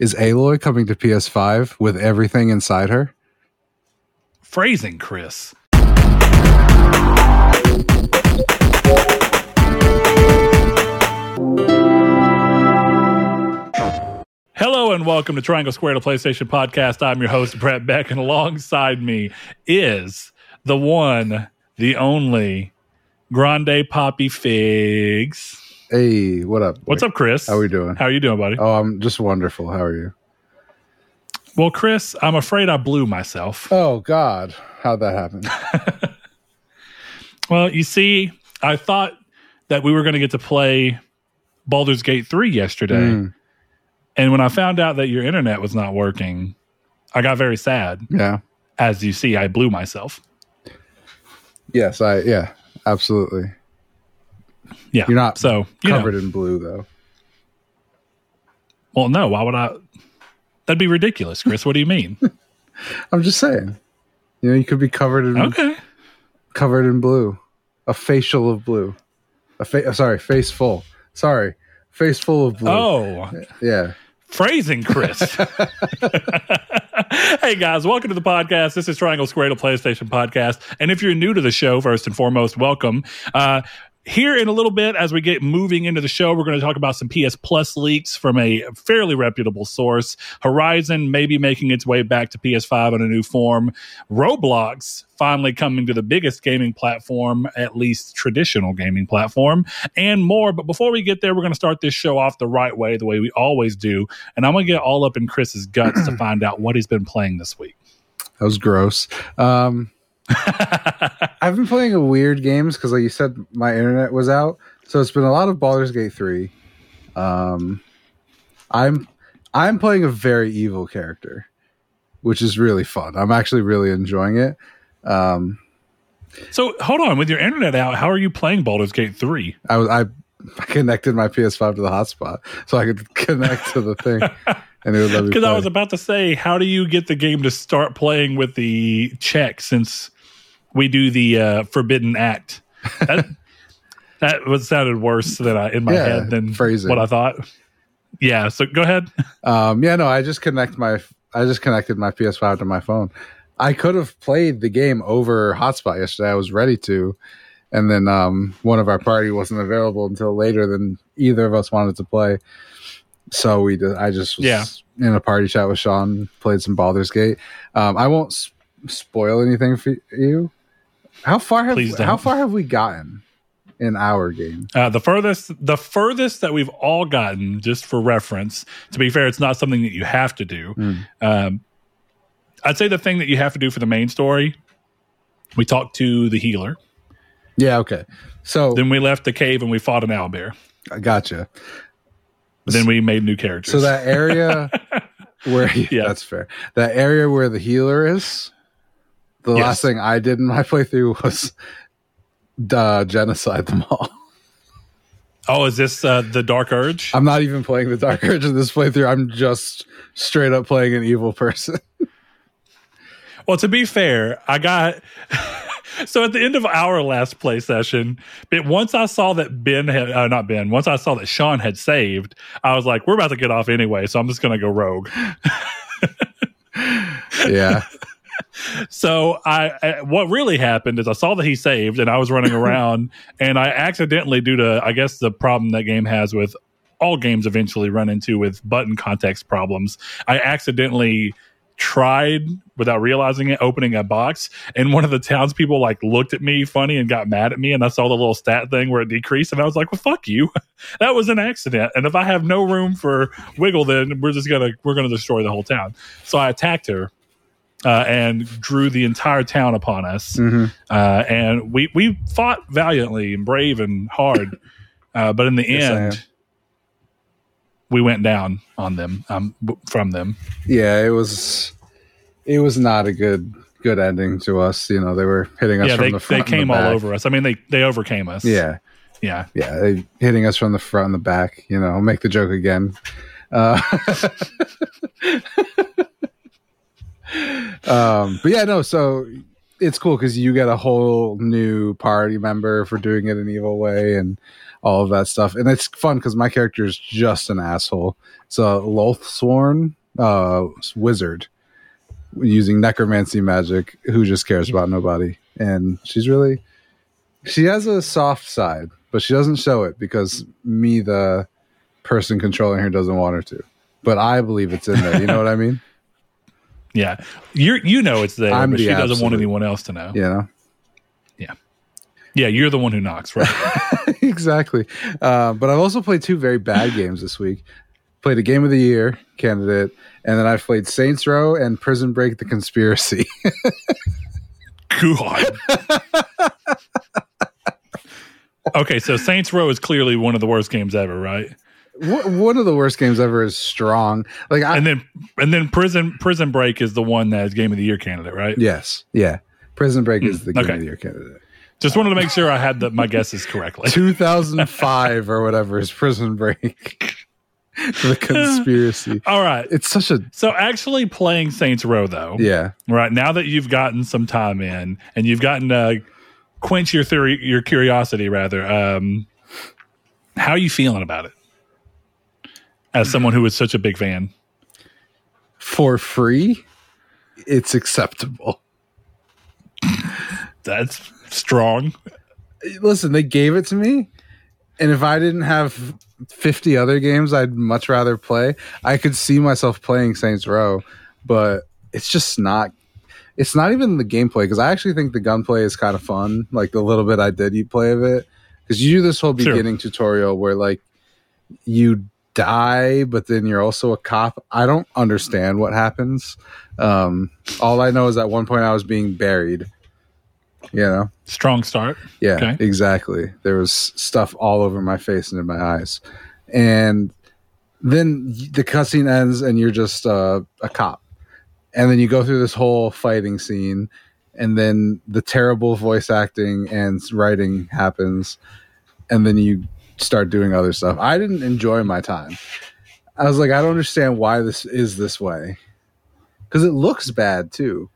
Is Aloy coming to PS5 with everything inside her? Phrasing, Chris. Hello and welcome to Triangle Square to PlayStation Podcast. I'm your host, Brett Beck, and alongside me is the one, the only Grande Poppy Figs. Hey, what up? What's up, Chris? How are we doing? How are you doing, buddy? Oh, I'm just wonderful. How are you? Well, Chris, I'm afraid I blew myself. Oh God, how'd that happen? Well, you see, I thought that we were going to get to play Baldur's Gate 3 yesterday. Mm, And when I found out that your internet was not working, I got very sad. yeah. As you see, I blew myself. Yes, I. Yeah, absolutely. Yeah. You're not so you know. Covered in blue though. Well, no, why would I? That'd be ridiculous, Chris. What do you mean? I'm just saying. You know, you could be covered in okay. covered in blue, a facial of blue, a fa- sorry, face full. Sorry, face full of blue. Oh, yeah. phrasing, Chris. hey guys, welcome to the podcast. This is Triangle Square to PlayStation Podcast. And if you're new to the show, first and foremost, welcome. Uh, here in a little bit, as we get moving into the show, we're going to talk about some PS Plus leaks from a fairly reputable source. Horizon maybe making its way back to PS5 in a new form. Roblox finally coming to the biggest gaming platform, at least traditional gaming platform, and more. But before we get there, we're going to start this show off the right way, the way we always do. And I'm going to get all up in Chris's guts to find out what he's been playing this week. That was gross. Um, I've been playing a weird games because, like you said, my internet was out, so it's been a lot of Baldur's Gate three. Um, I'm I'm playing a very evil character, which is really fun. I'm actually really enjoying it. Um, So hold on, with your internet out, how are you playing Baldur's Gate 3? I was I connected my PS5 to the hotspot so I could connect to the thing, and it would let me. Because I was about to say, how do you get the game to start playing with the check since we do the uh, Forbidden Act? That, that was sounded worse than I in my Yeah, head than phrasing. what I thought. Yeah, so go ahead. Um, yeah, no, I just connect my I just connected my PS5 to my phone. I could have played the game over hotspot yesterday. I was ready to, and then um, one of our party wasn't available until later than either of us wanted to play. So we did. I just was Yeah. in a party chat with Sean, played some Baldur's Gate. Um, I won't s- spoil anything for you. How far have Please don't. how far have we gotten in our game? Uh, the furthest, the furthest that we've all gotten, just for reference. To be fair, it's not something that you have to do. Hmm. Um, I'd say the thing that you have to do for the main story. We talked to the healer. Yeah, okay. So Then we left the cave and we fought an owlbear. I gotcha. Then we made new characters. So that area where Yeah. that's fair. That area where the healer is. The Yes. last thing I did in my playthrough was uh, genocide them all. oh, is this uh, the Dark Urge? I'm not even playing the Dark Urge in this playthrough. I'm just straight up playing an evil person. Well, to be fair, I got. so at the end of our last play session, but once I saw that Ben had, uh, not Ben, once I saw that Sean had saved, I was like, we're about to get off anyway, so I'm just going to go rogue. yeah. So I, I, what really happened is I saw that he saved, and I was running around, and I accidentally, due to I guess the problem that game has with all games eventually run into with button context problems, I accidentally tried without realizing it opening a box and one of the townspeople like looked at me funny and got mad at me and i saw the little stat thing where it decreased and i was like well fuck you. That was an accident and if i have no room for wiggle then we're just gonna we're gonna destroy the whole town. So i attacked her uh, and drew the entire town upon us. hmm Uh, and we we fought valiantly and brave and hard, uh, but in the Yes, end, we went down on them um, from them. Yeah. It was. It was not a good good ending to us. You know, they were hitting us yeah, from they the they front. and the came all back. over us. I mean, they they overcame us. Yeah. yeah. yeah, they hitting us from the front and the back. You know, I'll make the joke again. Um, but yeah, no. So it's cool because you get a whole new party member for doing it an evil way, and all of that stuff. And it's fun because my character is just an asshole. It's a Lolth-sworn uh, wizard using necromancy magic who just cares about nobody. And she's really, she has a soft side, but she doesn't show it because me, the person controlling her, doesn't want her to. But I believe it's in there. You know what I mean? Yeah, you you know it's there, I'm but the she doesn't want anyone else to know. Yeah, yeah, Yeah, you're the one who knocks, right? exactly. Uh, but I've also played two very bad games this week. Played a game of the year candidate, and then I've played Saints Row and Prison Break: The Conspiracy. God. okay, so Saints Row is clearly one of the worst games ever, right? One one of the worst games ever is strong. Like I, And then and then Prison Prison Break is the one that is Game of the Year candidate, right? yes, yeah. Prison Break is the game okay. of the year candidate. Just wanted to make sure I had the, my guesses correctly. 2005 or whatever is Prison Break. the conspiracy. All right. It's such a So actually playing Saints Row though, yeah. right now that you've gotten some time in and you've gotten to quench your theory, your curiosity rather, um, how are you feeling about it? As someone who is such a big fan. For free, it's acceptable. That's strong. listen, they gave it to me, and if I didn't have fifty other games I'd much rather play, I could see myself playing Saints Row, but it's just not. It's not even the gameplay because I actually think the gunplay is kind of fun. Like the little bit I did you play of it, because you do this whole Sure. beginning tutorial where like you die, but then you're also a cop. I don't understand what happens. Um, all I know is at one point I was being buried. You know. Strong start. Yeah, Okay. exactly. There was stuff all over my face and in my eyes. And then the cutscene ends and you're just uh, a cop. And then you go through this whole fighting scene and then the terrible voice acting and writing happens and then you start doing other stuff. I didn't enjoy my time. I was like I don't understand why this is this way. Cuz it looks bad too.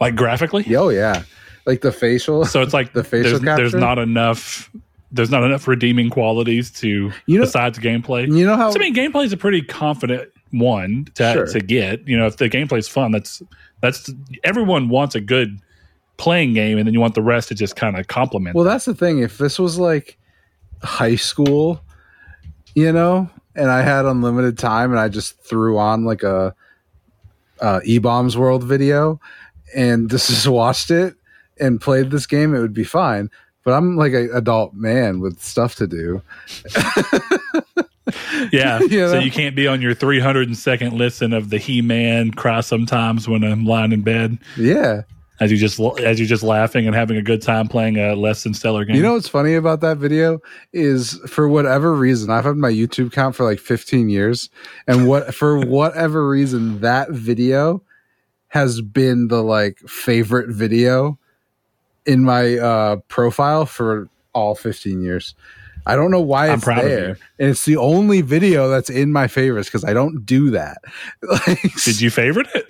Like graphically? Oh yeah. Like the facial So it's like The facial there's, there's not enough there's not enough redeeming qualities to You know- besides gameplay. You know how So, I mean, gameplay is a pretty confident one to Sure. to get. You know, if the gameplay's fun, that's that's everyone wants a good playing game, and then you want the rest to just kind of complement. Well, that's the thing. If this was like high school, you know, and I had unlimited time and I just threw on like a, uh E Bombs World video and just watched it and played this game, it would be fine. But I'm like an adult man with stuff to do. yeah. You So you can't be on your 302nd listen of the He Man cry sometimes when I'm lying in bed Yeah. As you just as you're just laughing and having a good time playing a less than stellar game. You know what's funny about that video is for whatever reason I've had my YouTube account for like 15 years and what for whatever reason that video has been the like favorite video in my uh profile for all 15 years. I don't know why I'm it's proud of there. you. And it's the only video that's in my favorites because I don't do that. Like, Did you favorite it?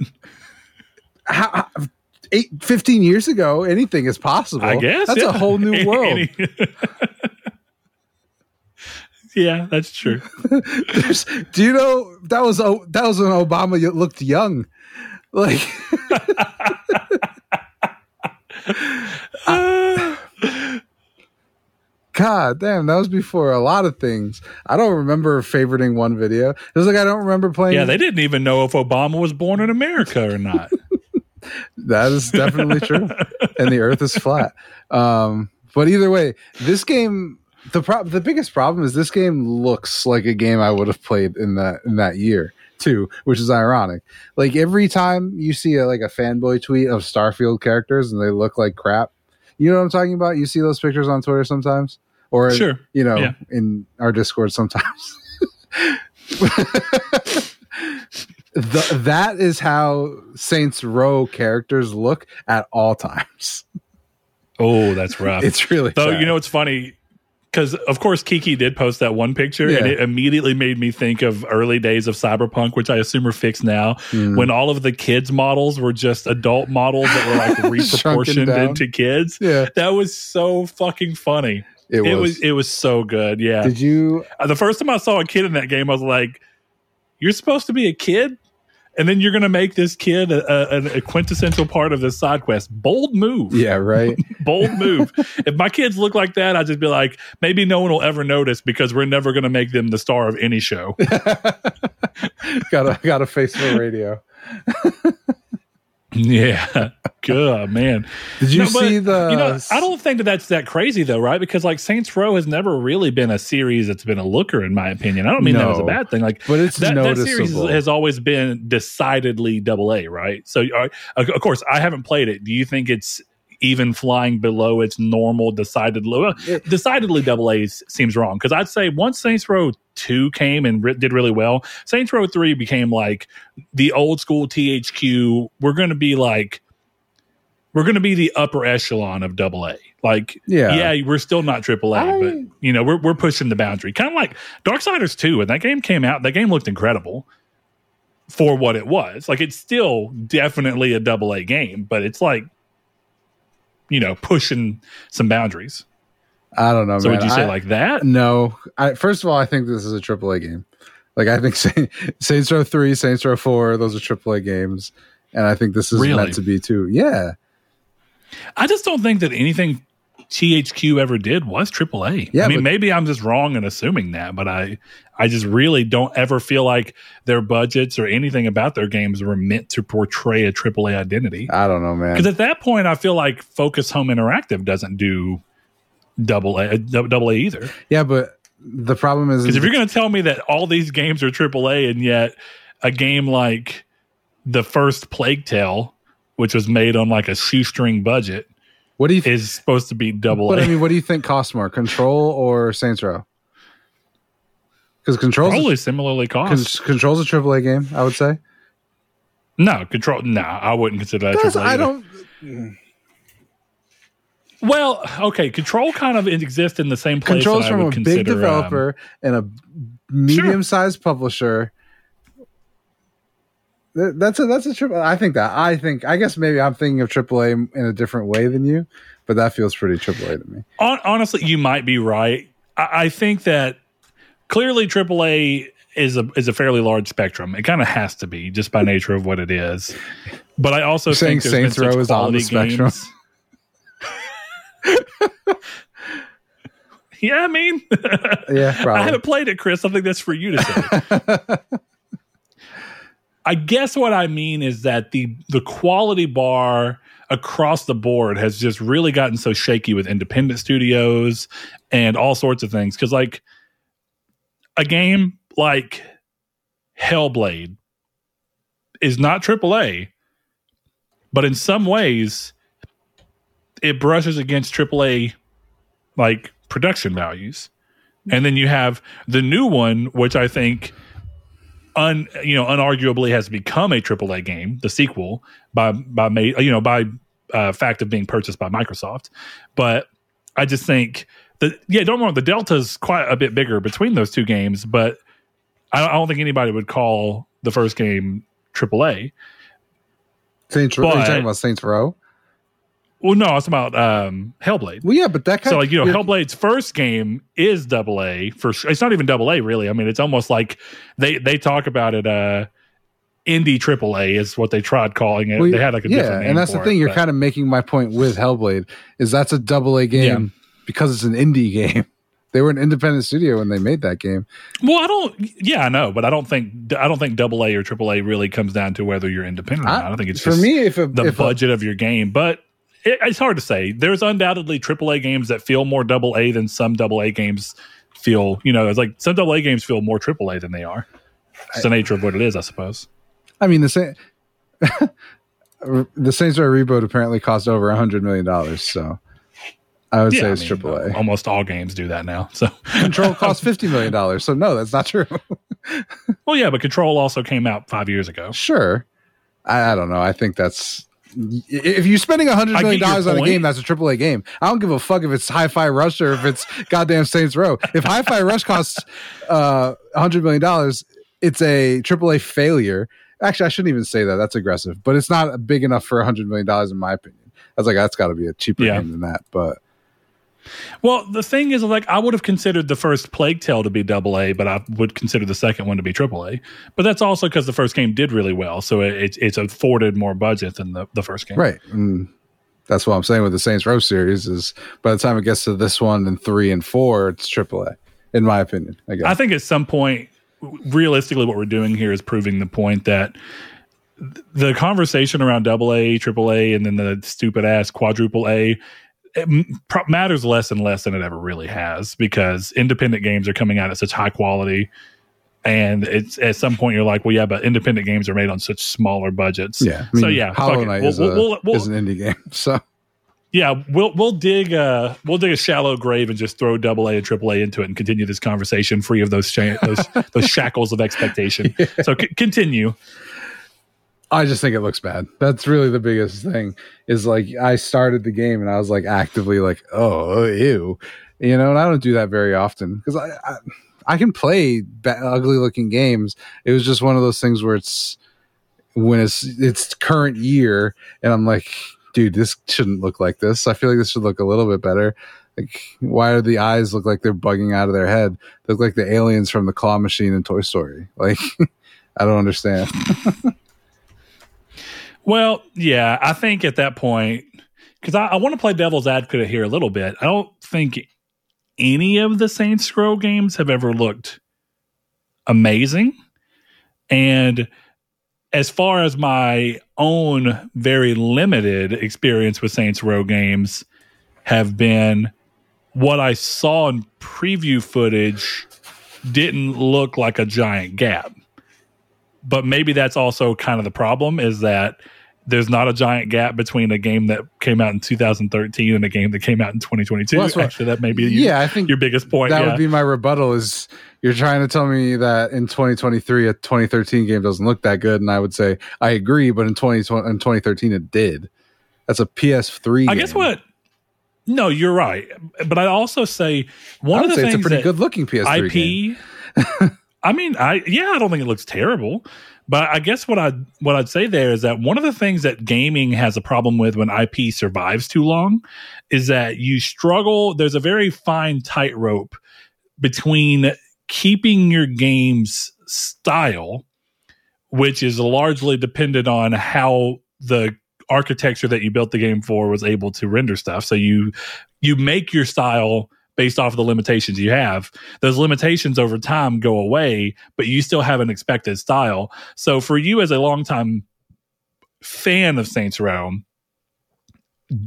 how, how- eight, 15 years ago, anything is possible. I guess that's yeah. a whole new world. yeah, that's true. There's, do you know that was oh, that was when Obama looked young, like God damn, that was before a lot of things. I don't remember favoriting one video. It was like I don't remember playing. Yeah, they didn't even know if Obama was born in America or not. That is definitely true, and the Earth is flat. Um, but either way, this game. The pro- the biggest problem is this game looks like a game I would have played in that in that year too, which is ironic. Like every time you see a, like a fanboy tweet of Starfield characters and they look like crap, you know what I'm talking about? You see those pictures on Twitter sometimes, or Sure. you know, Yeah. in our Discord sometimes. the, that is how Saints Row characters look at all times. Oh, that's rough. It's really Though sad. you know it's funny because of course Kiki did post that one picture and it immediately made me think of early days of Cyberpunk, which I assume are fixed now, Mm. when all of the kids models were just adult models that were like reproportioned into kids. yeah, That was so fucking funny. It was. It was it was so good. Yeah. Did you? Uh, the first time I saw a kid in that game, I was like, "You're supposed to be a kid, and then you're going to make this kid a, a, a quintessential part of this side quest." Bold move. Yeah, right. Bold move. if my kids look like that, I'd just be like, maybe no one will ever notice because we're never going to make them the star of any show. got a got a face for radio. yeah. Good man. Did you No, but, see the? You know, I don't think that that's that crazy though, right? Because like Saints Row has never really been a series that's been a looker, in my opinion. I don't mean that as a bad thing. Like, But it's that, that series has always been decidedly double A, right? So, uh, of course, I haven't played it. Do you think it's even flying below its normal decided low? Decidedly double A seems wrong because I'd say once Saints Row two came and re- did really well, Saints Row three became like the old school THQ. We're going to be like. We're going to be the upper echelon of double A. Like, Yeah. yeah, we're still not triple A, but you know, we're we're pushing the boundary. Kind of like Darksiders 2, when that game came out, that game looked incredible for what it was. Like it's still definitely a double A game, but it's like you know, pushing some boundaries. I don't know. So man. would you say I- like that? No. I, first of all, I think this is a AAA game. Like I think Sa- Saints Row three, Saints Row four, those are AAA games, and I think this is Really? meant to be too. Yeah, I just don't think that anything THQ ever did was AAA. Yeah, I mean, but- maybe I'm just wrong in assuming that, but I I just really don't ever feel like their budgets or anything about their games were meant to portray a AAA identity. I don't know, man. Because at that point, I feel like Focus Home Interactive doesn't do double A, double A either. Yeah, but the problem is Because if you're going to tell me that all these games are AAA and yet a game like the first Plague Tale, which was made on like a shoestring budget, what do you think? is supposed to be double But A. I mean, what do you think costs more, Control or Saints Row? Because Control's Probably similarly cost. Con- Control's a AAA game, I would say. no, control. No, I wouldn't consider that. I don't. Well, okay, Control kind of exists in the same place. Control's from a big um, developer and a medium-sized publisher. Th- That's a that's a triple. I think that I think I guess maybe I'm thinking of AAA in a different way than you, but that feels pretty AAA to me. Honestly, you might be right. I, I think that clearly AAA is a is a fairly large spectrum. It kind of has to be just by nature of what it is. But I also saying think Saints Row is on the spectrum? yeah, I mean, Yeah, I haven't played it, Chris. I think that's for you to say. I guess what I mean is that the the quality bar across the board has just really gotten so shaky with independent studios and all sorts of things. Because like a game like Hellblade is not AAA, but in some ways it brushes against AAA like production values. And then you have the new one, which I think un you know unarguably has become a AAA game, the sequel by by ma- you know by uh, fact of being purchased by Microsoft. But I just think that yeah, don't wrong, the delta's quite a bit bigger between those two games, but I I don't think anybody would call the first game AAA. Saints Row. Are you talking about Saints Row? Well, no, it's about um, Hellblade. Well, yeah, but that kind So, like, you know, you're- Hellblade's first game is double A for sure. It's not even double A, really. I mean, it's almost like they they talk about it. Uh, indie triple A is what they tried calling it. well, they had like a different yeah, and that's the thing. it, You're but- kind of making my point with Hellblade is that's a double A game because it's an indie game. They were an independent studio when they made that game. Well, I don't. Yeah, I know, but I don't think I don't think double A or triple A really comes down to whether you're independent or I- not. I think it's For just me, if a, the if a- budget of your game, but. It, it's hard to say. There's undoubtedly AAA games that feel more double A than some double A games feel. You know, it's like some double A games feel more AAA than they are. It's the nature of what it is, I suppose. I mean, the same. the Saints Row reboot apparently cost over a hundred million dollars. So I would say I it's mean, triple A. Almost all games do that now. So, Control cost fifty million dollars. So no, that's not true. well, yeah, but Control also came out five years ago. sure, I, I don't know. I think that's if you're spending a hundred million dollars on a game, that's a triple A game. I don't give a fuck if it's Hi-Fi Rush or if it's goddamn Saints Row. If Hi-Fi Rush costs uh, a hundred million dollars, it's a triple A failure. Actually, I shouldn't even say that. That's aggressive, but it's not big enough for a hundred million dollars in my opinion. I was like, that's got to be a cheaper Yeah. game than that. But Well, the thing is, like, I would have considered the first Plague Tale to be double A, but I would consider the second one to be triple A. But that's also because the first game did really well, so it, it's afforded more budget than the, the first game. Right. And that's what I'm saying with the Saints Row series is by the time it gets to this one and three and four, it's triple A, in my opinion. I guess. I think at some point, realistically, what we're doing here is proving the point that the conversation around double A, triple A, and then the stupid ass quadruple A it matters less and less than it ever really has because independent games are coming out at such high quality. And it's at some point you're like well yeah but independent games are made on such smaller budgets. Yeah I mean, so yeah Hollow Knight is, we'll, we'll, we'll, is, an indie game so. Yeah we'll we'll dig uh we'll dig a shallow grave and just throw double A and triple A into it and continue this conversation free of those sh- those those shackles of expectation. Yeah. so c- continue I just think it looks bad. That's really the biggest thing. Is like I started the game and I was like actively like, oh, ew, you know. And I don't do that very often because I, I, I can play ugly looking games. It was just one of those things where it's when it's it's current year and I'm like, dude, this shouldn't look like this. I feel like this should look a little bit better. Like, why do the eyes look like they're bugging out of their head? They look like the aliens from the claw machine in Toy Story. Like, I don't understand. Well, yeah, I think at that point, because I, I want to play devil's advocate here a little bit. I don't think any of the Saints Row games have ever looked amazing. And as far as my own very limited experience with Saints Row games have been, what I saw in preview footage didn't look like a giant gap but maybe that's also kind of the problem is that there's not a giant gap between a game that came out in 2013 and a game that came out in 2022. Well, Actually, that may be yeah, I think your biggest point. That yeah. would be my rebuttal. Is you're trying to tell me that in 2023 a 2013 game doesn't look that good, and I would say I agree, but in 2020 in 2013 it did. That's a PS3. I game. guess what. No, you're right, but I also say one of the things it's a pretty good looking PS3 IP. Game. I mean, I yeah, I don't think it looks terrible, but I guess what I what I'd say there is that one of the things that gaming has a problem with when IP survives too long is that you struggle. There's a very fine tightrope between keeping your game's style, which is largely dependent on how the architecture that you built the game for was able to render stuff. So you you make your style based off of the limitations you have. Those limitations over time go away, but you still have an expected style. So for you as a longtime fan of Saints Row,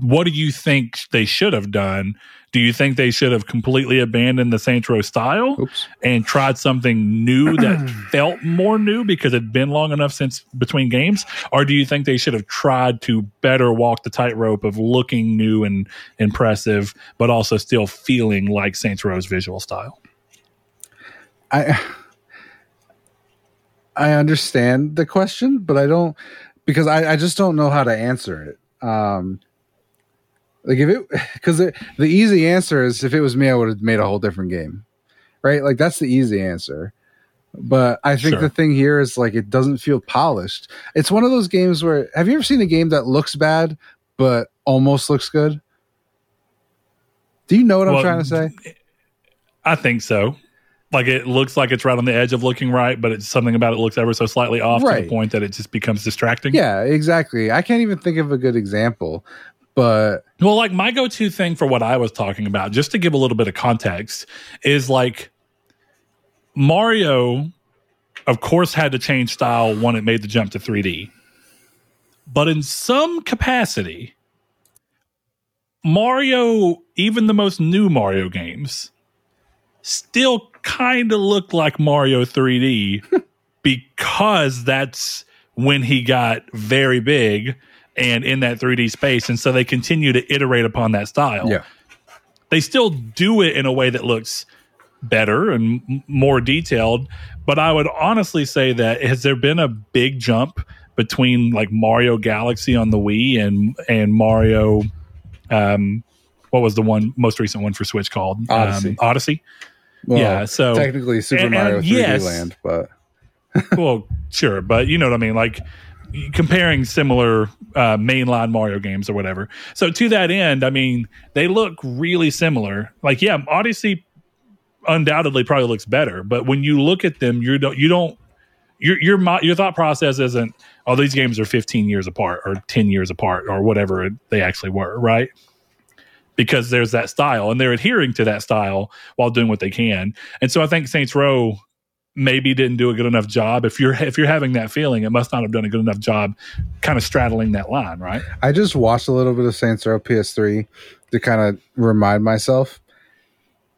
what do you think they should have done? Do you think they should have completely abandoned the Saints Row style Oops. and tried something new that felt more new because it had been long enough since between games? Or do you think they should have tried to better walk the tightrope of looking new and impressive, but also still feeling like Saints Row's visual style? I I understand the question, but I don't because I, I just don't know how to answer it. Um, like if it, because the easy answer is if it was me, I would have made a whole different game, right? Like that's the easy answer. But I think sure. the thing here is like it doesn't feel polished. It's one of those games where have you ever seen a game that looks bad but almost looks good? Do you know what well, I'm trying to say? I think so. Like it looks like it's right on the edge of looking right, but it's something about it looks ever so slightly off right. to the point that it just becomes distracting. Yeah, exactly. I can't even think of a good example. But well, like my go-to thing for what I was talking about, just to give a little bit of context, is like Mario, of course, had to change style when it made the jump to 3D. But in some capacity, Mario, even the most new Mario games, still kind of look like Mario 3D because that's when he got very big and in that 3D space. And so they continue to iterate upon that style. Yeah. They still do it in a way that looks better and m- more detailed. But I would honestly say that has there been a big jump between like Mario Galaxy on the Wii and and Mario um what was the one most recent one for Switch called? Odyssey. Um, Odyssey. Well, yeah, so technically Super and, Mario 3D yes, Land, but well, sure, but you know what I mean. Like comparing similar uh, mainline Mario games or whatever. So to that end, I mean, they look really similar. Like, yeah, Odyssey undoubtedly probably looks better, but when you look at them, you don't you don't your your your thought process isn't oh these games are 15 years apart or 10 years apart or whatever they actually were, right? Because there's that style and they're adhering to that style while doing what they can. And so I think Saints Row maybe didn't do a good enough job. If you're if you're having that feeling, it must not have done a good enough job kind of straddling that line, right? I just watched a little bit of Saints Row PS3 to kind of remind myself.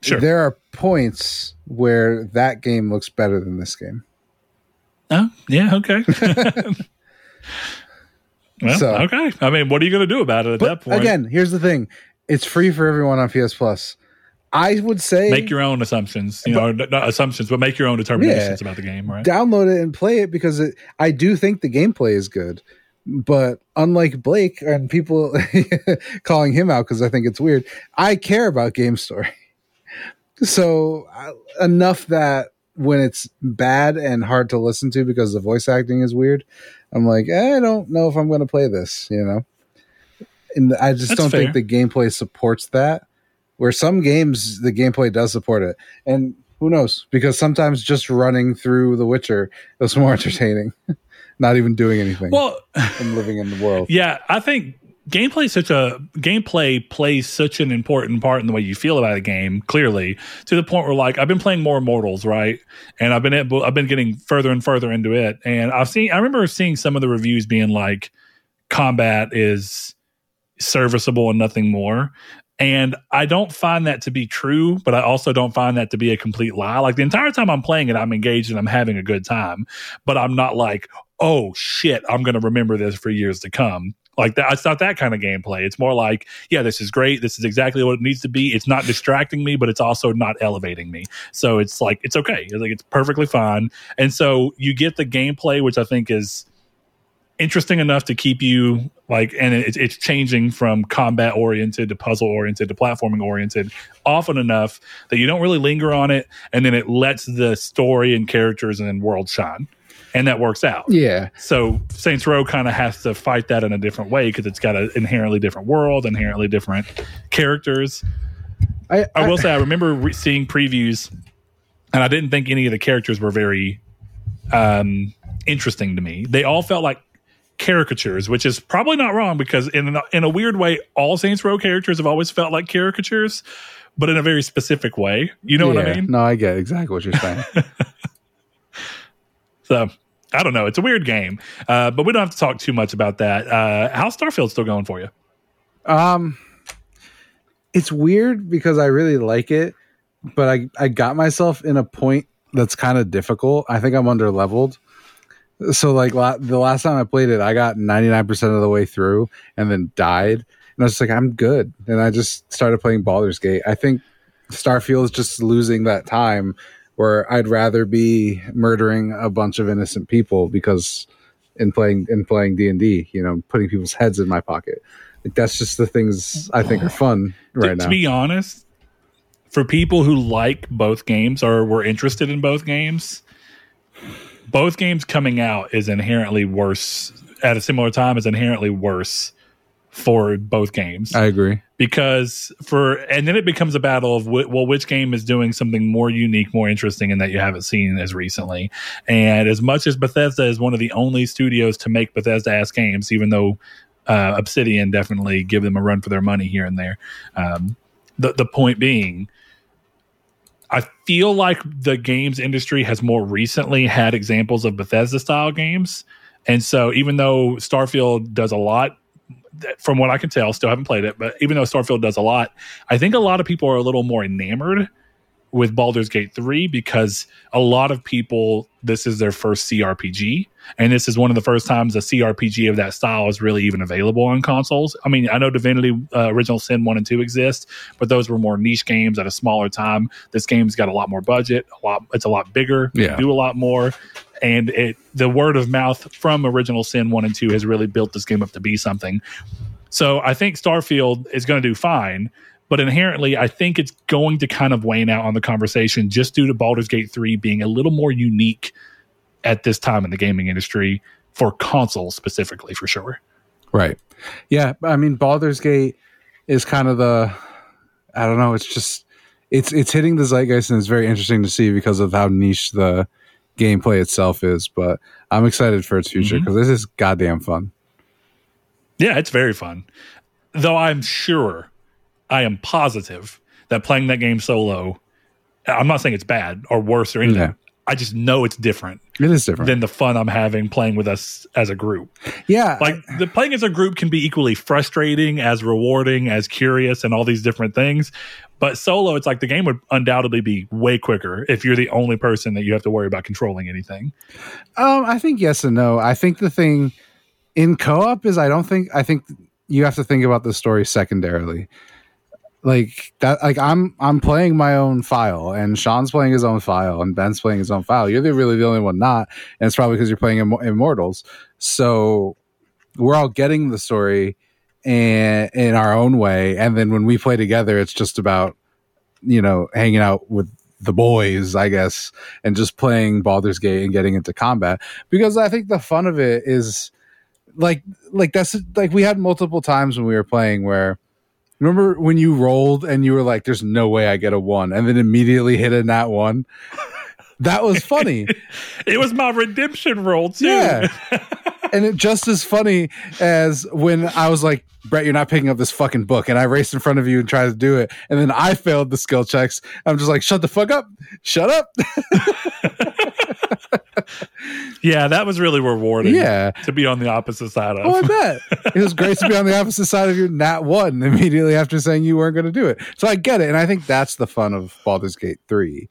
Sure. There are points where that game looks better than this game. Oh, yeah, okay. well, So- okay. I mean, what are you going to do about it at that point? again, here's the thing: it's free for everyone on PS Plus. I would say make your own assumptions, you know, not assumptions, but make your own determinations Yeah. about the game, right? download it and play it because it, I do think the gameplay is good. But unlike Blake and people calling him out because I think it's weird, I care about game story. So uh, enough that when it's bad and hard to listen to because the voice acting is weird, I'm like, eh, I don't know if I'm going to play this, you know. And I just That's don't think the gameplay supports that. Where some games the gameplay does support it, and who knows? Because sometimes just running through The Witcher is more entertaining. Not even doing anything Well, and living in the world. yeah, I think gameplay is such a gameplay plays such an important part in the way you feel about a game. Clearly, to the point where like I've been playing more Immortals, right, and I've been able, I've been getting further and further into it, and I've seen, I remember seeing some of the reviews being like, combat is serviceable and nothing more. And I don't find that to be true, but I also don't find that to be a complete lie. Like the entire time I'm playing it, I'm engaged and I'm having a good time, but I'm not like, oh shit, I'm going to remember this for years to come. Like that, it's not that kind of gameplay. It's more like, yeah, this is great. This is exactly what it needs to be. It's not distracting me, but it's also not elevating me. So it's like it's okay. It's like it's perfectly fine. And so you get the gameplay, which I think is interesting enough to keep you like, and it's it's changing from combat oriented to puzzle oriented to platforming oriented often enough that you don't really linger on it, and then it lets the story and characters and world shine, and that works out. Yeah, So Saints Row kind of has to fight that in a different way because it's got an inherently different world, inherently different characters. I, I will say I remember re- seeing previews, and I didn't think any of the characters were very um, interesting to me. They all felt like caricatures, which is probably not wrong because in a, in a weird way, all Saints Row characters have always felt like caricatures, but in a very specific way. You know what I mean? No, I get exactly what you're saying. So. I don't know. It's a weird game, uh, but we don't have to talk too much about that. Uh, how's Starfield still going for you? Um, it's weird because I really like it, but I I got myself in a point that's kind of difficult. I think I'm under leveled. So like la- the last time I played it, I got 99% of the way through and then died. And I was like, I'm good. And I just started playing Baldur's Gate. I think Starfield is just losing that time where I'd rather be murdering a bunch of innocent people because in playing in playing D and D, you know, putting people's heads in my pocket. Like that's just the things I think are fun right to, now. to be honest, for people who like both games or were interested in both games, both games coming out is inherently worse at a similar time is inherently worse for both games. I agree. because for and then it becomes a battle of wh- well which game is doing something more unique more interesting and that you haven't seen as recently. And as much as bethesda is one of the only studios to make bethesda ass games even though uh, obsidian definitely give them a run for their money here and there. Um, the, the point being I feel like the games industry has more recently had examples of Bethesda style games. And so even though Starfield does a lot, from what I can tell, still haven't played it, but even though Starfield does a lot, I think a lot of people are a little more enamored with Baldur's Gate 3 because a lot of people, this is their first CRPG. And this is one of the first times a CRPG of that style is really even available on consoles. I mean, I know Divinity uh, Original Sin 1 and 2 exist, but those were more niche games at a smaller time. This game's got a lot more budget, a lot it's a lot bigger, Yeah. do a lot more. And it the word of mouth from Original Sin 1 and 2 has really built this game up to be something. So I think Starfield is going to do fine, but inherently, I think it's going to kind of wane out on the conversation just due to Baldur's Gate 3 being a little more unique at this time in the gaming industry for console specifically for sure. Right. Yeah. I mean, Baldur's Gate is kind of the, I don't know. It's just, it's, it's hitting the zeitgeist and it's very interesting to see because of how niche the gameplay itself is. But I'm excited for its future mm-hmm. because this is goddamn fun. Yeah, it's very fun. Though I'm sure, I am positive that playing that game solo, I'm not saying it's bad or worse or anything. Yeah. I just know it's different It is different. than the fun I'm having playing with us as a group. yeah. Like the playing as a group can be equally frustrating as rewarding as curious and all these different things. But solo, it's like the game would undoubtedly be way quicker if you're the only person that you have to worry about controlling anything. Um, I think yes and no. I think the thing in co-op is I don't think I think you have to think about the story secondarily. Like that like I'm I'm playing my own file and Sean's playing his own file and Ben's playing his own file. You're the, really the only one not, and it's probably because you're playing Imm- Immortals. So we're all getting the story and in our own way, and then when we play together, it's just about you know hanging out with the boys, I guess, and just playing Baldur's Gate and getting into combat because I think the fun of it is like like that's like we had multiple times when we were playing where remember when you rolled and you were like there's no way I get a 1 and then immediately hit a nat 1 that was funny. It was my redemption roll too. Yeah. and it just as funny as when I was like Brett you're not picking up this fucking book and I raced in front of you and tried to do it and then I failed the skill checks. I'm just like shut the fuck up. Shut up Yeah, that was really rewarding. yeah To be on the opposite side of. Oh, I bet. It was great to be on the opposite side of your nat one immediately after saying you weren't going to do it. So I get it. And I think that's the fun of Baldur's Gate 3.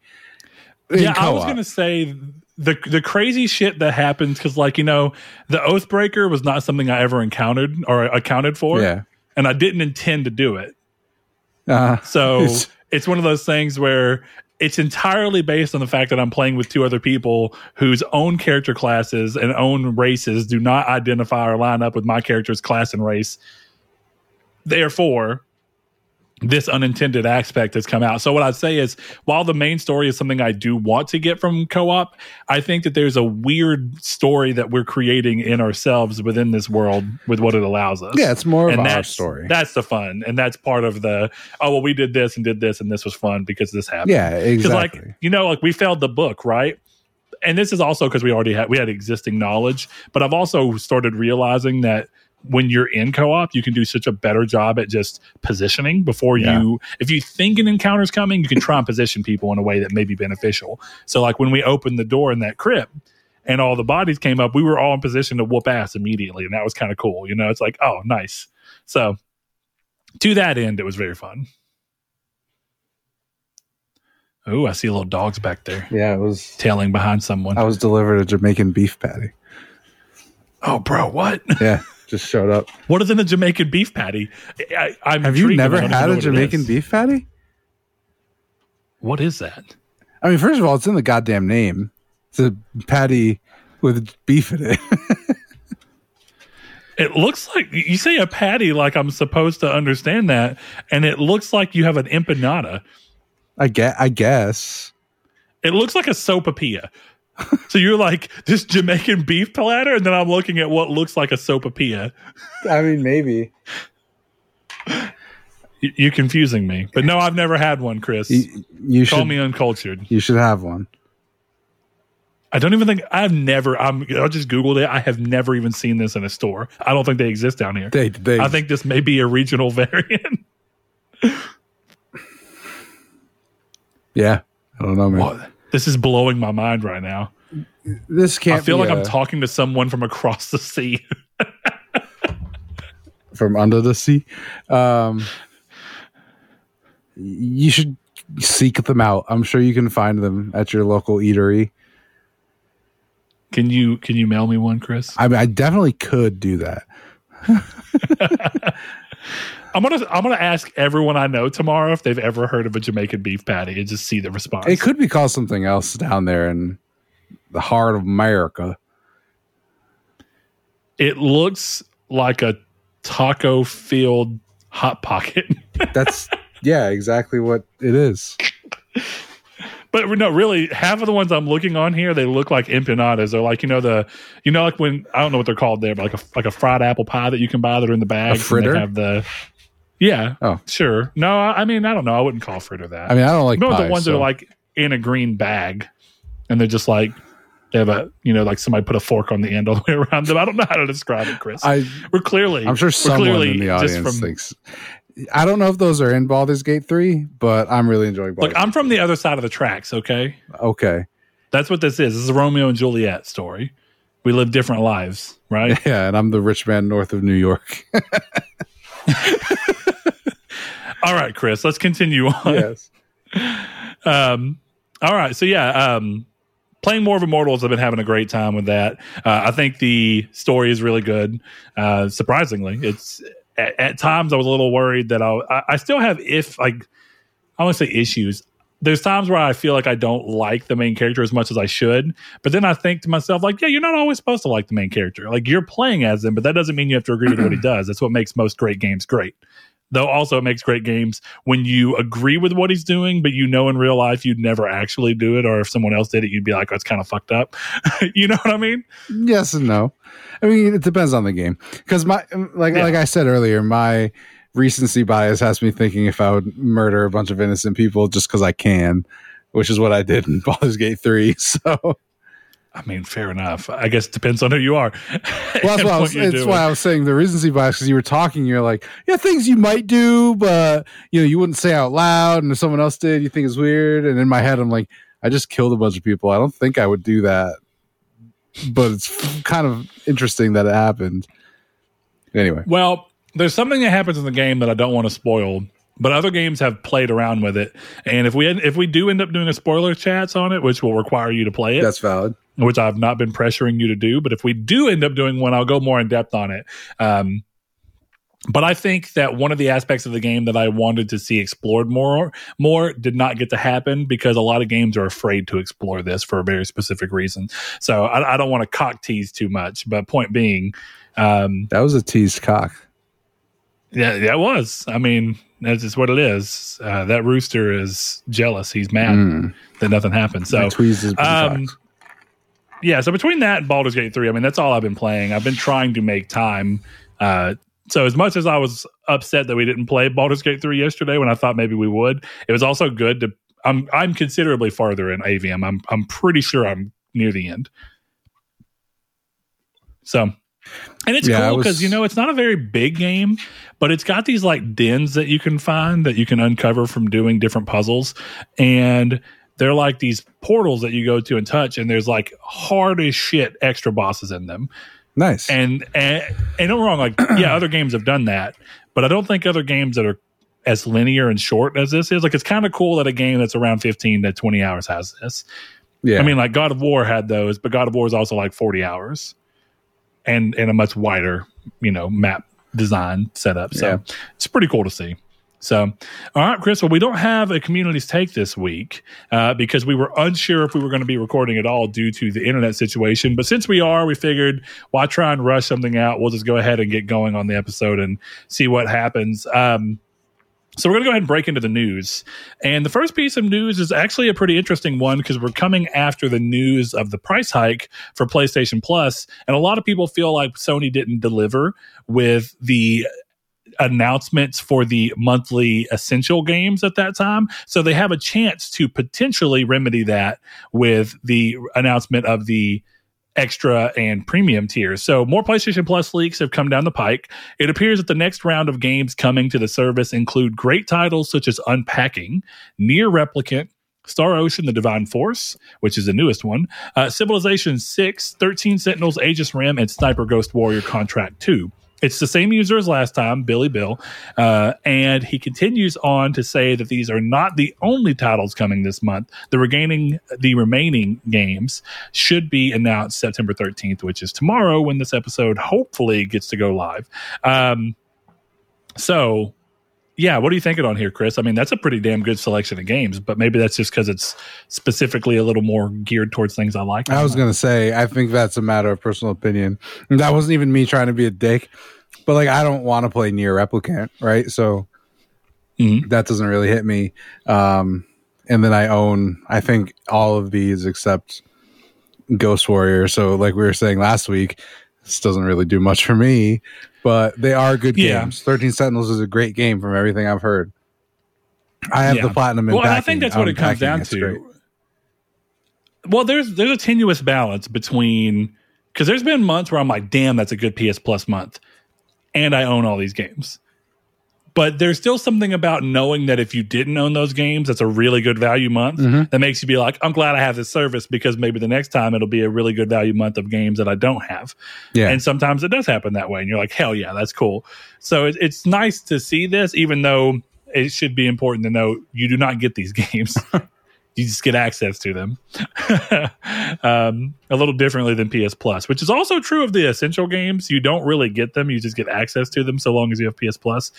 in yeah, I was gonna say the the crazy shit that happens because, like you know, the Oathbreaker was not something I ever encountered or accounted for, Yeah. and I didn't intend to do it. Uh, So It's- it's one of those things where it's entirely based on the fact that I'm playing with two other people whose own character classes and own races do not identify or line up with my character's class and race. Therefore, this unintended aspect has come out. So what I'd say is while the main story is something I do want to get from co-op, I think that there's a weird story that we're creating in ourselves within this world with what it allows us yeah, it's more of and our story. That's the fun, and that's part of the oh well, we did this and did this, and this was fun because this happened. yeah, because exactly. like you know, like we failed the book, right? And this is also because we already had we had existing knowledge, but I've also started realizing that when you're in co-op, you can do such a better job at just positioning before Yeah. you. If you think an encounter's coming, you can try and position people in a way that may be beneficial. So, like when we opened the door in that crypt, and all the bodies came up, we were all in position to whoop ass immediately, and that was kind of cool. You know, it's like, oh, nice. So, to that end, it was very fun. Oh, I see little dogs back there yeah, it was. tailing behind someone. I was delivered a Jamaican beef patty. oh, bro, what? Yeah, just showed up. What is in a Jamaican beef patty? I, I'm Have you intrigued, never but I don't even had a Jamaican beef patty? What is that? I mean, first of all, it's in the goddamn name. It's a patty with beef in it. It looks like you say a patty, like I'm supposed to understand that, and it looks like you have an empanada. I get. I guess. It looks like a sopapilla. so you're like this Jamaican beef platter, and then I'm looking at what looks like a sopapilla. I mean, maybe. You're confusing me, but no, I've never had one, Chris. You, you Call should. me uncultured. You should have one. I don't even think I've never. I'm. I just googled it. I have never even seen this in a store. I don't think they exist down here. They. They. I think this may be a regional variant. Yeah. I don't know, man. what? This is blowing my mind right now. This can't. I feel like I'm talking to someone from across the sea. from under the sea. Um, you should seek them out. I'm sure you can find them at your local eatery. Can you can you mail me one, Chris? I mean, I definitely could do that. I'm gonna I'm gonna ask everyone I know tomorrow if they've ever heard of a Jamaican beef patty and just see the response. It could be called something else down there in the heart of America. It looks like a taco filled hot pocket, That's yeah, exactly what it is. but no, really, half of the ones I'm looking on here, they look like empanadas. They're like you know the you know like when I don't know what they're called there, but like a like a fried apple pie that you can buy that are in the bag. A fritter? Have the yeah. Oh. sure. No, I, mean I don't know. I wouldn't call fritter that. I mean, I don't like you know pie, the ones that are like in a green bag, and they're just like they have a you know like somebody put a fork on the end all the way around them. I don't know how to describe it, Chris. I we're clearly I'm sure someone clearly in the audience from- thinks. I don't know if those are in Baldur's Gate three, but I'm really enjoying. Baldur's Look, I'm from the other side of the tracks. Okay, okay. that's what this is. This is a Romeo and Juliet story. We live different lives, right? Yeah, and I'm the rich man north of New York. all right, Chris. Let's continue on. yes. Um, all right. So yeah, um, playing more of Immortals, I've been having a great time with that. Uh, I think the story is really good. Uh, surprisingly, it's at, at times I was a little worried that I'll, I I still have if like I want to say issues. There's times where I feel like I don't like the main character as much as I should, but then I think to myself, like, yeah, you're not always supposed to like the main character. Like you're playing as him, but that doesn't mean you have to agree with what he does. That's what makes most great games great. Though also it makes great games when you agree with what he's doing, but you know in real life you'd never actually do it, or if someone else did it, you'd be like, "That's kind of fucked up." you know what I mean? Yes and no. I mean, it depends on the game. Because my like Yeah. like I said earlier, my recency bias has me thinking if I would murder a bunch of innocent people just because I can, which is what I did in Baldur's Gate three. So I mean, fair enough. I guess it depends on who you are. well, that's, why I was, you're it's doing. why I was saying the recency bias because you were talking, you're like, yeah, things you might do, but you know, you wouldn't say out loud, and if someone else did, you think it's weird. And in my head, I'm like, I just killed a bunch of people. I don't think I would do that, but it's kind of interesting that it happened. Anyway, Well, there's something that happens in the game that I don't want to spoil, but other games have played around with it. And if we if we do end up doing a spoiler chats on it, which will require you to play it, that's valid. Which I've not been pressuring you to do, but if we do end up doing one, I'll go more in depth on it. Um, but I think that one of the aspects of the game that I wanted to see explored more more did not get to happen because a lot of games are afraid to explore this for a very specific reason. So I, I don't want to cock tease too much. But point being, um, That was a teased cock. yeah, that was. I mean, that's just what it is. Uh, that rooster is jealous. He's mad Mm. that nothing happened. So My tweezers been um. Yeah, so between that and Baldur's Gate 3, I mean, that's all I've been playing. I've been trying to make time. Uh, so as much as I was upset that we didn't play Baldur's Gate 3 yesterday when I thought maybe we would, it was also good to I'm I'm considerably farther in Aveum. I'm I'm pretty sure I'm near the end. So and it's Yeah, cool because you know it's not a very big game, but it's got these like dens that you can find that you can uncover from doing different puzzles, and they're like these portals that you go to and touch, and there's like hard as shit extra bosses in them. Nice. And and and don't wrong, like yeah, other games have done that, but I don't think other games that are as linear and short as this is. Like it's kind of cool that a game that's around fifteen to twenty hours has this. yeah. I mean, like God of War had those, but God of War is also like forty hours, and and a much wider, you know, map design setup. So Yeah. it's pretty cool to see. So, all right, Chris. Well, we don't have a community's take this week uh, because we were unsure if we were going to be recording at all due to the internet situation. But since we are, we figured why try and rush something out? We'll just go ahead and get going on the episode and see what happens. Um, so we're going to go ahead and break into the news. And the first piece of news is actually a pretty interesting one because we're coming after the news of the price hike for PlayStation Plus, and a lot of people feel like Sony didn't deliver with the announcements for the monthly essential games at that time. So they have a chance to potentially remedy that with the announcement of the extra and premium tiers. So more PlayStation Plus leaks have come down the pike. It appears that the next round of games coming to the service include great titles such as Unpacking, NieR Replicant, Star Ocean, The Divine Force, which is the newest one, uh, Civilization 6, 13 Sentinels, Aegis Rim, and Sniper Ghost Warrior Contract 2. It's the same user as last time, Billy Bill. Uh, and he continues on to say that these are not the only titles coming this month. The regaining the remaining games should be announced September 13th, which is tomorrow when this episode hopefully gets to go live. Um, so yeah, what are you thinking on here, Chris? I mean, that's a pretty damn good selection of games, but maybe that's just because it's specifically a little more geared towards things I like. I was gonna say, I think that's a matter of personal opinion. And that wasn't even me trying to be a dick, but like I don't want to play NieR Replicant, right? So Mhm. that doesn't really hit me. Um, and then I own I think all of these except Ghost Warrior. So like we were saying last week, this doesn't really do much for me, but they are good Yeah. games. Thirteen Sentinels is a great game from everything I've heard. I have Yeah. the platinum. In well, and I think that's what it comes down to. great. Well, there's there's a tenuous balance between because there's been months where I'm like, damn, that's a good PS Plus month, and I own all these games. But there's still something about knowing that if you didn't own those games, that's a really good value month. Mhm. That makes you be like, I'm glad I have this service because maybe the next time it'll be a really good value month of games that I don't have. Yeah, And sometimes it does happen that way. And you're like, hell yeah, that's cool. So it, it's nice to see this, even though it should be important to know you do not get these games. you just get access to them um, a little differently than PS Plus, which is also true of the essential games. You don't really get them, you just get access to them so long as you have PS Plus.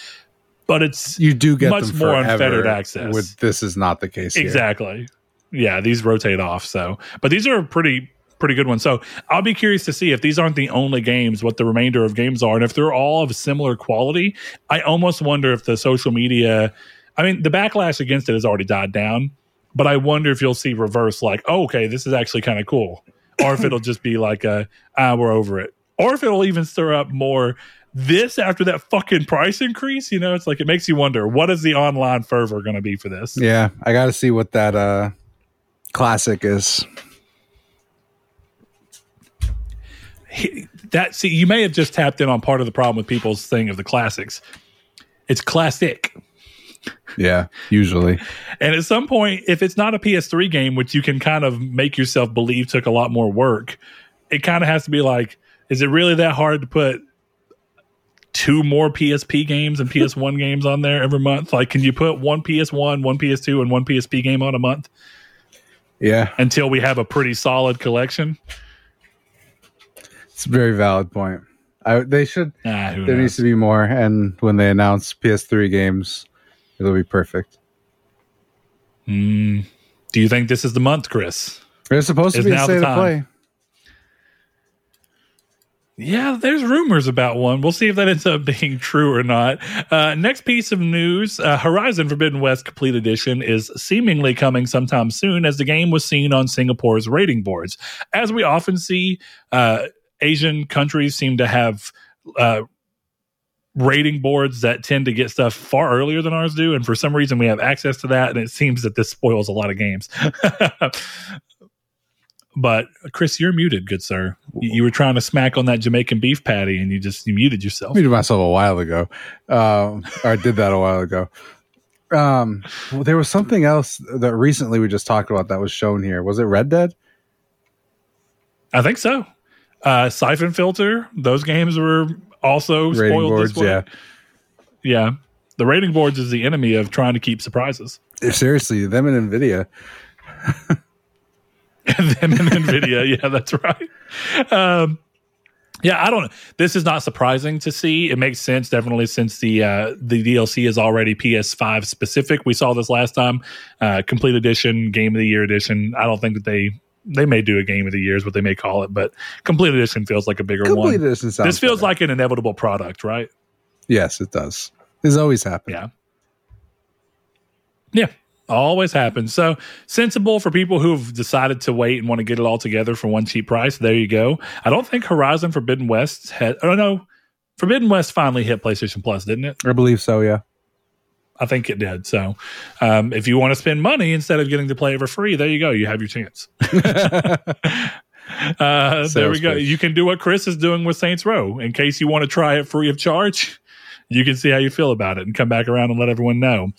But it's you do get much more unfettered access. With this is not the case. Here. Exactly. Yeah, these rotate off. So, but these are pretty pretty good ones. So, I'll be curious to see if these aren't the only games, what the remainder of games are, and if they're all of similar quality. I almost wonder if the social media. I mean, the backlash against it has already died down, but I wonder if you'll see reverse, like, oh, okay, this is actually kind of cool, or if it'll just be like, a, ah, we're over it, or if it'll even stir up more. This after that fucking price increase, you know, it's like it makes you wonder what is the online fervor going to be for this? Yeah, I got to see what that uh classic is. he- that see you may have just tapped in on part of the problem with people's thing of the classics it's classic Yeah, usually. and at some point if it's not a ps3 game which you can kind of make yourself believe took a lot more work it kind of has to be like is it really that hard to put two more psp games and ps1 games on there every month like can you put one ps1 one ps2 and one psp game on a month Yeah, until we have a pretty solid collection it's a very valid point. I, they should. ah, There knows? needs to be more, and when they announce PS3 games, it'll be perfect. Mm. do you think this is the month chris There's supposed to Is be a now the state of time. play. Yeah, there's rumors about one. We'll see if that ends up being true or not. Uh, next piece of news uh, Horizon Forbidden West Complete Edition is seemingly coming sometime soon as the game was seen on Singapore's rating boards. As we often see, uh, Asian countries seem to have. Uh, rating boards that tend to get stuff far earlier than ours do and for some reason we have access to that and it seems that this spoils a lot of games but chris you're muted good sir you, you were trying to smack on that jamaican beef patty and you just you muted yourself I muted myself a while ago. Um, I did that a while ago. Um, well, there was something else that recently we just talked about that was shown here. Was it Red Dead? i think so uh Syphon Filter those games were also Rating spoiled boards, this way. yeah. yeah the rating boards is the enemy of trying to keep surprises Seriously, them and Nvidia. and then in nvidia yeah that's right um yeah i don't know this is not surprising to see it makes sense definitely since the uh the dlc is already ps5 specific we saw this last time uh complete edition game of the year edition i don't think that they they may do a game of the year is what they may call it but complete edition feels like a bigger Complete one Edition sounds this feels better. like an inevitable product right yes, it does. This always happens. yeah. Yeah. Always happens. So sensible for people who've decided to wait and want to get it all together for one cheap price. There you go. I don't think Horizon Forbidden West had. Oh no, Forbidden West finally hit PlayStation Plus, didn't it? I believe so. Yeah. I think it did. So um, if you want to spend money instead of getting to play it for free, there you go. You have your chance. Uh, there we go. pitch. You can do what Chris is doing with Saints Row. In case you want to try it free of charge, you can see how you feel about it and come back around and let everyone know.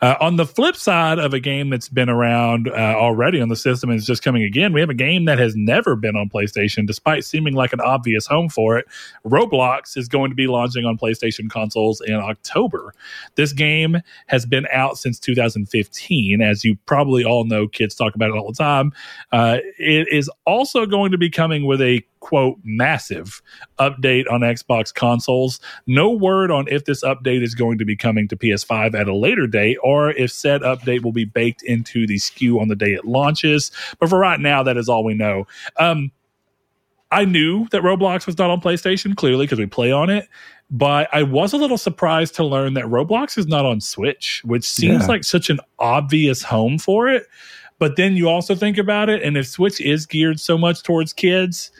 Uh, on the flip side of a game that's been around uh, already on the system and is just coming again, we have a game that has never been on PlayStation, despite seeming like an obvious home for it. Roblox is going to be launching on PlayStation consoles in October. This game has been out since 2015. As you probably all know, kids talk about it all the time. Uh, it is also going to be coming with a quote massive update on Xbox consoles. No word on if this update is going to be coming to PS5 at a later date or if said update will be baked into the SKU on the day it launches. But for right now, that is all we know. Um, I knew that Roblox was not on PlayStation, clearly, because we play on it. But I was a little surprised to learn that Roblox is not on Switch, which seems Yeah. like such an obvious home for it. But then you also think about it, and if Switch is geared so much towards kids,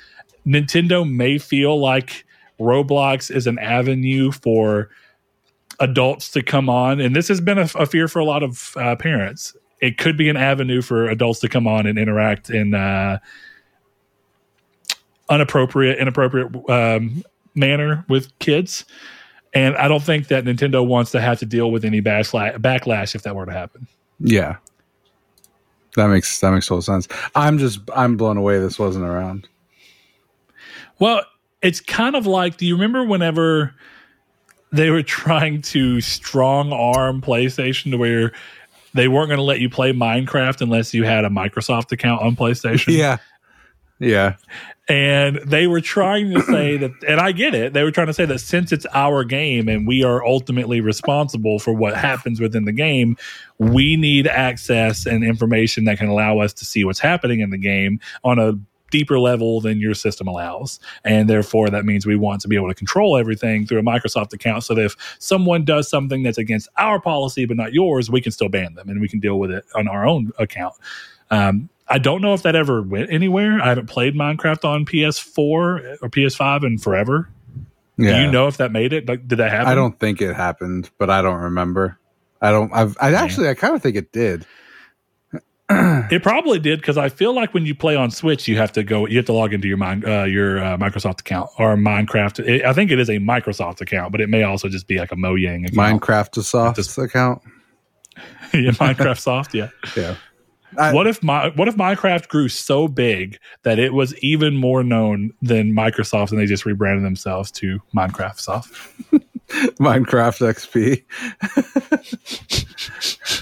Nintendo may feel like Roblox is an avenue for adults to come on. And this has been a, a fear for a lot of uh, parents. It could be an avenue for adults to come on and interact in uh, inappropriate um, manner with kids. And I don't think that Nintendo wants to have to deal with any backlash if that were to happen. Yeah. That makes that makes total sense. I'm just I'm blown away this wasn't around. Well, it's kind of like do you remember whenever they were trying to strong arm PlayStation to where they weren't going to let you play Minecraft unless you had a Microsoft account on PlayStation? Yeah. Yeah. And they were trying to say that, and I get it, they were trying to say that since it's our game and we are ultimately responsible for what happens within the game, we need access and information that can allow us to see what's happening in the game on a deeper level than your system allows. And therefore, that means we want to be able to control everything through a Microsoft account so that if someone does something that's against our policy but not yours, we can still ban them and we can deal with it on our own account. Um, I don't know if that ever went anywhere. I haven't played Minecraft on PS4 or PS5 in forever. Yeah. Do you know if that made it? Like, did that happen? I don't think it happened, but I don't remember. I don't I've I actually I kind of think it did. It probably did because I feel like when you play on Switch, you have to go, you have to log into your mind, uh, your uh, Microsoft account or Minecraft. It, I think it is a Microsoft account, but it may also just be like a Mojang account. Minecraft soft Just- account. yeah, Minecraft Soft. Yeah. Yeah. I- what if my what if Minecraft grew so big that it was even more known than Microsoft, and they just rebranded themselves to Minecraft Soft? Minecraft XP.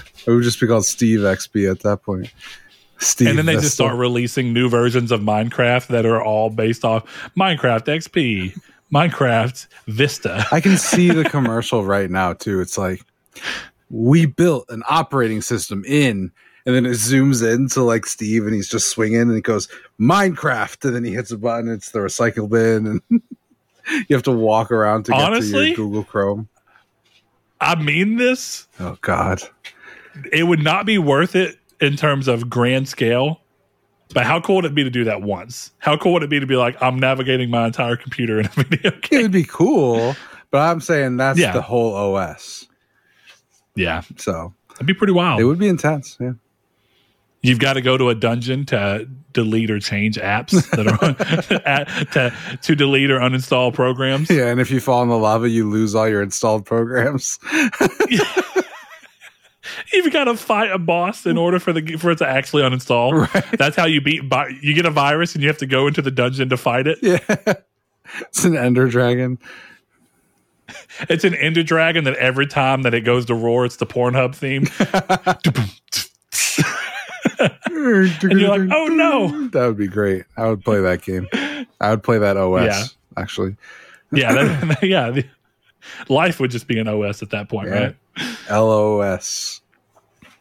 it would just be called Steve XP at that point. Steve and then they just start releasing new versions of Minecraft that are all based off Minecraft XP, Minecraft Vista. I can see the commercial right now too. It's like we built an operating system in, and then it zooms in to like Steve, and he's just swinging, and he goes Minecraft, and then he hits a button. It's the recycle bin, and you have to walk around to get to your Google Chrome. I mean this. Oh God, It would not be worth it in terms of grand scale. But how cool would it be to do that once? How cool would it be to be like, I'm navigating my entire computer in a video game? it would be cool, but I'm saying that's Yeah. the whole OS. Yeah, So it'd be pretty wild. it would be intense. Yeah. You've got to go to a dungeon to delete or change apps that are on, to to delete or uninstall programs. Yeah, and if you fall in the lava, you lose all your installed programs. You've got to fight a boss in order for the for it to actually uninstall. Right. That's how you beat. You get a virus and you have to go into the dungeon to fight it. Yeah, it's an Ender Dragon. It's an Ender Dragon that every time that it goes to roar, it's the Pornhub theme. and you're like, "Oh, no." That would be great. I would play that game. I would play that OS Yeah. actually. yeah, that, yeah. Life would just be an OS at that point, Yeah. right? LOS.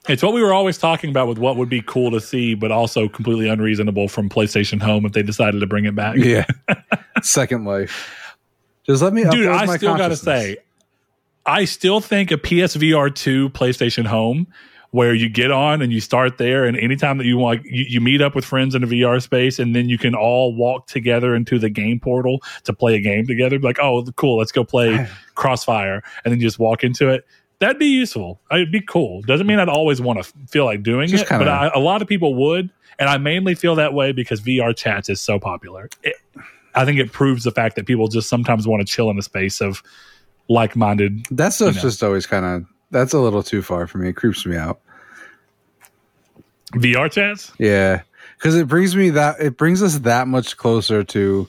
It's what we were always talking about with what would be cool to see, but also completely unreasonable from PlayStation Home if they decided to bring it back. Yeah. Second life. Just let me Dude, I still got to say, I still think a PSVR 2 PlayStation Home where you get on and you start there and anytime that you want you, you meet up with friends in a VR space and then you can all walk together into the game portal to play a game together be like oh cool let's go play Crossfire and then you just walk into it that'd be useful uh, it'd be cool doesn't mean I'd always want to feel like doing Just it kinda- but I, a lot of people would and I mainly feel that way because VR chats is so popular it, I think it proves the fact that people just sometimes want to chill in the space of like-minded That stuff's know. just always kind of that's a little too far for me. It creeps me out. VR chats. Yeah, because it brings me that it brings us that much closer to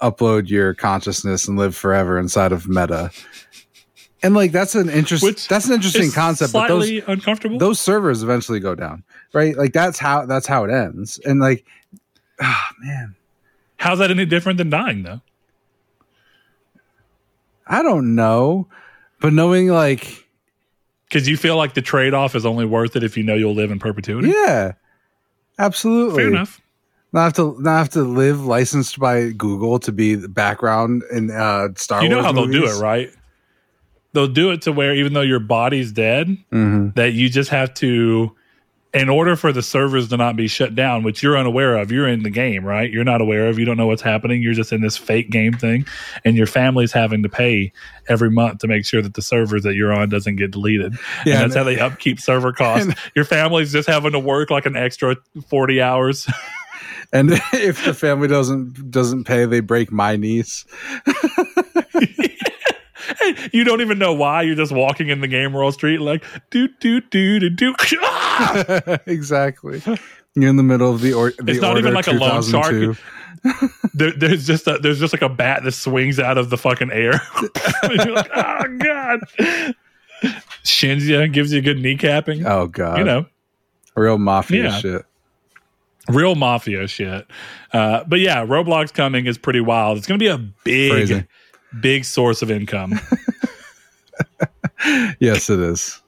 upload your consciousness and live forever inside of Meta. And like that's an interest. Which That's an interesting concept. But those uncomfortable. those servers eventually go down, right? Like that's how that's how it ends. And like, ah, man, How's that any different than dying though? I don't know, but knowing like, Because you feel like the trade off is only worth it if you know you'll live in perpetuity. yeah, absolutely. Fair enough. Not have to not have to live licensed by Google to be the background in uh, Star you know Wars. how they'll do it, right? They'll do it to where even though your body's dead, Mhm. that you just have to, in order for the servers to not be shut down, which you're unaware of, you're in the game, right? You're not aware of, you don't know what's happening. You're just in this fake game thing, and your family's having to pay every month to make sure that the servers that you're on doesn't get deleted. Yeah, and that's and- how they upkeep server costs. your family's just having to work like an extra 40 hours. And if the family doesn't doesn't pay, they break my niece. You don't even know why. You're just walking in the game world street like do do do do do. Exactly. You're in the middle of the or the It's not even like a lone shark. there, there's just a, there's just like a bat that swings out of the fucking air. You're like, oh god. Shins you, gives you a good kneecapping. Oh god, you know, real mafia Yeah. shit. real mafia shit. Uh, but yeah, Roblox coming is pretty wild. It's going to be a big, Crazy. Big source of income. Yes, it is.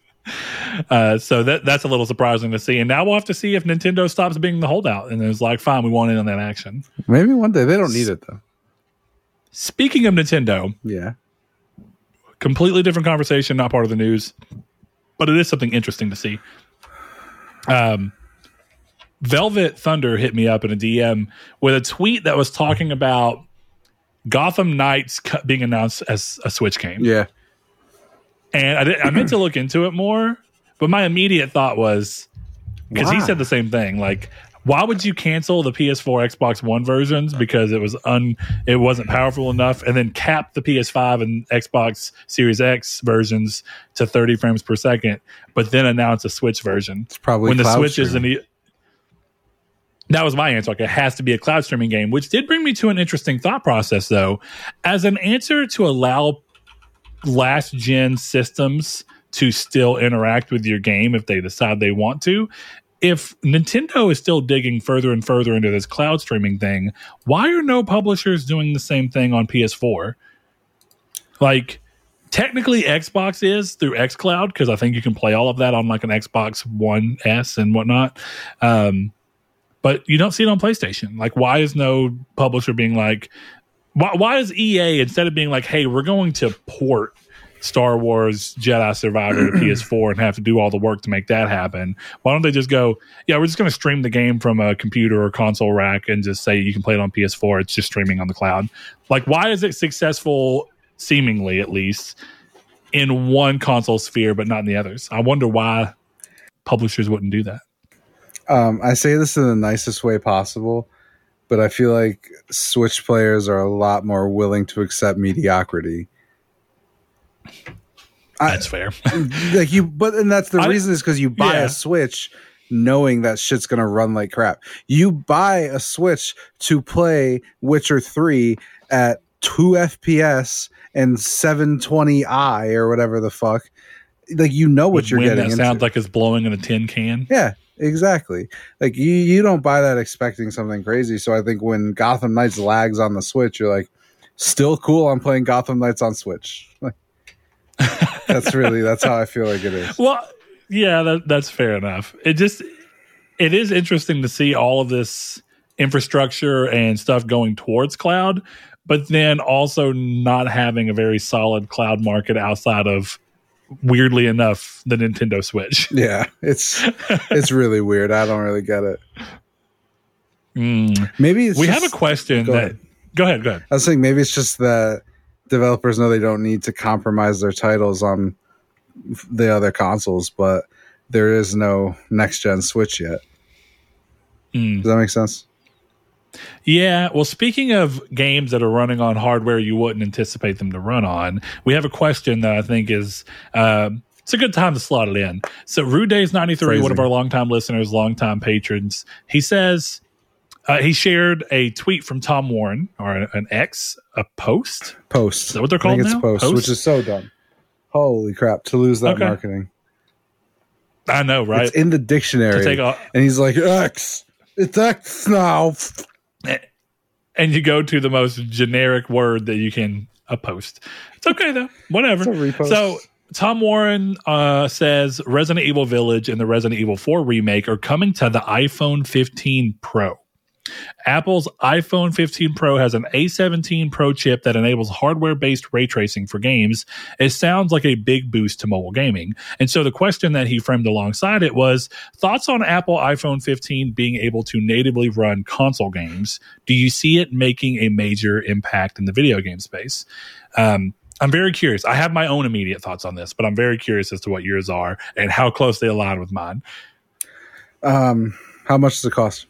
Uh, so that that's a little surprising to see. And now we'll have to see if Nintendo stops being the holdout and is like, fine, we want in on that action. Maybe one day they don't need it though. Speaking of Nintendo, Yeah. completely different conversation, not part of the news, but it is something interesting to see. Um, Velvet Thunder hit me up in a DM with a tweet that was talking about Gotham Knights being announced as a Switch game. Yeah. And I, did, I meant to look into it more, but my immediate thought was because he said the same thing. Like, why would you cancel the PS4, Xbox One versions because it was un it wasn't powerful enough, and then cap the PS5 and Xbox Series X versions to 30 frames per second, but then announce a Switch version It's probably when the Switch is in streaming. the that was my answer. Like it has to be a cloud streaming game, which did bring me to an interesting thought process, though. As an answer to allow last gen systems to still interact with your game if they decide they want to. If Nintendo is still digging further and further into this cloud streaming thing, why are no publishers doing the same thing on PS4? Like, technically, Xbox is through xCloud because I think you can play all of that on like an Xbox One S and whatnot. Um, but you don't see it on PlayStation. Like, why is no publisher being like, why, why is EA instead of being like, hey, we're going to port Star Wars Jedi Survivor to PS4 and have to do all the work to make that happen? Why don't they just go, yeah, we're just going to stream the game from a computer or console rack and just say you can play it on PS4. It's just streaming on the cloud. Like, why is it successful, seemingly at least, in one console sphere but not in the others? I wonder why publishers wouldn't do that. Um, I say this in the nicest way possible, but I feel like Switch players are a lot more willing to accept mediocrity. I- That's fair. like you, but and that's the I- reason is because you buy yeah. a Switch knowing that shit's gonna run like crap. You buy a Switch to play Witcher Three at two FPS and 720i or whatever the fuck. Like you know what With you're getting that into. sounds like it's blowing in a tin can. Yeah, exactly. Like you, you don't buy that expecting something crazy. So I think when Gotham Knights lags on the Switch, you're like, still cool. I'm playing Gotham Knights on Switch. Like, that's really that's how I feel like it is. Well, yeah, that, that's fair enough. It just it is interesting to see all of this infrastructure and stuff going towards cloud, but then also not having a very solid cloud market outside of weirdly enough the Nintendo Switch. Yeah, it's it's really weird. I don't really get it. Mm. Maybe it's We just- have a question go that ahead. go ahead, go ahead. I was saying maybe it's just that developers know they don't need to compromise their titles on the other consoles, but there is no next gen Switch yet. Mm. Does that make sense? Yeah. Well, speaking of games that are running on hardware you wouldn't anticipate them to run on, we have a question that I think is um, it's a good time to slot it in. So, Rude Days ninety three, one of our longtime listeners, longtime patrons, he says uh, he shared a tweet from Tom Warren or an X, a post. Post. Is that what they're I think called it's now? post, Post? which is so dumb. Holy crap! To lose that Okay. marketing, I know, right? it's in the dictionary, to take a, and he's like X. It's X now. And you go to the most generic word that you can a post. It's okay though. Whatever. It's a repost. So Tom Warren uh, says Resident Evil Village and the Resident Evil 4 remake are coming to the iPhone 15 Pro. Apple's iPhone 15 Pro has an A17 Pro chip that enables hardware based ray tracing for games. It sounds like a big boost to mobile gaming. And so the question that he framed alongside it was thoughts on Apple iPhone 15 being able to natively run console games. Do you see it making a major impact in the video game space? Um, I'm very curious. I have my own immediate thoughts on this, but I'm very curious as to what yours are and how close they align with mine. Um, how much does it cost?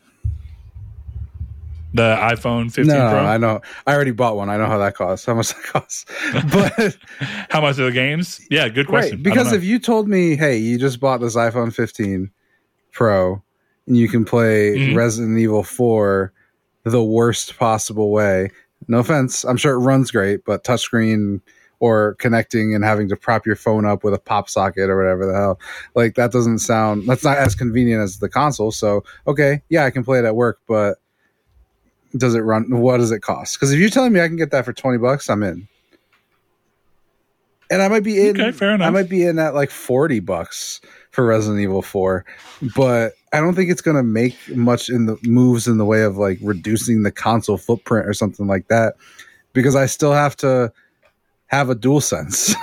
The iPhone 15 no, Pro. I know. I already bought one. I know how that costs. How much that costs. But how much are the games? Yeah, good question. right, because if you told me, "Hey, you just bought this iPhone 15 Pro and you can play Mhm. Resident Evil 4 the worst possible way." No offense, I'm sure it runs great, but touchscreen or connecting and having to prop your phone up with a pop socket or whatever the hell, like that doesn't sound. That's not as convenient as the console. So, okay, yeah, I can play it at work, but does it run? What does it cost? Because if you're telling me I can get that for 20 bucks, I'm in. And I might be in. Okay, fair enough. I might be in at like 40 bucks for Resident Evil 4, but I don't think it's going to make much in the moves in the way of like reducing the console footprint or something like that because I still have to have a dual sense.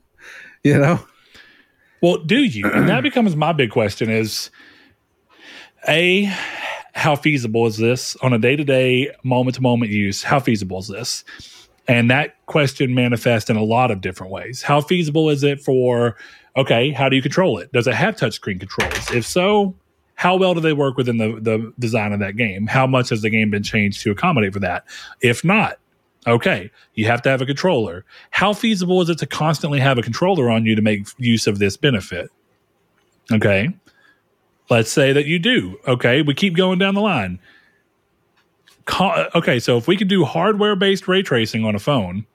you know? Well, do you? And that becomes my big question is A, how feasible is this on a day to day, moment to moment use? How feasible is this? And that question manifests in a lot of different ways. How feasible is it for, okay, how do you control it? Does it have touchscreen controls? If so, how well do they work within the, the design of that game? How much has the game been changed to accommodate for that? If not, okay, you have to have a controller. How feasible is it to constantly have a controller on you to make use of this benefit? Okay. Let's say that you do. Okay. We keep going down the line. Okay. So if we could do hardware based ray tracing on a phone,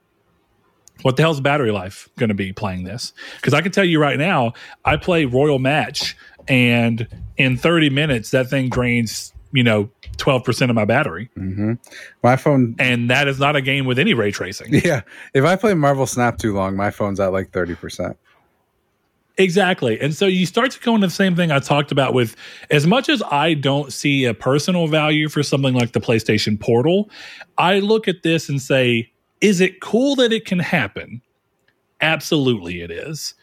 what the hell's battery life going to be playing this? Because I can tell you right now, I play Royal Match, and in 30 minutes, that thing drains, you know, 12% of my battery. hmm My phone. And that is not a game with any ray tracing. Yeah. If I play Marvel Snap too long, my phone's at like 30%. Exactly. And so you start to go into the same thing I talked about with as much as I don't see a personal value for something like the PlayStation Portal, I look at this and say, is it cool that it can happen? Absolutely, it is.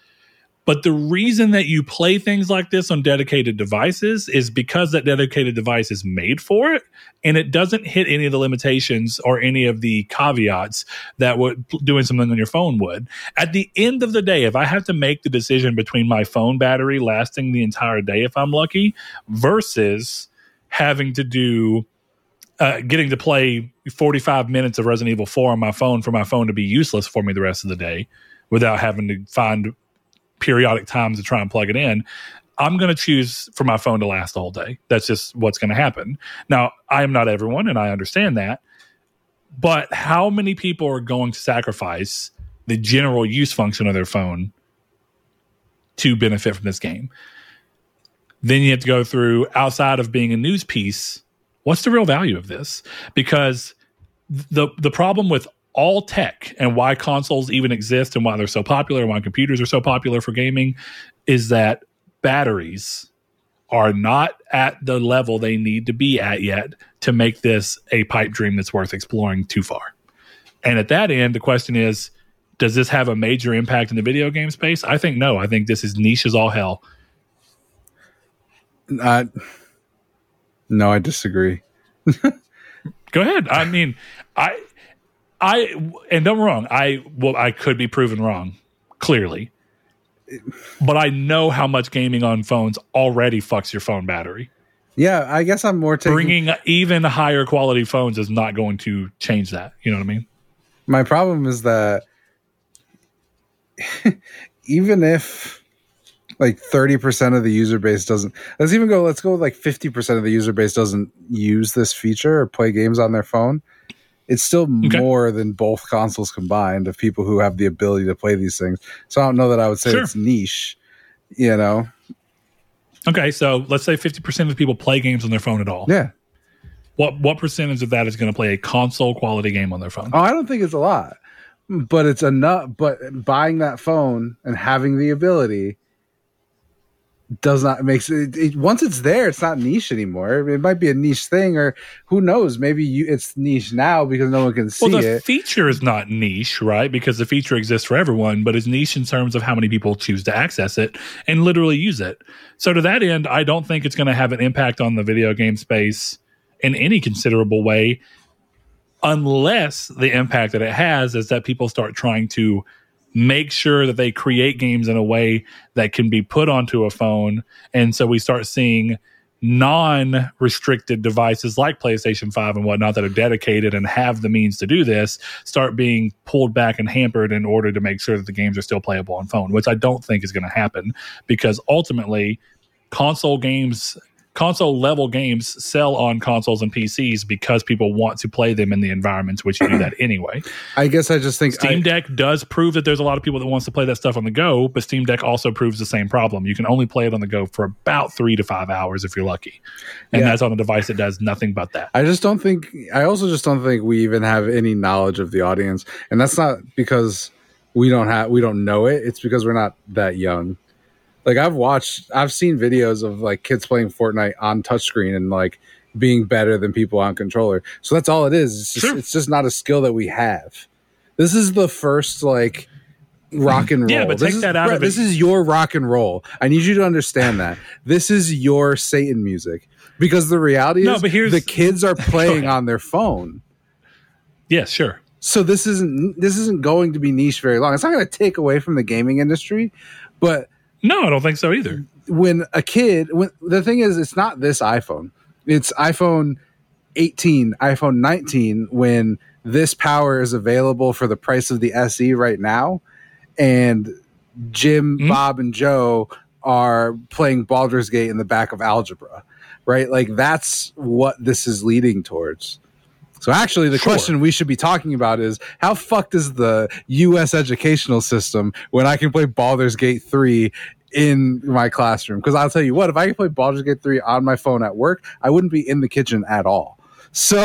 But the reason that you play things like this on dedicated devices is because that dedicated device is made for it and it doesn't hit any of the limitations or any of the caveats that would doing something on your phone would. At the end of the day, if I have to make the decision between my phone battery lasting the entire day if I'm lucky versus having to do uh, getting to play 45 minutes of Resident Evil 4 on my phone for my phone to be useless for me the rest of the day without having to find periodic times to try and plug it in. I'm going to choose for my phone to last all day. That's just what's going to happen. Now, I am not everyone, and I understand that. But how many people are going to sacrifice the general use function of their phone to benefit from this game? Then you have to go through outside of being a news piece. What's the real value of this? Because the the problem with all tech and why consoles even exist and why they're so popular and why computers are so popular for gaming is that batteries are not at the level they need to be at yet to make this a pipe dream that's worth exploring too far. And at that end, the question is does this have a major impact in the video game space? I think no. I think this is niche as all hell. I, no, I disagree. Go ahead. I mean, I, I, and don't wrong. I well, I could be proven wrong, clearly, but I know how much gaming on phones already fucks your phone battery. Yeah, I guess I'm more taking. Bringing even higher quality phones is not going to change that. You know what I mean? my problem is that even if like 30% of the user base doesn't let's even go let's go with like 50% of the user base doesn't use this feature or play games on their phone it's still Okay. more than both consoles combined of people who have the ability to play these things so i don't know that i would say Sure. it's niche you know Okay, so let's say fifty percent of people play games on their phone at all. yeah What what percentage of that is going to play a console quality game on their phone? oh i don't think it's a lot but it's enough but buying that phone and having the ability does not makes it, it once it's there it's not niche anymore it might be a niche thing or who knows maybe you it's niche now because no one can see well, the it feature is not niche, right? Because the feature exists for everyone, but it's niche in terms of how many people choose to access it and literally use it. So to that end, I don't think it's going to have an impact on the video game space in any considerable way, unless the impact that it has is that people start trying to make sure that they create games in a way that can be put onto a phone. And so we start seeing non restricted devices like PlayStation 5 and whatnot that are dedicated and have the means to do this start being pulled back and hampered in order to make sure that the games are still playable on phone, which I don't think is going to happen because ultimately console games console level games sell on consoles and PCs because people want to play them in the environments which you do that anyway. i guess i just think Steam I, Deck does prove that there's a lot of people that wants to play that stuff on the go, but Steam Deck also proves the same problem. You can only play it on the go for about 3 to 5 hours if you're lucky. And Yeah. that's on a device that does nothing but that. I just don't think I also just don't think we even have any knowledge of the audience. And that's not because we don't have we don't know it. It's because we're not that young. Like I've watched I've seen videos of like kids playing Fortnite on touchscreen and like being better than people on controller. So that's all it is. It's just, Sure. it's just not a skill that we have. This is the first like rock and roll. Yeah, but this take is, that out Brett, of it. This is your rock and roll. I need you to understand that. This is your Satan music. Because the reality No, is but here's- the kids are playing on their phone. Yeah, sure. So this isn't this isn't going to be niche very long. It's not going to take away from the gaming industry, but No, I don't think so either. when a kid when the thing is it's not this iphone it's iphone 18 iphone 19 when this power is available for the price of the se right now and jim Mhm. bob and joe are playing Baldur's Gate in the back of algebra right like that's what this is leading towards so actually the Sure. question we should be talking about is how fucked is the US educational system when I can play Baldur's Gate 3 in my classroom because I'll tell you what, if I could play Baldur's Gate 3 on my phone at work, I wouldn't be in the kitchen at all. So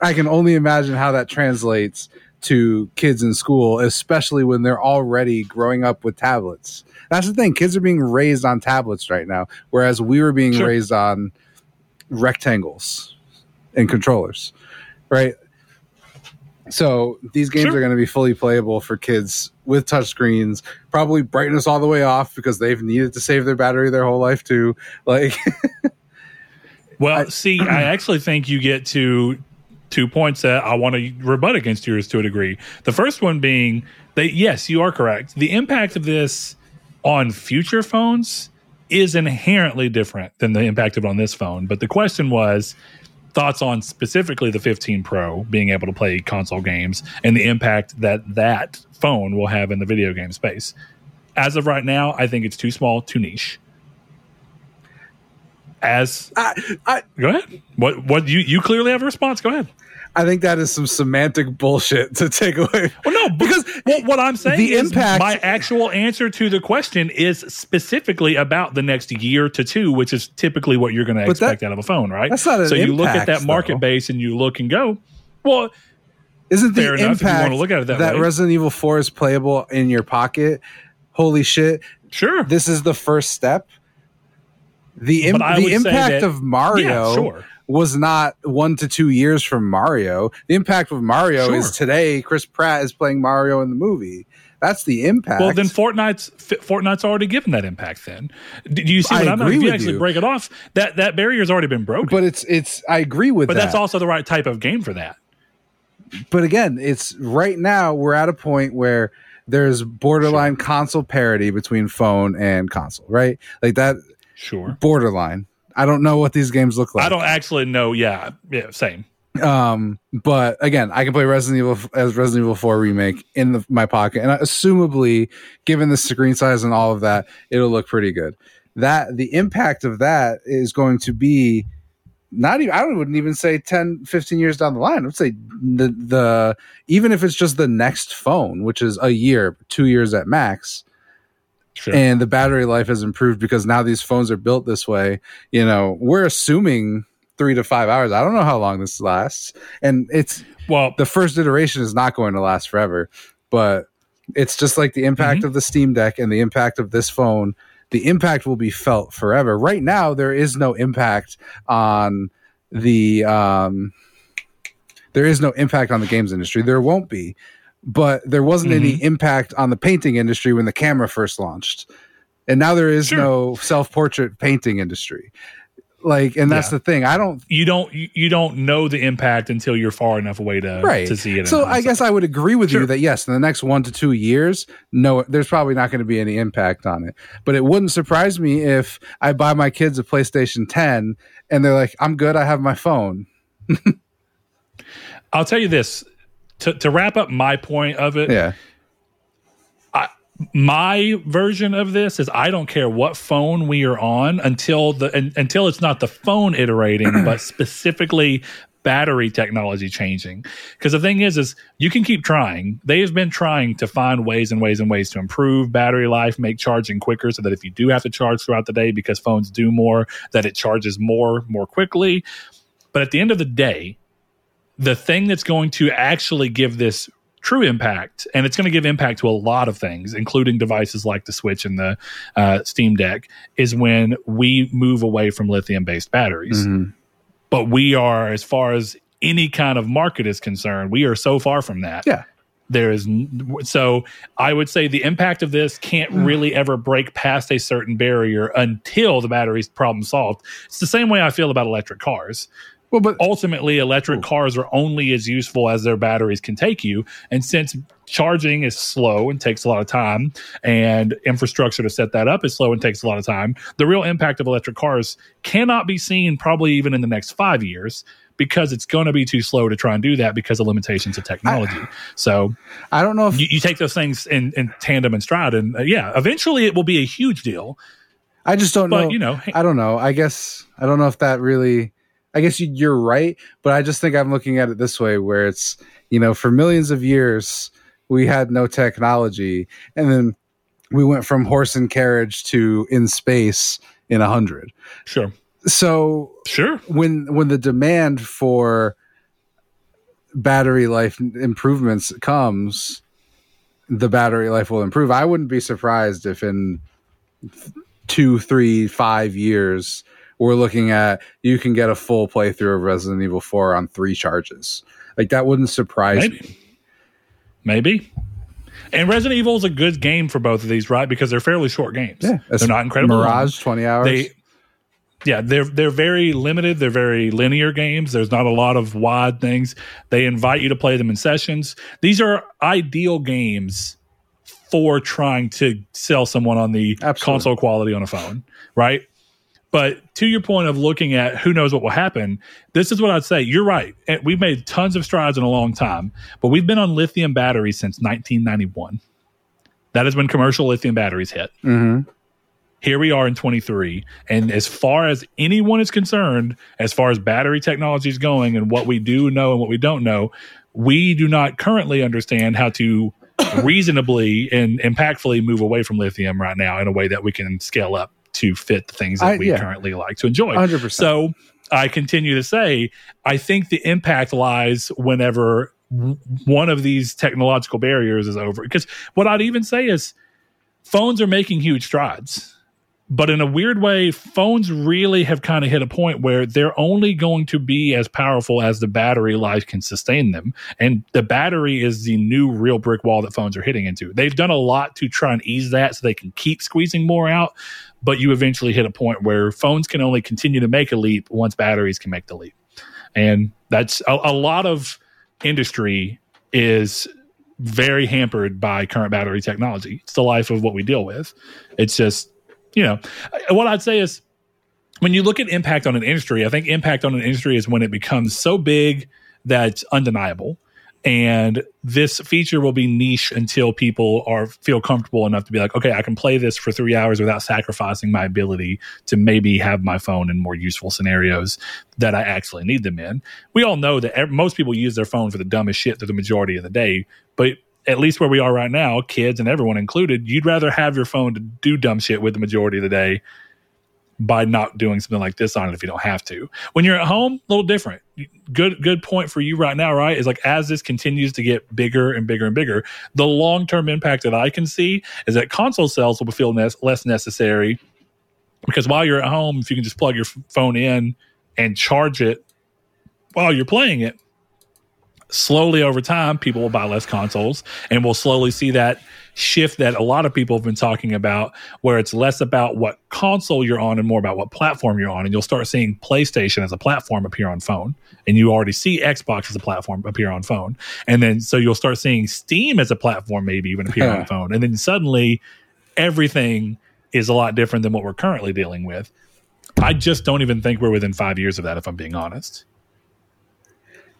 I can only imagine how that translates to kids in school, especially when they're already growing up with tablets. That's the thing. Kids are being raised on tablets right now, whereas we were being Sure. raised on rectangles and controllers, right? So these games Sure. are going to be fully playable for kids with touchscreens, probably brightness all the way off because they've needed to save their battery their whole life too. Like, Well, see, I actually think you get to two points that I want to rebut against yours to a degree. The first one being that, yes, you are correct. The impact of this on future phones is inherently different than the impact of it on this phone. But the question was thoughts on specifically the 15 Pro being able to play console games and the impact that that phone will have in the video game space. As of right now, I think it's too small, too niche. As I, I, Go ahead. What what you you clearly have a response. Go ahead. I think that is some semantic bullshit to take away. Well, no, because what, what I'm saying the is impact- my actual answer to the question is specifically about the next year to two, which is typically what you're going to But that- expect out of a phone, right? that's not an so you look at that market though. base and you look and go, well, Isn't the Fair enough, if you impact look at it that way. Resident Evil 4 is playable in your pocket? Holy shit. sure. This is the first step. The, im- the impact that- of Mario Yeah, sure. Was not one to two years from Mario. The impact of Mario Sure. is today. Chris Pratt is playing Mario in the movie. That's the impact. Well, then Fortnite's Fortnite's already given that impact. Then, do you see I what I'm? agree If you actually you. break it off, that that barrier's already been broken. but it's it's. I agree with but that. that's also the right type of game for that. but again, it's right now we're at a point where there's borderline console parity between phone and console, right? Like that Sure. borderline. I don't know what these games look like. I don't actually know. Yeah, yeah, same. Um, but again, I can play Resident Evil as Resident Evil 4 remake in the, my pocket, and I, assumably, given the screen size and all of that, it'll look pretty good. That the impact of that is going to be not even I wouldn't even say 10 15 years down the line. I would say the the even if it's just the next phone, which is a year, 2 years at max, Sure. and the battery life has improved because now these phones are built this way you know we're assuming three to five hours i don't know how long this lasts and it's well, the first iteration is not going to last forever but it's just like the impact Mm-hmm. of the steam deck and the impact of this phone the impact will be felt forever. Right now, there is no impact on the um, there is no impact on the games industry. There won't be, but there wasn't mm-hmm. any impact on the painting industry when the camera first launched, and now there is sure. no self portrait painting industry like and that's yeah. the thing i don't you don't you don't know the impact until you're far enough away to right. to see it so i guess i would agree with sure. you that yes in the next one to two years no there's probably not going to be any impact on it but it wouldn't surprise me if i buy my kids a playstation 10 and they're like i'm good i have my phone i'll tell you this to, to wrap up my point of it yeah I, my version of this is I don't care what phone we are on until the until it's not the phone iterating, but specifically battery technology changing. Because the thing is, is you can keep trying. They have been trying to find ways and ways and ways to improve battery life, make charging quicker, so that if you do have to charge throughout the day because phones do more, that it charges more more quickly. But at the end of the day, the thing that's going to actually give this true impact, and it's going to give impact to a lot of things, including devices like the Switch and the uh, Steam Deck, is when we move away from lithium based batteries. Mm-hmm. But we are, as far as any kind of market is concerned, we are so far from that. Yeah. There is so I would say the impact of this can't mm. really ever break past a certain barrier until the battery's problem solved. It's the same way I feel about electric cars. Well, but ultimately, electric cars are only as useful as their batteries can take you. And since charging is slow and takes a lot of time, and infrastructure to set that up is slow and takes a lot of time, the real impact of electric cars cannot be seen probably even in the next five years because it's going to be too slow to try and do that because of limitations of technology. I, so I don't know if you, you take those things in, in, tandem and stride, and uh, yeah, eventually it will be a huge deal. I just don't but, know. You know, I don't know. I guess I don't know if that really I guess you're right, but I just think I'm looking at it this way where it's, you know, for millions of years, we had no technology. And then we went from horse and carriage to in space in a hundred. Sure. So sure. When when the demand for battery life improvements comes, the battery life will improve. I wouldn't be surprised if in two, three, five years we're looking at you can get a full playthrough of Resident Evil 4 on three charges. Like that wouldn't surprise Maybe. me. Maybe. And Resident Evil is a good game for both of these, right? Because they're fairly short games. Yeah, they're not incredible. Mirage, long. twenty hours. They, yeah, they're they're very limited. They're very linear games. There's not a lot of wide things. They invite you to play them in sessions. These are ideal games for trying to sell someone on the Absolutely. console quality on a phone, right? But to your point of looking at who knows what will happen, this is what I'd say. You're right. We've made tons of strides in a long time, but we've been on lithium batteries since 1991. That is when commercial lithium batteries hit. Mm-hmm. Here we are in 23. And as far as anyone is concerned, as far as battery technology is going and what we do know and what we don't know, we do not currently understand how to reasonably and impactfully move away from lithium right now in a way that we can scale up to fit the things that I, we yeah. currently like to enjoy. 100%. So I continue to say, I think the impact lies whenever one of these technological barriers is over. Because what I'd even say is phones are making huge strides but in a weird way, phones really have kind of hit a point where they're only going to be as powerful as the battery life can sustain them. And the battery is the new real brick wall that phones are hitting into. They've done a lot to try and ease that so they can keep squeezing more out. But you eventually hit a point where phones can only continue to make a leap once batteries can make the leap. And that's a, a lot of industry is very hampered by current battery technology. It's the life of what we deal with. It's just you know, what I'd say is when you look at impact on an industry, I think impact on an industry is when it becomes so big that it's undeniable. And this feature will be niche until people are feel comfortable enough to be like, okay, I can play this for three hours without sacrificing my ability to maybe have my phone in more useful scenarios that I actually need them in. We all know that most people use their phone for the dumbest shit for the majority of the day, but at least where we are right now, kids and everyone included, you'd rather have your phone to do dumb shit with the majority of the day by not doing something like this on it if you don't have to. When you're at home, a little different. Good good point for you right now, right? Is like as this continues to get bigger and bigger and bigger, the long term impact that I can see is that console sales will feel ne- less necessary because while you're at home, if you can just plug your phone in and charge it while you're playing it, slowly over time, people will buy less consoles and we'll slowly see that shift that a lot of people have been talking about, where it's less about what console you're on and more about what platform you're on. And you'll start seeing PlayStation as a platform appear on phone, and you already see Xbox as a platform appear on phone. And then so you'll start seeing Steam as a platform maybe even appear on phone. And then suddenly everything is a lot different than what we're currently dealing with. I just don't even think we're within five years of that, if I'm being honest.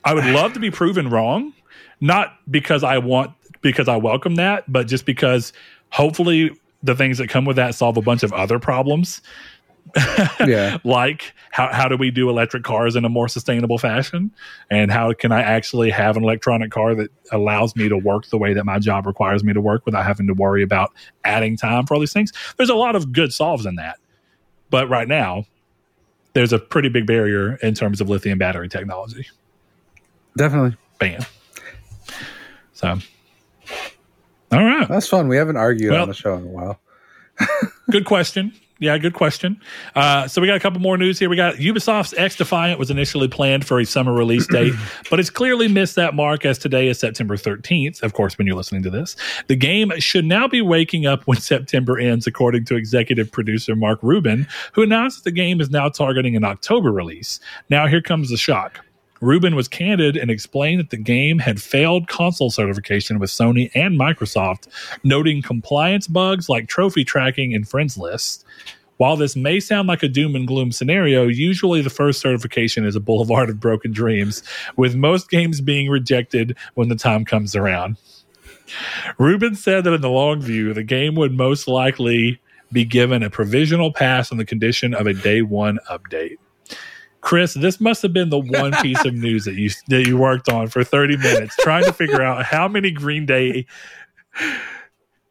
I would love to be proven wrong, not because I want because I welcome that, but just because hopefully the things that come with that solve a bunch of other problems. yeah. like how, how do we do electric cars in a more sustainable fashion? And how can I actually have an electronic car that allows me to work the way that my job requires me to work without having to worry about adding time for all these things? There's a lot of good solves in that. But right now, there's a pretty big barrier in terms of lithium battery technology. Definitely. Bam. So all right. That's fun. We haven't argued well, on the show in a while. good question. Yeah, good question. Uh, so we got a couple more news here. We got Ubisoft's XDefiant was initially planned for a summer release date, but it's clearly missed that mark as today is September 13th. Of course, when you're listening to this, the game should now be waking up when September ends, according to executive producer Mark Rubin, who announced that the game is now targeting an October release. Now, here comes the shock. Rubin was candid and explained that the game had failed console certification with Sony and Microsoft, noting compliance bugs like trophy tracking and friends lists. While this may sound like a doom and gloom scenario, usually the first certification is a boulevard of broken dreams, with most games being rejected when the time comes around. Rubin said that in the long view, the game would most likely be given a provisional pass on the condition of a day one update. Chris, this must have been the one piece of news that you that you worked on for 30 minutes trying to figure out how many Green Day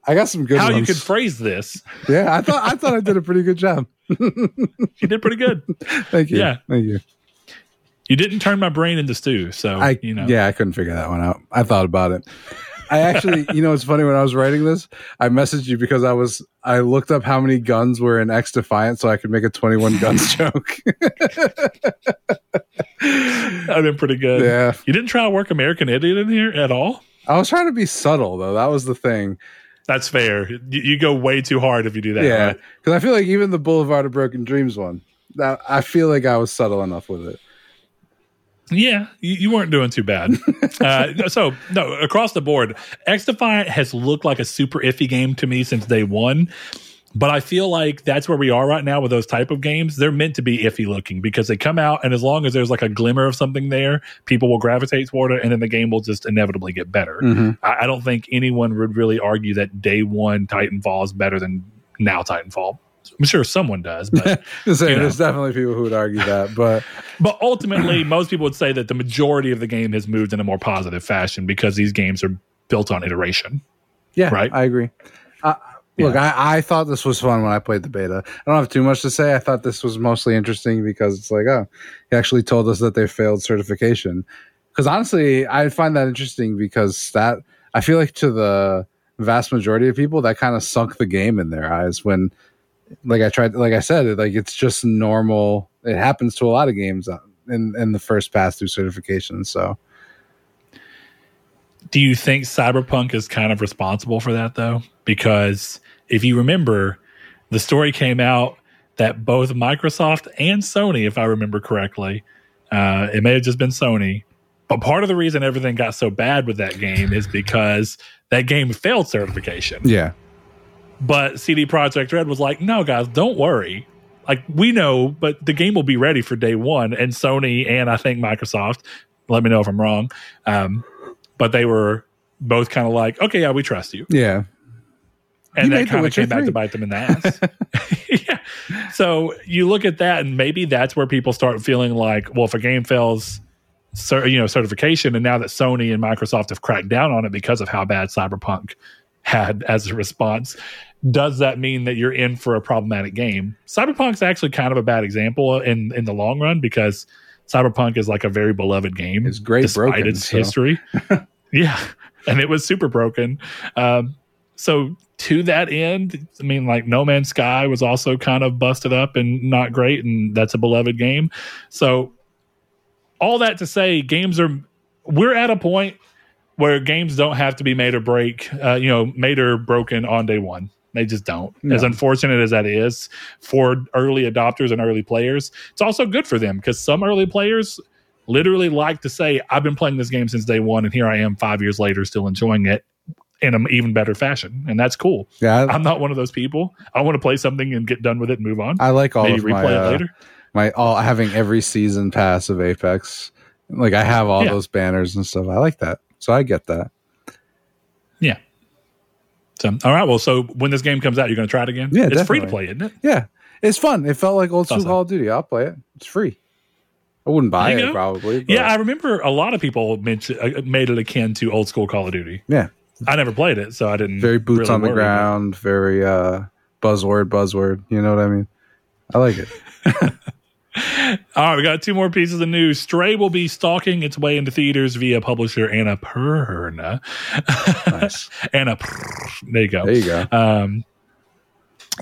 I got some good how ones. you could phrase this. Yeah, I thought I thought I did a pretty good job. you did pretty good. Thank you. Yeah. Thank you. You didn't turn my brain into stew, so I you know. Yeah, I couldn't figure that one out. I thought about it. I actually, you know, it's funny when I was writing this, I messaged you because I was I looked up how many guns were in XDefiant so I could make a 21 guns joke. That'd been pretty good. Yeah. You didn't try to work American Idiot in here at all? I was trying to be subtle though. That was the thing. That's fair. You, you go way too hard if you do that. Yeah. right? Cuz I feel like even the Boulevard of Broken Dreams one, that I feel like I was subtle enough with it. Yeah, you, you weren't doing too bad. uh, so, no, across the board, XDefiant has looked like a super iffy game to me since day one. But I feel like that's where we are right now with those type of games. They're meant to be iffy looking because they come out, and as long as there's like a glimmer of something there, people will gravitate toward it, and then the game will just inevitably get better. Mhm. I, I don't think anyone would really argue that day one Titanfall is better than now Titanfall. I'm sure someone does, but Just saying, You know. there's definitely people who would argue that, but But ultimately, most people would say that the majority of the game has moved in a more positive fashion because these games are built on iteration. yeah, Right. I agree. Uh, Look, I, I thought this was fun when I played the beta. I don't have too much to say. I thought this was mostly interesting because it's like, oh, he actually told us that they failed certification. Because honestly, I find that interesting because that I feel like to the vast majority of people that kind of sunk the game in their eyes when, like I tried, like I said, like it's just normal. It happens to a lot of games uh, in in the first pass through certification. So Do you think Cyberpunk is kind of responsible for that, though? Because if you remember, the story came out that both Microsoft and Sony, if I remember correctly, uh, it may have just been Sony, but part of the reason everything got so bad with that game is because that game failed certification. yeah, But CD Projekt Red was like, no, guys, don't worry. Like, we know, but the game will be ready for day one. And Sony and I think Microsoft, let me know if I'm wrong, um, but they were both kind of like, okay, yeah, we trust you. yeah, And You that kind of came back 3. to bite them in the ass. yeah. So you look at that, and maybe that's where people start feeling like, well, if a game fails, cer- you know, certification, and now that Sony and Microsoft have cracked down on it because of how bad Cyberpunk had as a response. Does that mean that you're in for a problematic game? Cyberpunk's actually kind of a bad example in in the long run because Cyberpunk is like a very beloved game. It's great despite broken, its so. history. yeah, and it was super broken. Um, so to that end, I mean, like No Man's Sky was also kind of busted up and not great, and that's a beloved game. So all that to say, games are we're at a point where games don't have to be made or break, uh, you know, made or broken on day one. They just don't. No. As unfortunate as that is for early adopters and early players, it's also good for them because some early players literally like to say, I've been playing this game since day one, and here I am five years later still enjoying it in an even better fashion. And that's cool. Yeah, I, I'm not one of those people. I want to play something and get done with it and move on. I like all Maybe of replay my it uh, later. my all having every season pass of Apex. Like I have all Yeah. those banners and stuff. I like that. So I get that. Yeah. So, all right. Well, so when this game comes out, you're going to try it again? Yeah, It's free to play, isn't it? Yeah, it's fun. It felt like old school Awesome. Call of Duty. I'll play it. It's free. I wouldn't buy it probably. but- Yeah, I remember a lot of people mentioned, uh, made it akin to old school Call of Duty. yeah. I never played it, so I didn't. Very boots really on the ground. Very uh, buzzword, buzzword. You know what I mean? I like it. All right, we got two more pieces of news. Stray will be stalking its way into theaters via publisher Annapurna. Nice. Annapurna. There you go. There you go. Um,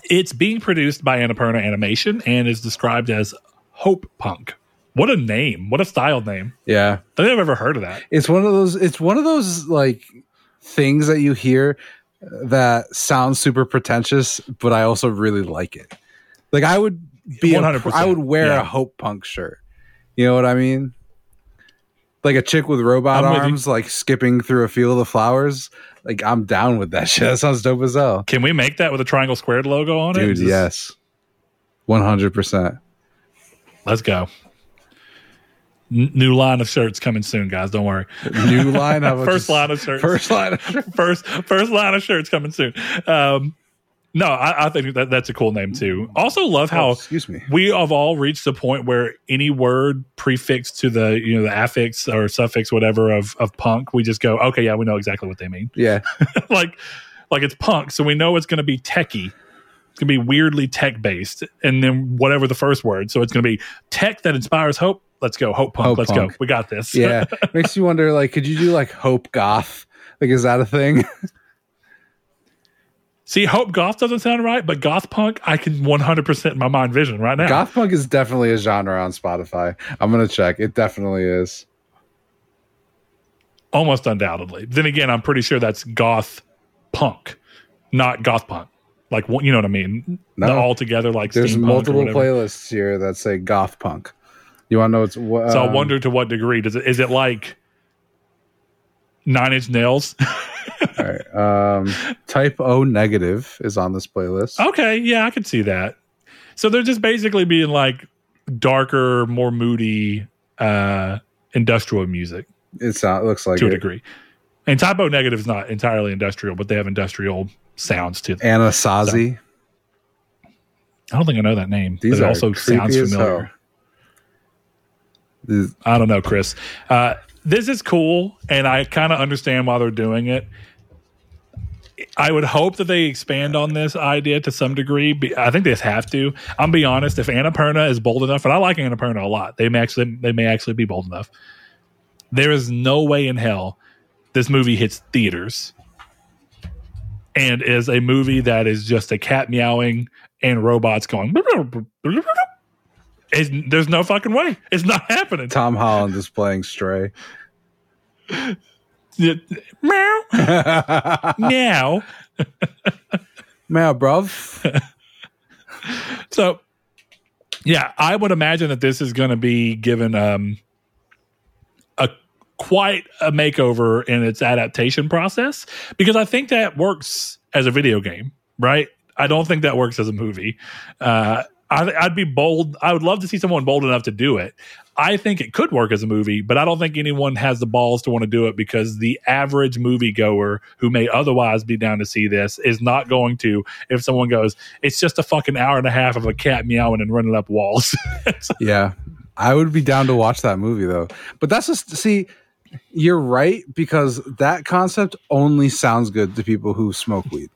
it's being produced by Annapurna Animation and is described as Hope Punk. What a name! What a style name! Yeah. I think I've ever heard of that. it's one of those it's one of those like things that you hear that sounds super pretentious but i also really like it like i would be a, 100%, i would wear yeah. a hope punk shirt you know what i mean like a chick with robot I'm with arms like skipping through a field of flowers like i'm down with that shit that sounds dope as hell Can we make that with a triangle squared logo on it? dude yes 100% Let's go. N- new line of shirts coming soon, guys. Don't worry. new line about First line of shirts. first line of shirts. first first line of shirts coming soon. Um, no, I, I think that that's a cool name too. Also, love Oh, how excuse me we have all reached the point where any word prefixed to the you know the affix or suffix whatever of of punk, we just go, okay, yeah, we know exactly what they mean. yeah like like it's punk, so we know it's going to be techie. It's going to be weirdly tech based, and then whatever the first word. So it's going to be tech that inspires hope. Let's go, hope punk. Hope Let's punk. go. We got this. yeah makes you wonder like could you do like hope goth like is that a thing See, hope goth doesn't sound right, but goth punk, I can 100% in my mind vision right now. Goth punk is definitely a genre on Spotify. I'm gonna check. It definitely is. Almost undoubtedly. Then again, I'm pretty sure that's goth punk, not goth punk. Like, you know what I mean? No. Not all together like There's multiple playlists here that say goth punk. You want to know what's what? So I um, wonder to what degree does it is it like Nine Inch Nails? all right, um, type O negative is on this playlist. okay, yeah, I could see that. So they're just basically being like darker, more moody, uh, industrial music It's not. It looks like to a degree. And Type O Negative is not entirely industrial, but they have industrial sounds to them. Anasazi. I don't think I know that name. These but it also sounds familiar. These- I don't know, Chris. Uh, this is cool, and I kind of understand why they're doing it. I would hope that they expand on this idea to some degree. I think they have to. I'm be honest. If Annapurna is bold enough, and I like Annapurna a lot, they may actually they may actually be bold enough. There is no way in hell this movie hits theaters and is a movie that is just a cat meowing and robots going. It's, there's no fucking way. It's not happening. Tom Holland is playing Stray. Meow, meow. Meow, bruv. So, yeah, I would imagine that this is going to be given um, a quite a makeover in its adaptation process because I think that works as a video game, right? I don't think that works as a movie. Uh, I, I'd be bold. I would love to see someone bold enough to do it. I think it could work as a movie, but I don't think anyone has the balls to want to do it because the average moviegoer who may otherwise be down to see this is not going to. If someone goes, it's just a fucking hour and a half of a cat meowing and running up walls. yeah, I would be down to watch that movie though. But that's just see. you're right because that concept only sounds good to people who smoke weed.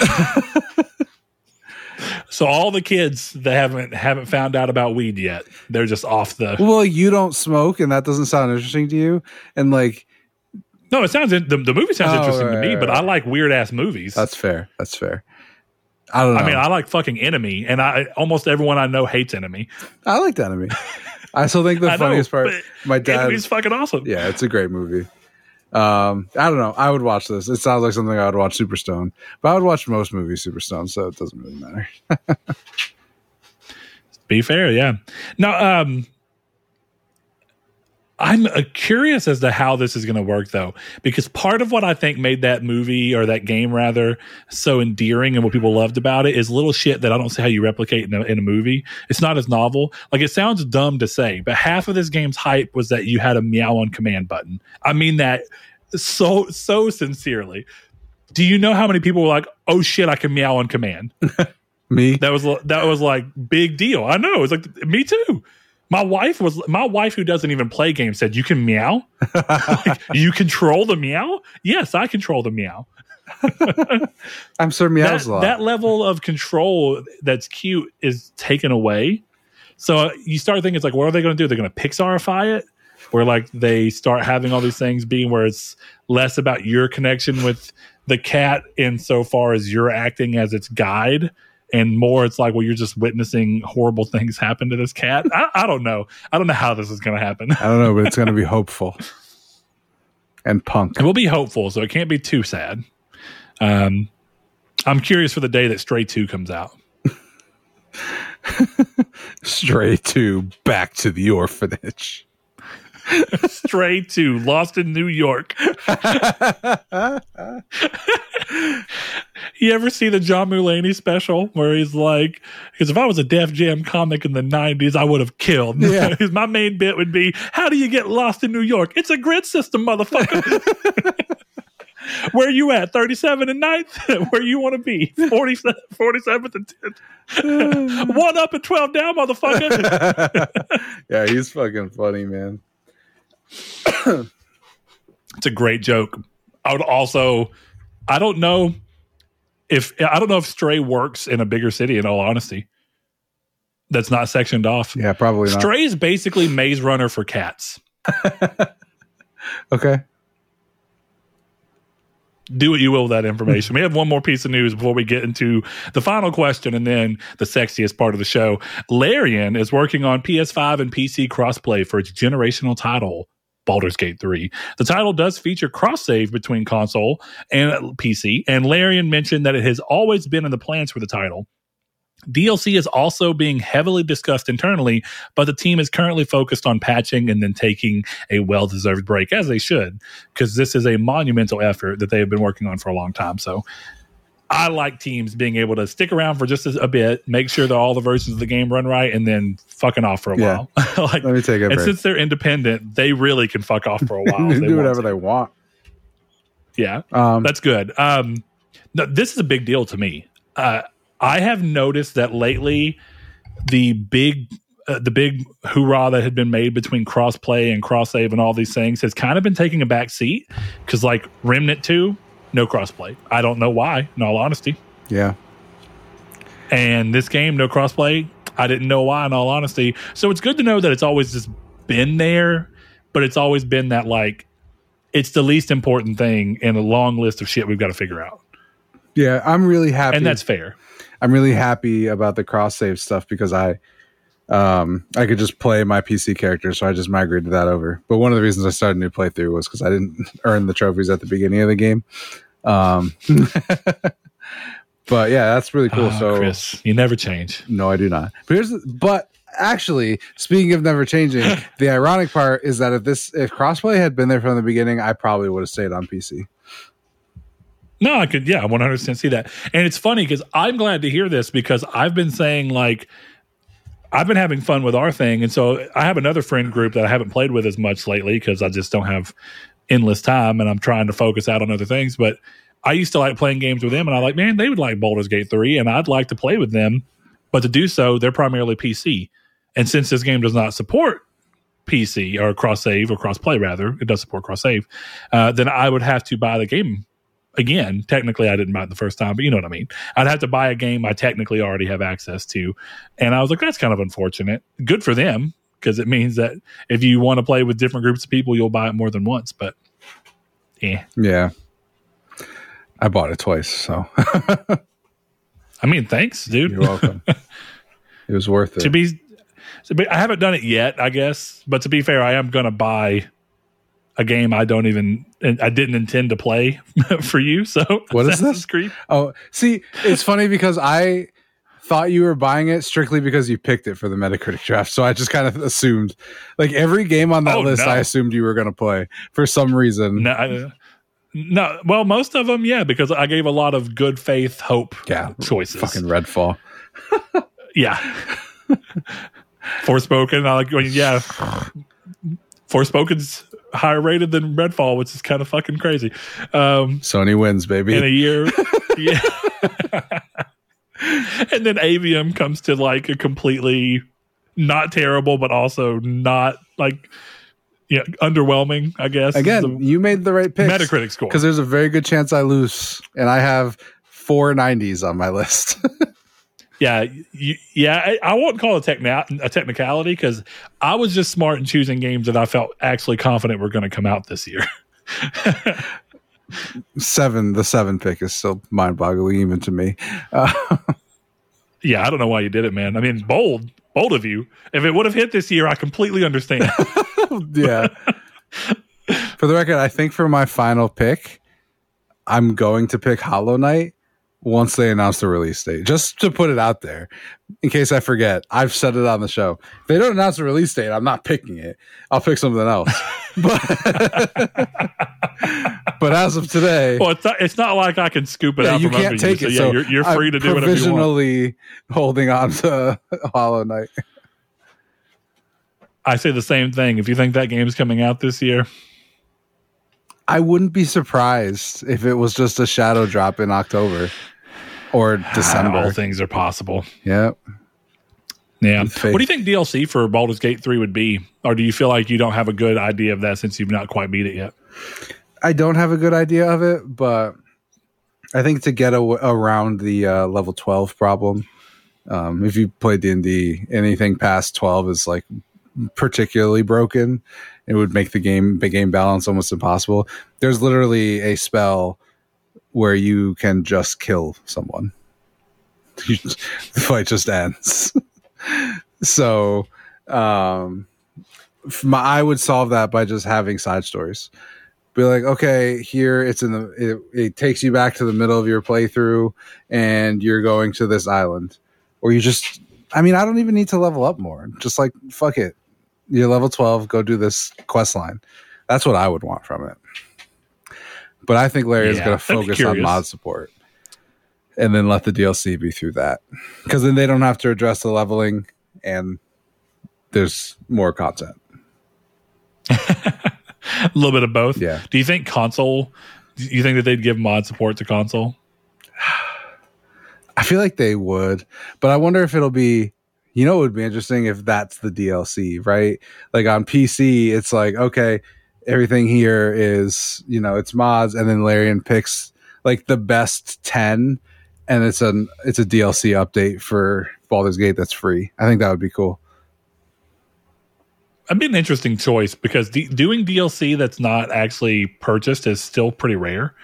So all the kids that haven't haven't found out about weed yet, they're just off the. Well, you don't smoke, and that doesn't sound interesting to you. And like, No, it sounds the, the movie sounds Oh, interesting right, to me, right, but I like weird ass movies. that's fair. That's fair. I don't know. I mean, I like fucking Enemy, and I almost everyone I know hates Enemy. I liked Enemy. I still think the I know, funniest part. My dad. Enemy's fucking awesome. Yeah, it's a great movie. Um, I don't know. I would watch this. It sounds like something I would watch Superstone, but I would watch most movies Superstone, so it doesn't really matter. Be fair, yeah. Now, um, I'm uh, curious as to how this is going to work, though, because part of what I think made that movie or that game rather so endearing and what people loved about it is little shit that I don't see how you replicate in a, in a movie. It's not as novel. Like it sounds dumb to say, but half of this game's hype was that you had a meow on command button. I mean that so so sincerely. Do you know how many people were like, "Oh shit, I can meow on command"? Me? That was that was like big deal. I know. It was like me too. My wife was my wife who doesn't even play games said you can meow. Like, you control the meow. Yes, I control the meow. I'm Sir That, Meows lot. that level of control that's cute is taken away. So uh, you start thinking it's like, what are they going to do? They're going to Pixarify it, where like they start having all these things being where it's less about your connection with the cat insofar as you're acting as its guide and more it's like well you're just witnessing horrible things happen to this cat. I, I don't know. I don't know how this is going to happen. I don't know, but it's going to be hopeful. And punk. we'll be hopeful so it can't be too sad. Um i'm curious for the day that stray 2 comes out. Straight 2 back to the orphanage. Stray 2 lost in new york you ever see the john mulaney special where he's like because if i was a def jam comic in the 90s i would have killed Yeah. 'Cause my main bit would be how do you get lost in new york it's a grid system motherfucker Where you at? 37 and 9th? Where you want to be? 40, 47th and 10th. One up and 12 down, motherfucker. yeah, he's fucking funny, man. It's a great joke. I would also, I don't know if, I don't know if Stray works in a bigger city, in all honesty. That's not sectioned off. Yeah, probably not. Stray is basically Maze Runner for cats. Okay. do what you will with that information. we have one more piece of news before we get into the final question and then the sexiest part of the show. Larian is working on PS5 and PC crossplay for its generational title. Baldur's Gate 3. The title does feature cross save between console and PC, and Larian mentioned that it has always been in the plans for the title. DLC is also being heavily discussed internally, but the team is currently focused on patching and then taking a well deserved break, as they should, because this is a monumental effort that they have been working on for a long time. So I like teams being able to stick around for just a, bit, make sure that all the versions of the game run right, and then fucking off for a Yeah. while. like, Let me take it. and break. since they're independent, they really can fuck off for a while. They do whatever to. they want. Yeah. Um, That's good. Um, no, this is a big deal to me. Uh, I have noticed that lately, the big, uh, the big hoorah that had been made between crossplay and cross save and all these things has kind of been taking a back seat because, like Remnant Two, no crossplay. I don't know why. In all honesty, yeah. and this game, no crossplay. I didn't know why. In all honesty, so it's good to know that it's always just been there, but it's always been that like it's the least important thing in a long list of shit we've got to figure out, Yeah, I'm really happy. and that's fair. I'm really happy about the cross save stuff because I um I could just play my PC character, so I just migrated that over. But one of the reasons I started a new playthrough was because I didn't earn the trophies at the beginning of the game. Um but yeah, that's really cool. Ah, so Chris, you never change. no, I do not. But here's but actually, speaking of never changing, the ironic part is that if this if crossplay had been there from the beginning, I probably would have stayed on PC. No, I could, yeah, I 100% see that. And it's funny because I'm glad to hear this because I've been saying, like, I've been having fun with our thing. And so I have another friend group that I haven't played with as much lately because I just don't have endless time and I'm trying to focus out on other things. But I used to like playing games with them and I like, man, they would like Baldur's Gate 3 and I'd like to play with them. But to do so, they're primarily PC. And since this game does not support PC or cross save or cross play rather, it does support cross save, uh, then I would have to buy the game again. Technically, I didn't buy it the first time, but you know what I mean. I'd have to buy a game I technically already have access to, and I was like, that's kind of unfortunate. Good for them because it means that if you want to play with different groups of people, you'll buy it more than once. But yeah, Yeah. I bought it twice, so I mean, thanks, dude. you're welcome. it was worth to it. be, to be, I haven't done it yet, I guess. But to be fair, I am going to buy a game I don't even, I didn't intend to play for you. So What is this? Creed. Oh, see, it's funny because I thought you were buying it strictly because you picked it for the Metacritic draft. So I just kind of assumed, like every game on that Oh, list, no. I assumed you were going to play for some reason. No, I, no. Well, most of them, yeah, because I gave a lot of good faith hope Yeah, choices. fucking Redfall. yeah. Forspoken, I like when yeah. Forspoken's higher rated than Redfall, which is kind of fucking crazy. Um, Sony wins, baby. in a year. yeah. and then Aveum comes to like a completely not terrible, but also not like yeah, underwhelming, I guess. Again, you made the right pick. Metacritic score. Because there's a very good chance I lose, and I have four 90s on my list. Yeah, you, yeah. I, I won't call it techna- a technicality because I was just smart in choosing games that I felt actually confident were going to come out this year. seven, the seven pick is still mind boggling even to me. Uh, yeah, I don't know why you did it, man. I mean, bold, bold of you. If it would have hit this year, I completely understand. yeah. for the record, I think for my final pick, I'm going to pick Hollow Knight once they announce the release date. Just to put it out there, in case I forget. I've said it on the show. If they don't announce the release date, I'm not picking it. I'll pick something else. but, but as of today, well, it's not, it's not like I can scoop it yeah, out you from can't take you. it. So, So yeah, you're, you're I'm free to do whatever you want. provisionally holding on to Hollow Knight. I say the same thing. If you think that game's coming out this year, I wouldn't be surprised if it was just a shadow drop in October or all things are possible. Yeah. Yeah. What do you think DLC for Baldur's Gate 3 would be? Or do you feel like you don't have a good idea of that since you've not quite beat it yet? I don't have a good idea of it, but I think to get a, around the uh, level 12 problem, um, if you play D&D, anything past 12 is like particularly broken. It would make the game, the game balance almost impossible. There's literally a spell where you can just kill someone. the fight just ends. so, um, my, I would solve that by just having side stories. Be like, okay, here it's in the. It, it takes you back to the middle of your playthrough, and you're going to this island, or you just. I mean, I don't even need to level up more. Just like fuck it, you're level twelve. Go do this quest line. That's what I would want from it. But I think Larry is going to focus on mod support, and then let the DLC be through that, because then they don't have to address the leveling, and there's more content. A little bit of both. Yeah. Do you think console, do you think that they'd give mod support to console? I feel like they would, but I wonder if it'll be. You know, it would be interesting if that's the DLC, right? Like on PC, it's like okay, everything here is you know it's mods, and then Larian picks like the best ten, and it's an it's a DLC update for Baldur's Gate that's free. I think that would be cool. That'd be an interesting choice because d- doing DLC that's not actually purchased is still pretty rare.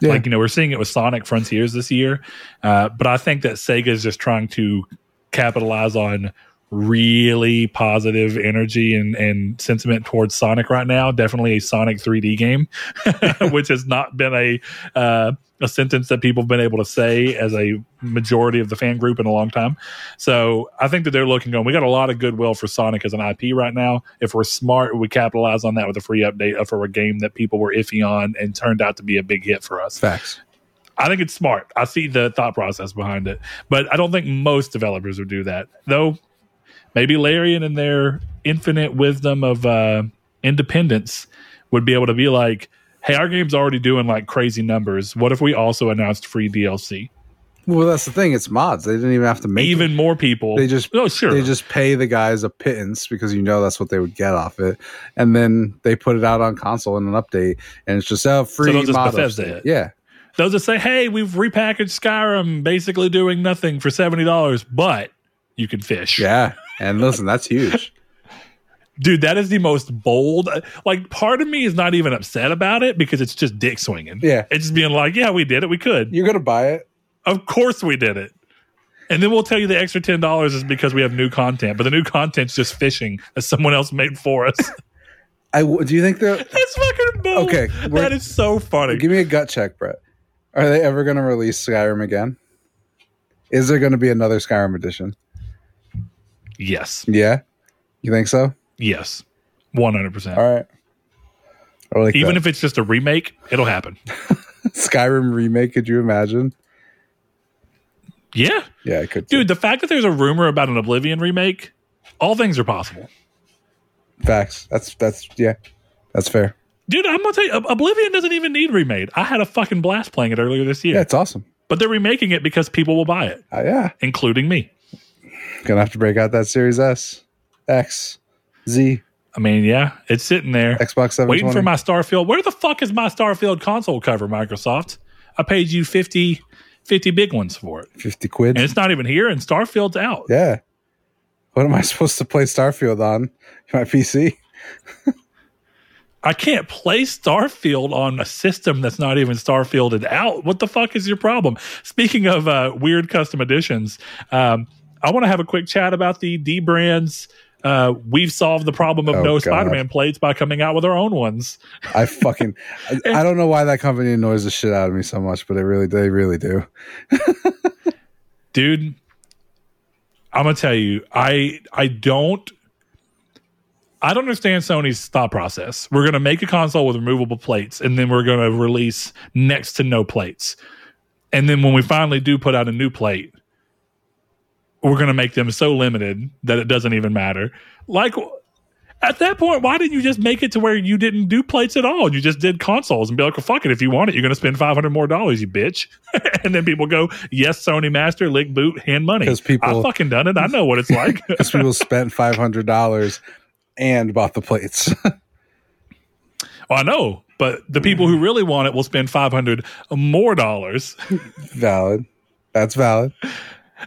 Yeah. Like, you know, we're seeing it with Sonic Frontiers this year. Uh, but I think that Sega is just trying to capitalize on really positive energy and, and sentiment towards Sonic right now. Definitely a Sonic 3D game, which has not been a uh, a sentence that people have been able to say as a majority of the fan group in a long time. So I think that they're looking on. We got a lot of goodwill for Sonic as an IP right now. If we're smart, we capitalize on that with a free update for a game that people were iffy on and turned out to be a big hit for us. Facts. I think it's smart. I see the thought process behind it, but I don't think most developers would do that. Though maybe Larian and their infinite wisdom of uh, independence would be able to be like, "Hey, our game's already doing like crazy numbers. What if we also announced free DLC?" Well, that's the thing. It's mods. They didn't even have to make even it. more people. They just oh sure. They just pay the guys a pittance because you know that's what they would get off it, and then they put it out on console in an update, and it's just a free just mod. Yeah, They'll just say, "Hey, we've repackaged Skyrim, basically doing nothing for seventy dollars, but you can fish." yeah. And listen, that's huge. dude, that is the most bold. Like, part of me is not even upset about it because it's just dick swinging. Yeah. it's just being like, "Yeah, we did it. We could. You're gonna buy it. Of course, we did it." And then we'll tell you the extra ten dollars is because we have new content, but the new content's just fishing that someone else made for us. I w- do you think they're That's fucking bold. Okay, that is so funny. Give me a gut check, Brett. Are they ever going to release Skyrim again? Is there going to be another Skyrim edition? Yes, Yeah, you think so? yes, one hundred percent. All right. Like Even that. if it's just a remake, it'll happen. Skyrim remake, could you imagine? Yeah, Yeah, I could. dude. The fact that there's a rumor about an Oblivion remake, all things are possible. facts. That's that's yeah, that's fair. Dude, I'm gonna tell you, Oblivion doesn't even need remade. I had a fucking blast playing it earlier this year, Yeah, it's awesome. but they're remaking it because people will buy it, Uh, yeah, including me. Gonna have to break out that Series S, X, Z, I mean, yeah, it's sitting there Xbox Seven. waiting for my Starfield. Where the fuck is my Starfield console cover, Microsoft? I paid you 50, 50 big ones for it, fifty quid. and it's not even here, and Starfield's out. yeah. What am I supposed to play Starfield on my PC? I can't play Starfield on a system that's not even Starfielded out. What the fuck is your problem? Speaking of uh, weird custom editions, um, I want to have a quick chat about the dbrands. Uh, we've solved the problem of Oh, no God. Spider-Man plates by coming out with our own ones. I fucking I, I don't know why that company annoys the shit out of me so much, but they really they really do. dude i'm gonna tell you i i don't i don't understand sony's thought process we're gonna make a console with removable plates and then we're gonna release next to no plates and then when we finally do put out a new plate we're gonna make them so limited that it doesn't even matter like at that point, why didn't you just make it to where you didn't do plates at all? You just did consoles and be like, well, fuck it. If you want it, you're going to spend 500 more dollars, you bitch. and then people go, yes, Sony Master, lick boot, hand money. 'Cause people- I've fucking done it. I know what it's like. Because people spent five hundred dollars and bought the plates. well, I know, but the people who really want it will spend 500 more dollars. valid. That's valid.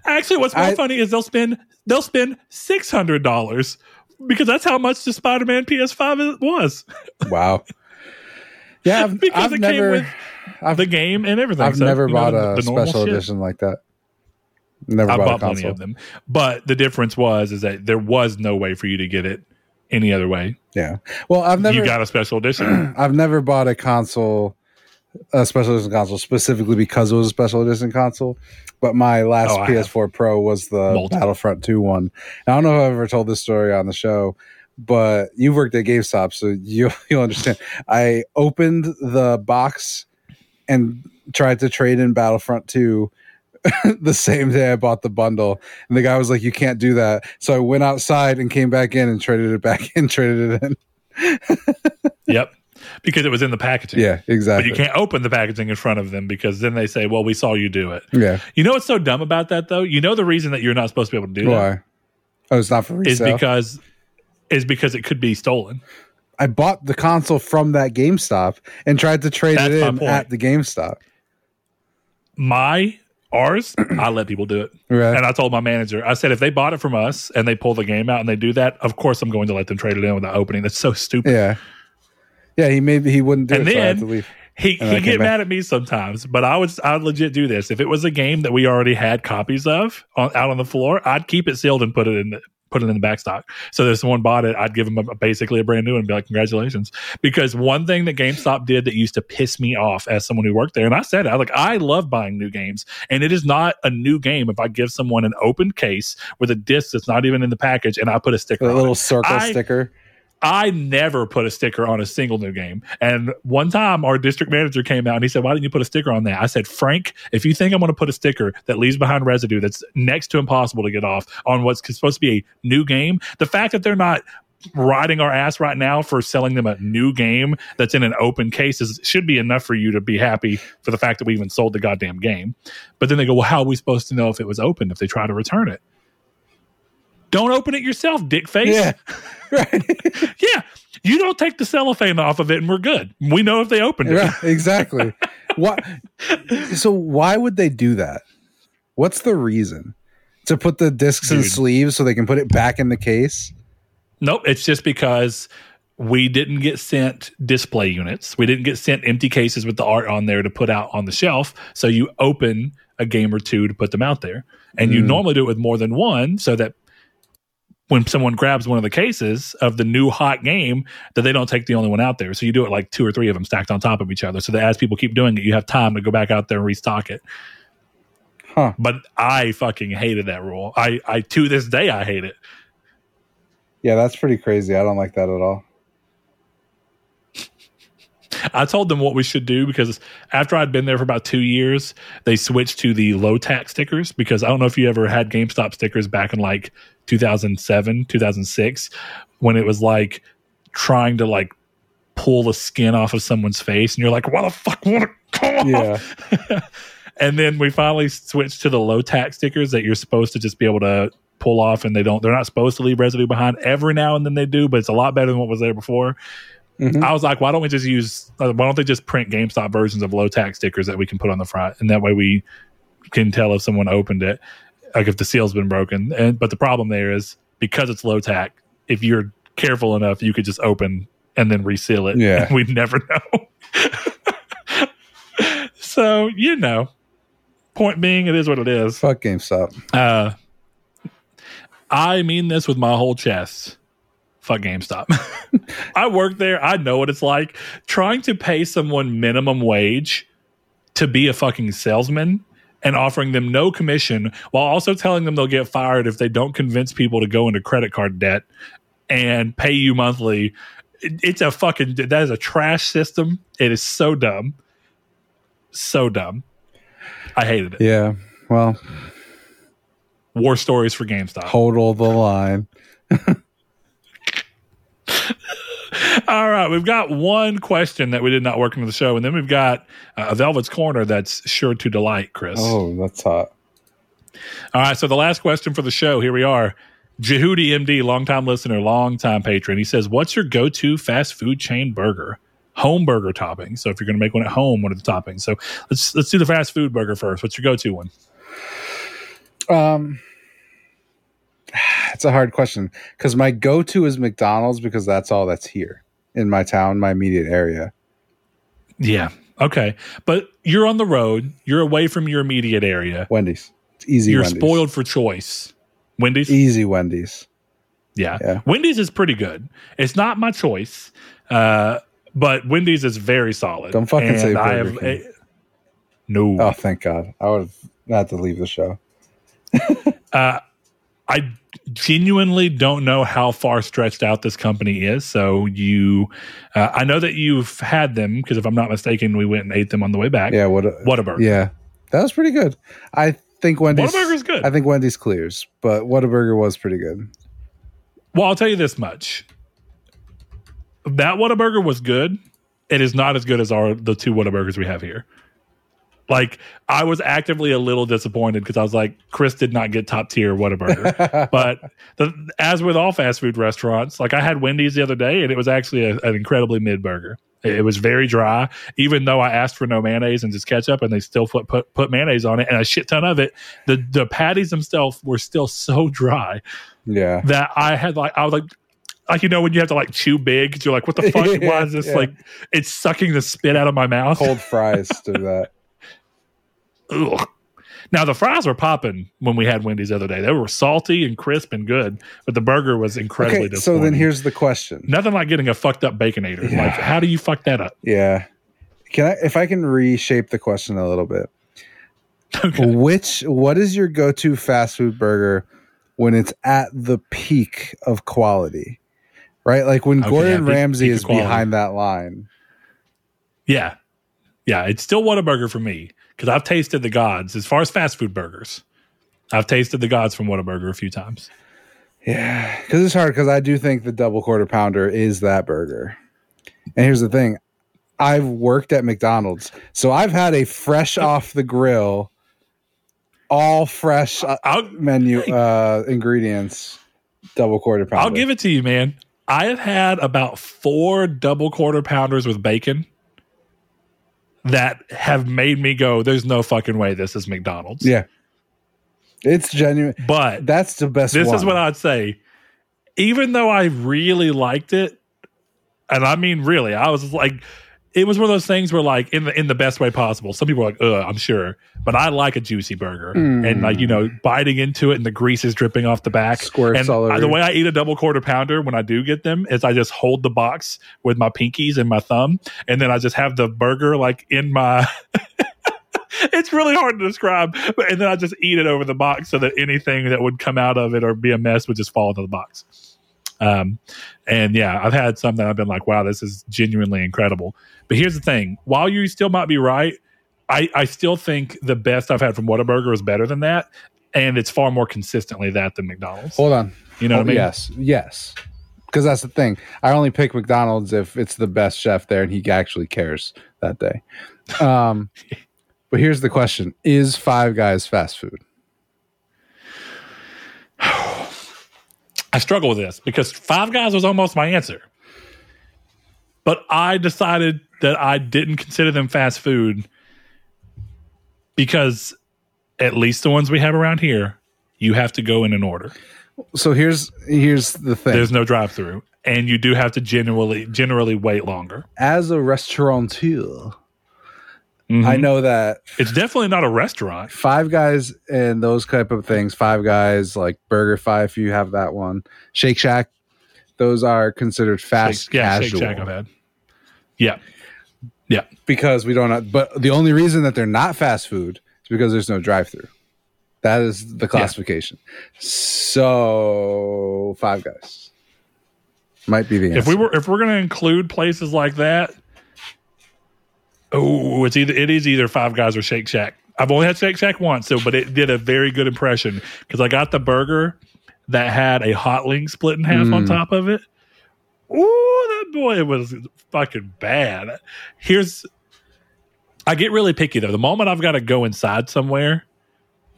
Actually, what's more I- funny is they'll spend, they'll spend $600 because that's how much the Spider-Man PS5 was. Wow. Yeah, I've, Because I've it came with I've, the game and everything. I've So, never you know, bought the- a the special shit. edition like that. Never I bought, bought a plenty console. of them, but the difference was is that there was no way for you to get it any other way. Yeah. Well, I've never, you got a special edition. I've never bought a console, a special edition console specifically because it was a special edition console. But my last Oh, PS4 Pro was the Multiple. Battlefront 2 one. And I don't know if I've ever told this story on the show, but you've worked at GameStop, so you you'll understand. I opened the box and tried to trade in Battlefront 2 the same day I bought the bundle. And the guy was like, You can't do that. So I went outside and came back in and traded it back in, traded it in. yep, because it was in the packaging. Yeah, But exactly. you can't open the packaging in front of them because then they say, "Well, we saw you do it." Yeah. You know what's so dumb about that though? You know the reason that you're not supposed to be able to do that Why? Oh, it's not for resale. is because is because it could be stolen. I bought the console from that GameStop and tried to trade That's it in point. at the GameStop. My ours, I let people do it. Right. And I told my manager, I said, if they bought it from us and they pull the game out and they do that, of course I'm going to let them trade it in without opening. That's so stupid. yeah. Yeah, he maybe he wouldn't do And it, so I had then- to leave. He And he get back. mad at me sometimes, but I would I would legit do this. If it was a game that we already had copies of on, out on the floor, I'd keep it sealed and put it in the, put it in the back stock. So if someone bought it, I'd give them a, basically a brand new one and be like, "Congratulations!" Because one thing that GameStop did that used to piss me off as someone who worked there, and I said, it, I like, I love buying new games, and it is not a new game if I give someone an open case with a disc that's not even in the package, and I put a sticker A little it. circle I- sticker. I never put a sticker on a single new game. And one time our district manager came out and he said, Why didn't you put a sticker on that? I said, Frank, if you think I'm going to put a sticker that leaves behind residue that's next to impossible to get off on what's supposed to be a new game, the fact that they're not riding our ass right now for selling them a new game that's in an open case is, should be enough for you to be happy for the fact that we even sold the goddamn game. But then they go, well, how are we supposed to know if it was open if they try to return it? Don't open it yourself, dick face. Yeah. Right. yeah. You don't take the cellophane off of it and we're good. We know if they opened it. right. Exactly. what? So why would they do that? What's the reason? To put the discs in sleeves so they can put it back in the case? Nope. It's just because we didn't get sent display units. We didn't get sent empty cases with the art on there to put out on the shelf. So you open a game or two to put them out there. And you Mm. normally do it with more than one so that when someone grabs one of the cases of the new hot game, that they don't take the only one out there. So you do it like two or three of them stacked on top of each other. So that as people keep doing it, you have time to go back out there and restock it. Huh. But I fucking hated that rule. I, I to this day I hate it. Yeah, that's pretty crazy. I don't like that at all. I told them what we should do because after I'd been there for about two years, they switched to the low tack stickers because I don't know if you ever had GameStop stickers back in like 2007, 2006, when it was like trying to like pull the skin off of someone's face and you're like, why the fuck won't it come off? Yeah. and then we finally switched to the low tack stickers that you're supposed to just be able to pull off and they don't they're not supposed to leave residue behind every now and then they do but it's a lot better than what was there before Mhm. i was like why don't we just use uh, why don't they just print gamestop versions of low tack stickers that we can put on the front and that way we can tell if someone opened it like if the seal's been broken. And but the problem there is because it's low tack if you're careful enough you could just open and then reseal it. Yeah. we'd never know. So you know point being it is what it is. Fuck GameStop. uh i mean this with my whole chest. Fuck gamestop i work there. I know what it's like. Trying to pay someone minimum wage to be a fucking salesman and offering them no commission while also telling them they'll get fired if they don't convince people to go into credit card debt and pay you monthly. It- it's a fucking that is a trash system. It is so dumb. So dumb. I hated it. Yeah. Well, war stories for gamestop. Hodl the line. All right, we've got one question that we did not work into the show, and then we've got uh, a Velvet's Corner that's sure to delight, Chris. Oh, that's hot. All right, so the last question for the show. Here we are. Jehudi MD, longtime listener, longtime patron. He says, "What's your go-to fast food chain burger? Home burger topping. So if you're going to make one at home, what are the toppings? So let's let's do the fast food burger first. What's your go-to one? Um, it's a hard question because my go-to is McDonald's because that's all that's here in my town, my immediate area. Yeah, okay, but you're on the road. You're away from your immediate area. Wendy's. It's easy. You're Wendy's. spoiled for choice. Wendy's. Easy Wendy's. Yeah. Yeah. Wendy's is pretty good. It's not my choice, uh, but Wendy's is very solid. Don't fucking And say I Burger have King. a- no. Oh, thank God. I would have had to leave the show. Uh, I genuinely don't know how far stretched out this company is. So you, uh, I know that you've had them because if I'm not mistaken, we went and ate them on the way back. Yeah. What? A, Whataburger. Yeah, that was pretty good. I think Wendy's. Whataburger's good. I think Wendy's clears, but Whataburger was pretty good. Well, I'll tell you this much: that Whataburger was good. It is not as good as our the two Whataburgers we have here. Like I was actively a little disappointed because I was like, Chris did not get top tier Whataburger. but the, as with all fast food restaurants, like I had Wendy's the other day, and it was actually a, an incredibly mid burger. It, it was very dry, even though I asked for no mayonnaise and just ketchup, and they still put put, put mayonnaise on it and a shit ton of it. The the patties themselves were still so dry Yeah. that I had like I was like like you know when you have to like chew big you're like what the fuck why is this Yeah. like it's sucking the spit out of my mouth Cold fries do that. Ugh. now the fries were popping when we had Wendy's the other day they were salty and crisp and good but the burger was incredibly Okay, so then here's the question. nothing like getting a fucked up baconator Yeah. like how do you fuck that up Yeah. Can I if I can reshape the question a little bit? okay. Which what is your go-to fast food burger when it's at the peak of quality? Right? Like when Okay, Gordon yeah, Ramsay is behind that line. yeah yeah it's still Whataburger for me because I've tasted the gods as far as fast food burgers I've tasted the gods from Whataburger a few times Yeah, because it's hard. Because I do think the double quarter pounder is that burger. And here's the thing: I've worked at McDonald's, so I've had a fresh off the grill, all fresh uh, I'll, menu uh, ingredients, double quarter pounder. I'll give it to you, man. I have had about four double quarter pounders with bacon that have made me go, there's no fucking way this is McDonald's. Yeah, it's genuine. But That's the best. this one. is what I'd say. Even though I really liked it, and I mean really, I was like, it was one of those things where like in the in the best way possible. Some people are like, Ugh, I'm sure, but I like a juicy burger, Mm. and like you know, biting into it and the grease is dripping off the back. Squirts and over the way I eat a double quarter pounder when I do get them is I just hold the box with my pinkies and my thumb, and then I just have the burger like in my. it's really hard to describe, but and then I just eat it over the box so that anything that would come out of it or be a mess would just fall into the box. Um, and yeah, I've had some that I've been like, wow, this is genuinely incredible. But here's the thing: while you still might be right, I I still think the best I've had from Whataburger is better than that, and it's far more consistently that than McDonald's. Hold on. You know Oh, what I mean? Yes, yes. Because that's the thing. I only pick McDonald's if it's the best chef there and he actually cares that day. Um, but here's the question: Is Five Guys fast food? I struggle with this because Five Guys was almost my answer. But I decided that I didn't consider them fast food because at least the ones we have around here, you have to go in an order. So here's here's the thing. There's no drive through. And you do have to generally generally wait longer. As a restaurateur, Mhm. I know that It's definitely not a restaurant. Five Guys and those type of things, Five Guys like Burger Five, if you have that one, Shake Shack, those are considered fast Shake, yeah, casual. Shake Shack I've had. Yeah. Yeah. because we don't. Have, but the only reason that they're not fast food is because there's no drive-through. That is the classification. So Five Guys might be the answer. If we were if we're gonna include places like that, oh, it's either it is either Five Guys or Shake Shack. I've only had Shake Shack once, so but it did a very good impression because I got the burger that had a hot link split in half on Mm. top of it. Oh, that boy was fucking bad. Here's I get really picky though. The moment I've got to go inside somewhere,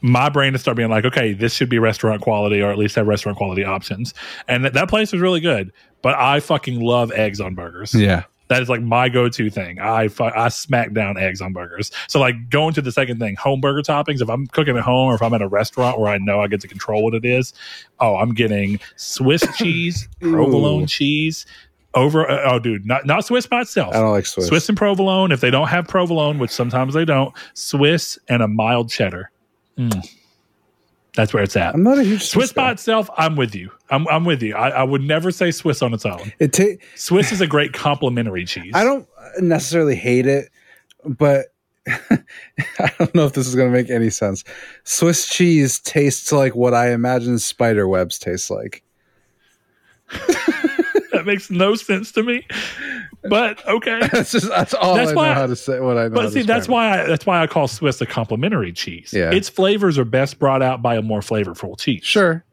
my brain to start being like, okay, this should be restaurant quality or at least have restaurant quality options. And that, that place was really good. But I fucking love eggs on burgers. yeah, That is like my go-to thing. I I smack down eggs on burgers. So like going to the second thing, home burger toppings. If I'm cooking at home or if I'm at a restaurant where I know I get to control what it is, oh, I'm getting Swiss cheese, provolone cheese, over. Uh, oh, dude, not not Swiss by itself. I don't like Swiss. Swiss and provolone. If they don't have provolone, which sometimes they don't, Swiss and a mild cheddar. Mm. That's where it's at. I'm not a huge Swiss by itself, I'm with you. I'm, I'm with you. I, I would never say Swiss on its own. It ta- Swiss is a great complementary cheese. I don't necessarily hate it, but I don't know if this is going to make any sense. Swiss cheese tastes like what I imagine spider webs taste like. that makes no sense to me. But okay. That's just that's all That's I why- know how to say. What I know. But see, that's why I, that's why I call Swiss a complimentary cheese. Yeah. Its flavors are best brought out by a more flavorful cheese. Sure.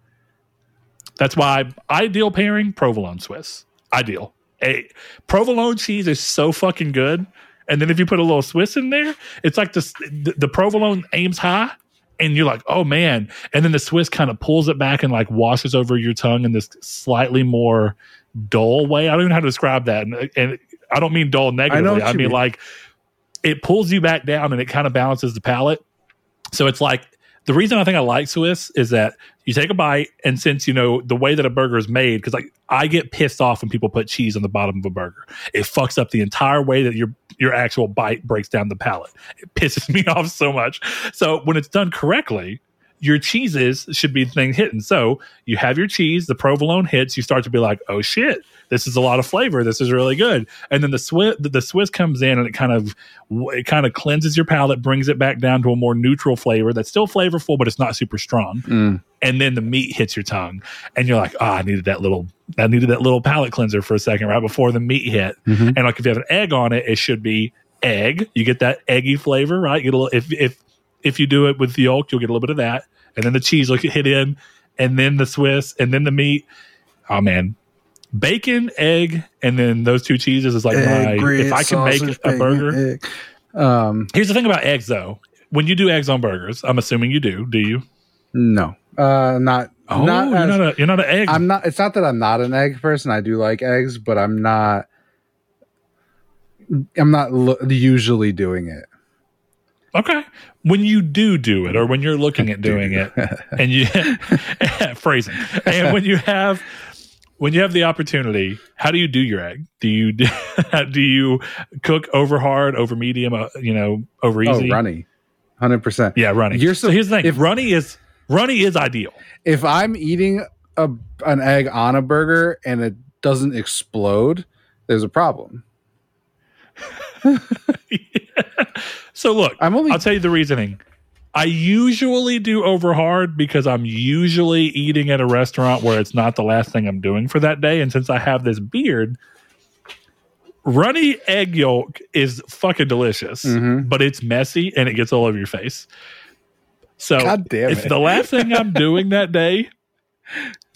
That's why ideal pairing provolone Swiss. Ideal. A provolone cheese is so fucking good. And then if you put a little Swiss in there, it's like this, the, the provolone aims high and you're like, oh man. And then the Swiss kind of pulls it back and like washes over your tongue in this slightly more dull way. I don't even know how to describe that. And, and I don't mean dull negatively. what I, mean mean. like it pulls you back down and it kind of balances the palate. So it's like the reason I think I like Swiss is that you take a bite, and since you know the way that a burger is made, because like I get pissed off when people put cheese on the bottom of a burger. It fucks up the entire way that your your actual bite breaks down the palate. It pisses me off so much. So when it's done correctly, your cheeses should be the thing hitting. So you have your cheese, the provolone hits, you start to be like, oh shit, this is a lot of flavor. This is really good. And then the Swiss, the Swiss comes in and it kind of, it kind of cleanses your palate, brings it back down to a more neutral flavor that's still flavorful, but it's not super strong. Mm. And then the meat hits your tongue and you're like, oh, I needed that little, I needed that little palate cleanser for a second right before the meat hit. Mhm. And like if you have an egg on it, it should be egg. You get that eggy flavor, right? You get a little, if if if you do it with the yolk, you'll get a little bit of that, and then the cheese will hit in, and then the Swiss, and then the meat. Oh man, bacon, egg, and then those two cheeses is like Egg, my. grits, if I can make a bacon, burger, egg. Um, here's the thing about eggs though. When you do eggs on burgers, I'm assuming you do. Do you? no, uh, not. Oh, not you're as- not a you're not an egg. I'm not. It's not that I'm not an egg person. I do like eggs, but I'm not. I'm not lo- usually doing it. Okay. When you do do it, or when you're looking at doing it, and you phrasing, and when you have when you have the opportunity, how do you do your egg? Do you do, do you cook over hard, over medium, uh, you know, over Oh, easy? runny, hundred percent. Yeah, running. You're so so- here's the thing: if- runny is runny is ideal. If I'm eating a an egg on a burger and it doesn't explode, there's a problem. so look, I'm only. I'll tell you the reasoning. I usually do over hard because I'm usually eating at a restaurant where it's not the last thing I'm doing for that day. And since I have this beard, runny egg yolk is fucking delicious, Mhm. but it's messy and it gets all over your face. So God damn if it. the last thing I'm doing that day,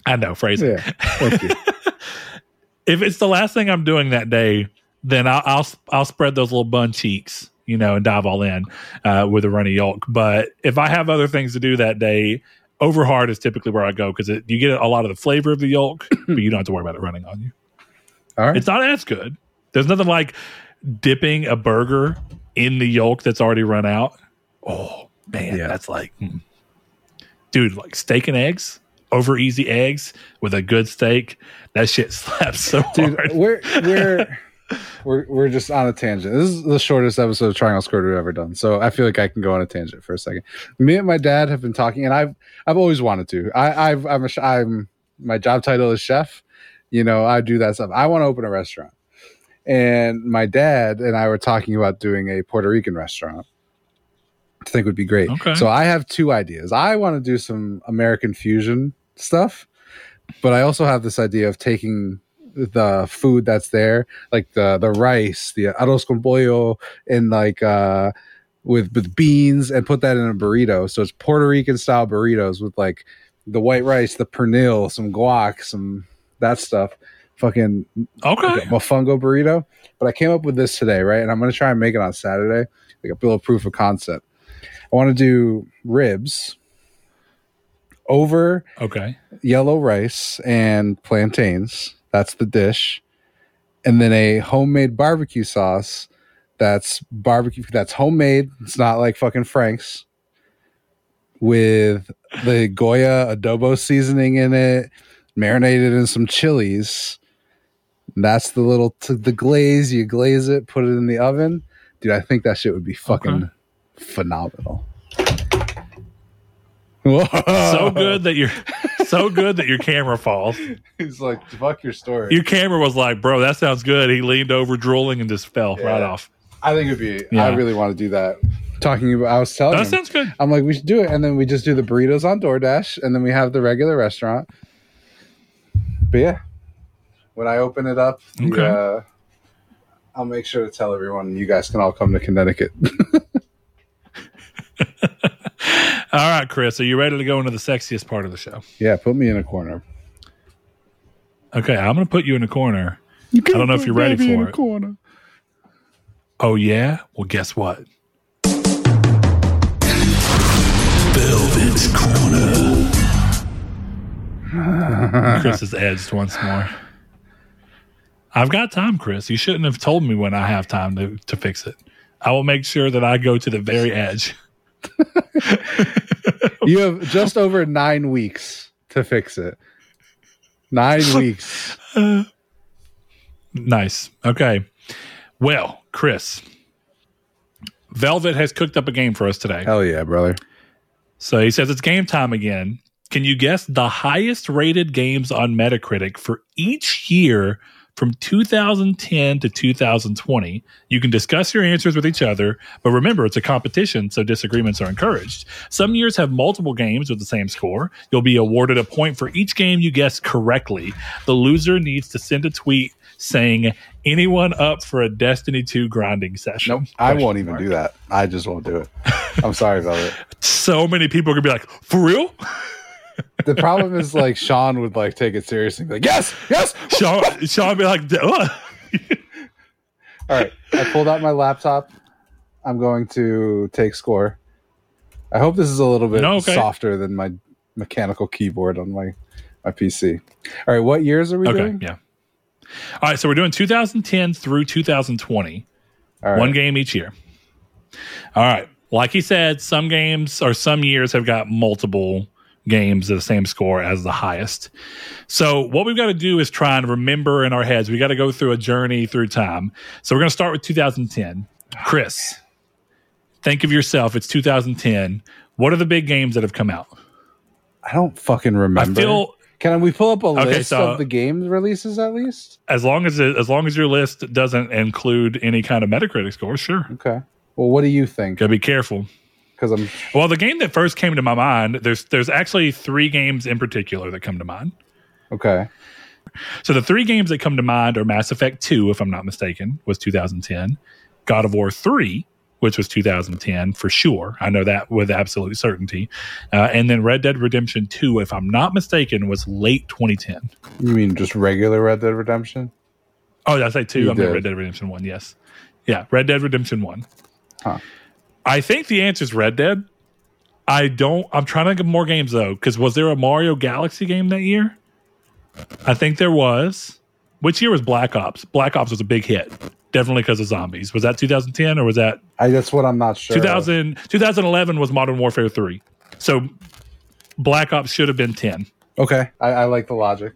I know, phrasing. yeah, thank you. If it's the last thing I'm doing that day, then I'll I'll, I'll spread those little bun cheeks, you know, and dive all in uh, with a runny yolk. But if I have other things to do that day, over hard is typically where I go because you get a lot of the flavor of the yolk, but you don't have to worry about it running on you. All right. It's not as good. There's nothing like dipping a burger in the yolk that's already run out. Oh man, Yeah. that's like, mm. dude, like steak and eggs, over easy eggs with a good steak. That shit slaps so dude hard. we're we're we're we're just on a tangent. This is the shortest episode of triangle squared we've ever done. So i feel like i can go on a tangent for a second. Me and my dad have been talking and i've i've always wanted to. I i've i'm a, i'm my job title is chef. You know i do that stuff. I want to open a restaurant. And my dad and i were talking about doing a puerto rican restaurant I think would be great. Okay. so i have two ideas. I want to do some american fusion stuff but I also have this idea of taking the food that's there, like the the rice, the arroz con pollo, and like uh, with with beans, and put that in a burrito. So it's Puerto Rican style burritos with like the white rice, the pernil, some guac, some that stuff. Fucking Okay. like mofongo burrito. But I came up with this today, right? And I'm gonna try and make it on Saturday, like a bill of proof of concept. I want to do ribs over Okay. yellow rice and plantains. That's the dish. And then a homemade barbecue sauce that's barbecue that's homemade. It's not like fucking Frank's with the Goya adobo seasoning in it, marinated in some chilies. That's the little t- the glaze. You glaze it, put it in the oven. Dude, I think that shit would be fucking phenomenal. So good that your so good that your camera falls. He's like, fuck your story. Your camera was like, bro, that sounds good. He leaned over drooling and just fell right off. I think it'd be. Yeah. I really want to do that. Talking about, I was telling That him, sounds good. I'm like, we should do it, and then we just do the burritos on DoorDash, and then we have the regular restaurant. But yeah, when I open it up, the, Okay. uh, I'll make sure to tell everyone. You guys can all come to Connecticut. All right, Chris, are you ready to go into the sexiest part of the show? yeah, put me in a corner. Okay, I'm going to put you in a corner. I don't know if you're ready for it. Corner. Oh, yeah? Well, guess what? Velvet's Corner. Chris is edged once more. I've got time, Chris. You shouldn't have told me when I have time to, to fix it. I will make sure that I go to the very edge. You have just over nine weeks to fix it. Nine weeks. Nice. Okay. Well, Chris, Velvet has cooked up a game for us today. Hell yeah, brother. So he says it's game time again. Can you guess the highest rated games on Metacritic for each year from 2010 to 2020? You can discuss your answers with each other, but remember it's a competition, so disagreements are encouraged. Some years have multiple games with the same score. You'll be awarded a point for each game you guess correctly. The loser needs to send a tweet saying, Anyone up for a Destiny 2 grinding session? Nope, I won't even mark. do that. I just won't do it. I'm sorry, about it. So many people are going to be like, For real? the problem is like Sean would like take it seriously, be like yes, yes. Sean, Sean would be like. All right, I pulled out my laptop. I'm going to take score. I hope this is a little bit No, okay. softer than my mechanical keyboard on my my PC. All right, what years are we okay, doing? yeah. All right, so we're doing 2010 through 2020. All right. One game each year. All right. Like he said, some games or some years have got multiple games of the same score as the highest. So what we've got to do is try and remember in our heads. We got to go through a journey through time. So we're going to start with 2010. Chris, think of yourself. It's 2010. What are the big games that have come out? I don't fucking remember. I feel Can we pull up a Okay, list so- of the games releases at least? as long as it, as long as your list doesn't include any kind of Metacritic score, sure. Okay. Well, what do you think? Gotta be careful. Because I'm Well, the game that first came to my mind, there's there's actually three games in particular that come to mind. okay. So the three games that come to mind are Mass Effect 2, if I'm not mistaken, was 2010. God of War 3, which was 2010 for sure. I know that with absolute certainty. Uh, and then Red Dead Redemption 2, if I'm not mistaken, was late 2010. You mean just regular Red Dead Redemption? Oh, did I say 2? You I mean. Red Dead Redemption 1, yes. Yeah, Red Dead Redemption 1. Huh. I think the answer is Red Dead. I don't. I'm trying to think of more games though, because was there a Mario Galaxy game that year? I think there was. Which year was Black Ops? Black Ops was a big hit, definitely because of zombies. Was that 2010 or was that I that's what I'm not sure. 2000? 2011 was Modern Warfare 3. So Black Ops should have been 10. Okay. I, I like the logic.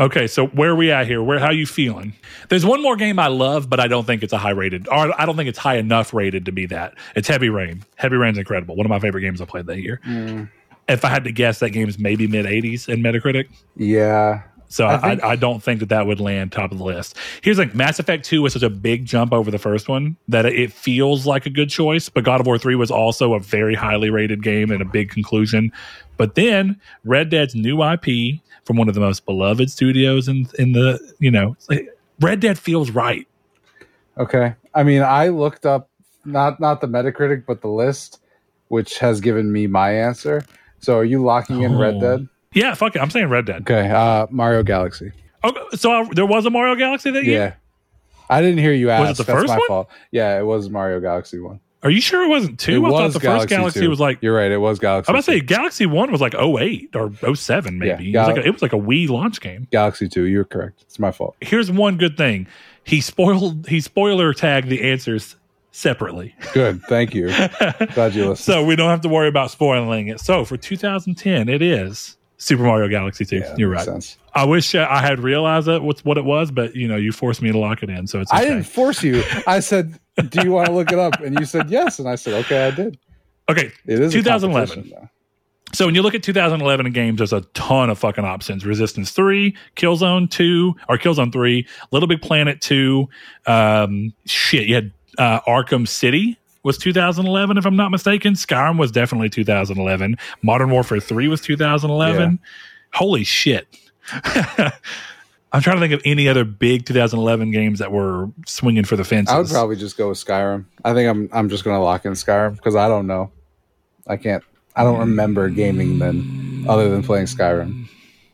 Okay, so where are we at here? Where how you feeling? There's one more game I love, but I don't think it's a high rated, or I don't think it's high enough rated to be that. It's Heavy Rain. Heavy Rain's incredible. One of my favorite games I played that year. Mm. If I had to guess, that game is maybe mid 80s in Metacritic. Yeah. So I I, think- I, I don't think that that would land top of the list. Here's like Mass Effect 2 was such a big jump over the first one that it feels like a good choice, but God of War 3 was also a very highly rated game and a big conclusion. But then Red Dead's new IP from one of the most beloved studios in in the, you know, like, Red Dead feels right. Okay. I mean, I looked up not not the Metacritic, but the list, which has given me my answer. So, are you locking in Red Oh. Dead? Yeah, fuck it. I'm saying Red Dead. Okay. Uh, Mario Galaxy. Okay, so I, there was a Mario Galaxy that year. Yeah. I didn't hear you ask. Was it the That's first my one? fault. Yeah, it was Mario Galaxy one. Are you sure it wasn't two? It I thought was the first Galaxy 2. was like You're right. It was Galaxy. I'm about to say Galaxy One was like 08 or 07 maybe. Yeah, it, was like a, it was like a Wii launch game. Galaxy Two. You're correct. It's my fault. Here's one good thing: he spoiled he spoiler tagged the answers separately, Good. Thank you. Glad you listened. so we don't have to worry about spoiling it. So for 2010, it is Super Mario Galaxy 2. Yeah, You're right. sense. I wish uh, I had realized that what's what it was, but you know, you forced me to lock it in, so it's okay. I didn't force you. I said, "Do you want to look it up?" And you said yes, and I said, "Okay, I did." okay, It is 2011. So when you look at 2011 games, there's a ton of fucking options. Resistance 3, Killzone 2, or Killzone 3, Little Big Planet 2. Um, shit, you had uh, Arkham City was 2011, if I'm not mistaken. Skyrim was definitely 2011. Modern Warfare 3 was 2011. Holy shit. I'm trying to think of any other big 2011 games that were swinging for the fences. I would probably just go with Skyrim. I think I'm I'm just going to lock in Skyrim because I don't know. I can't. I don't remember gaming then, other than playing Skyrim.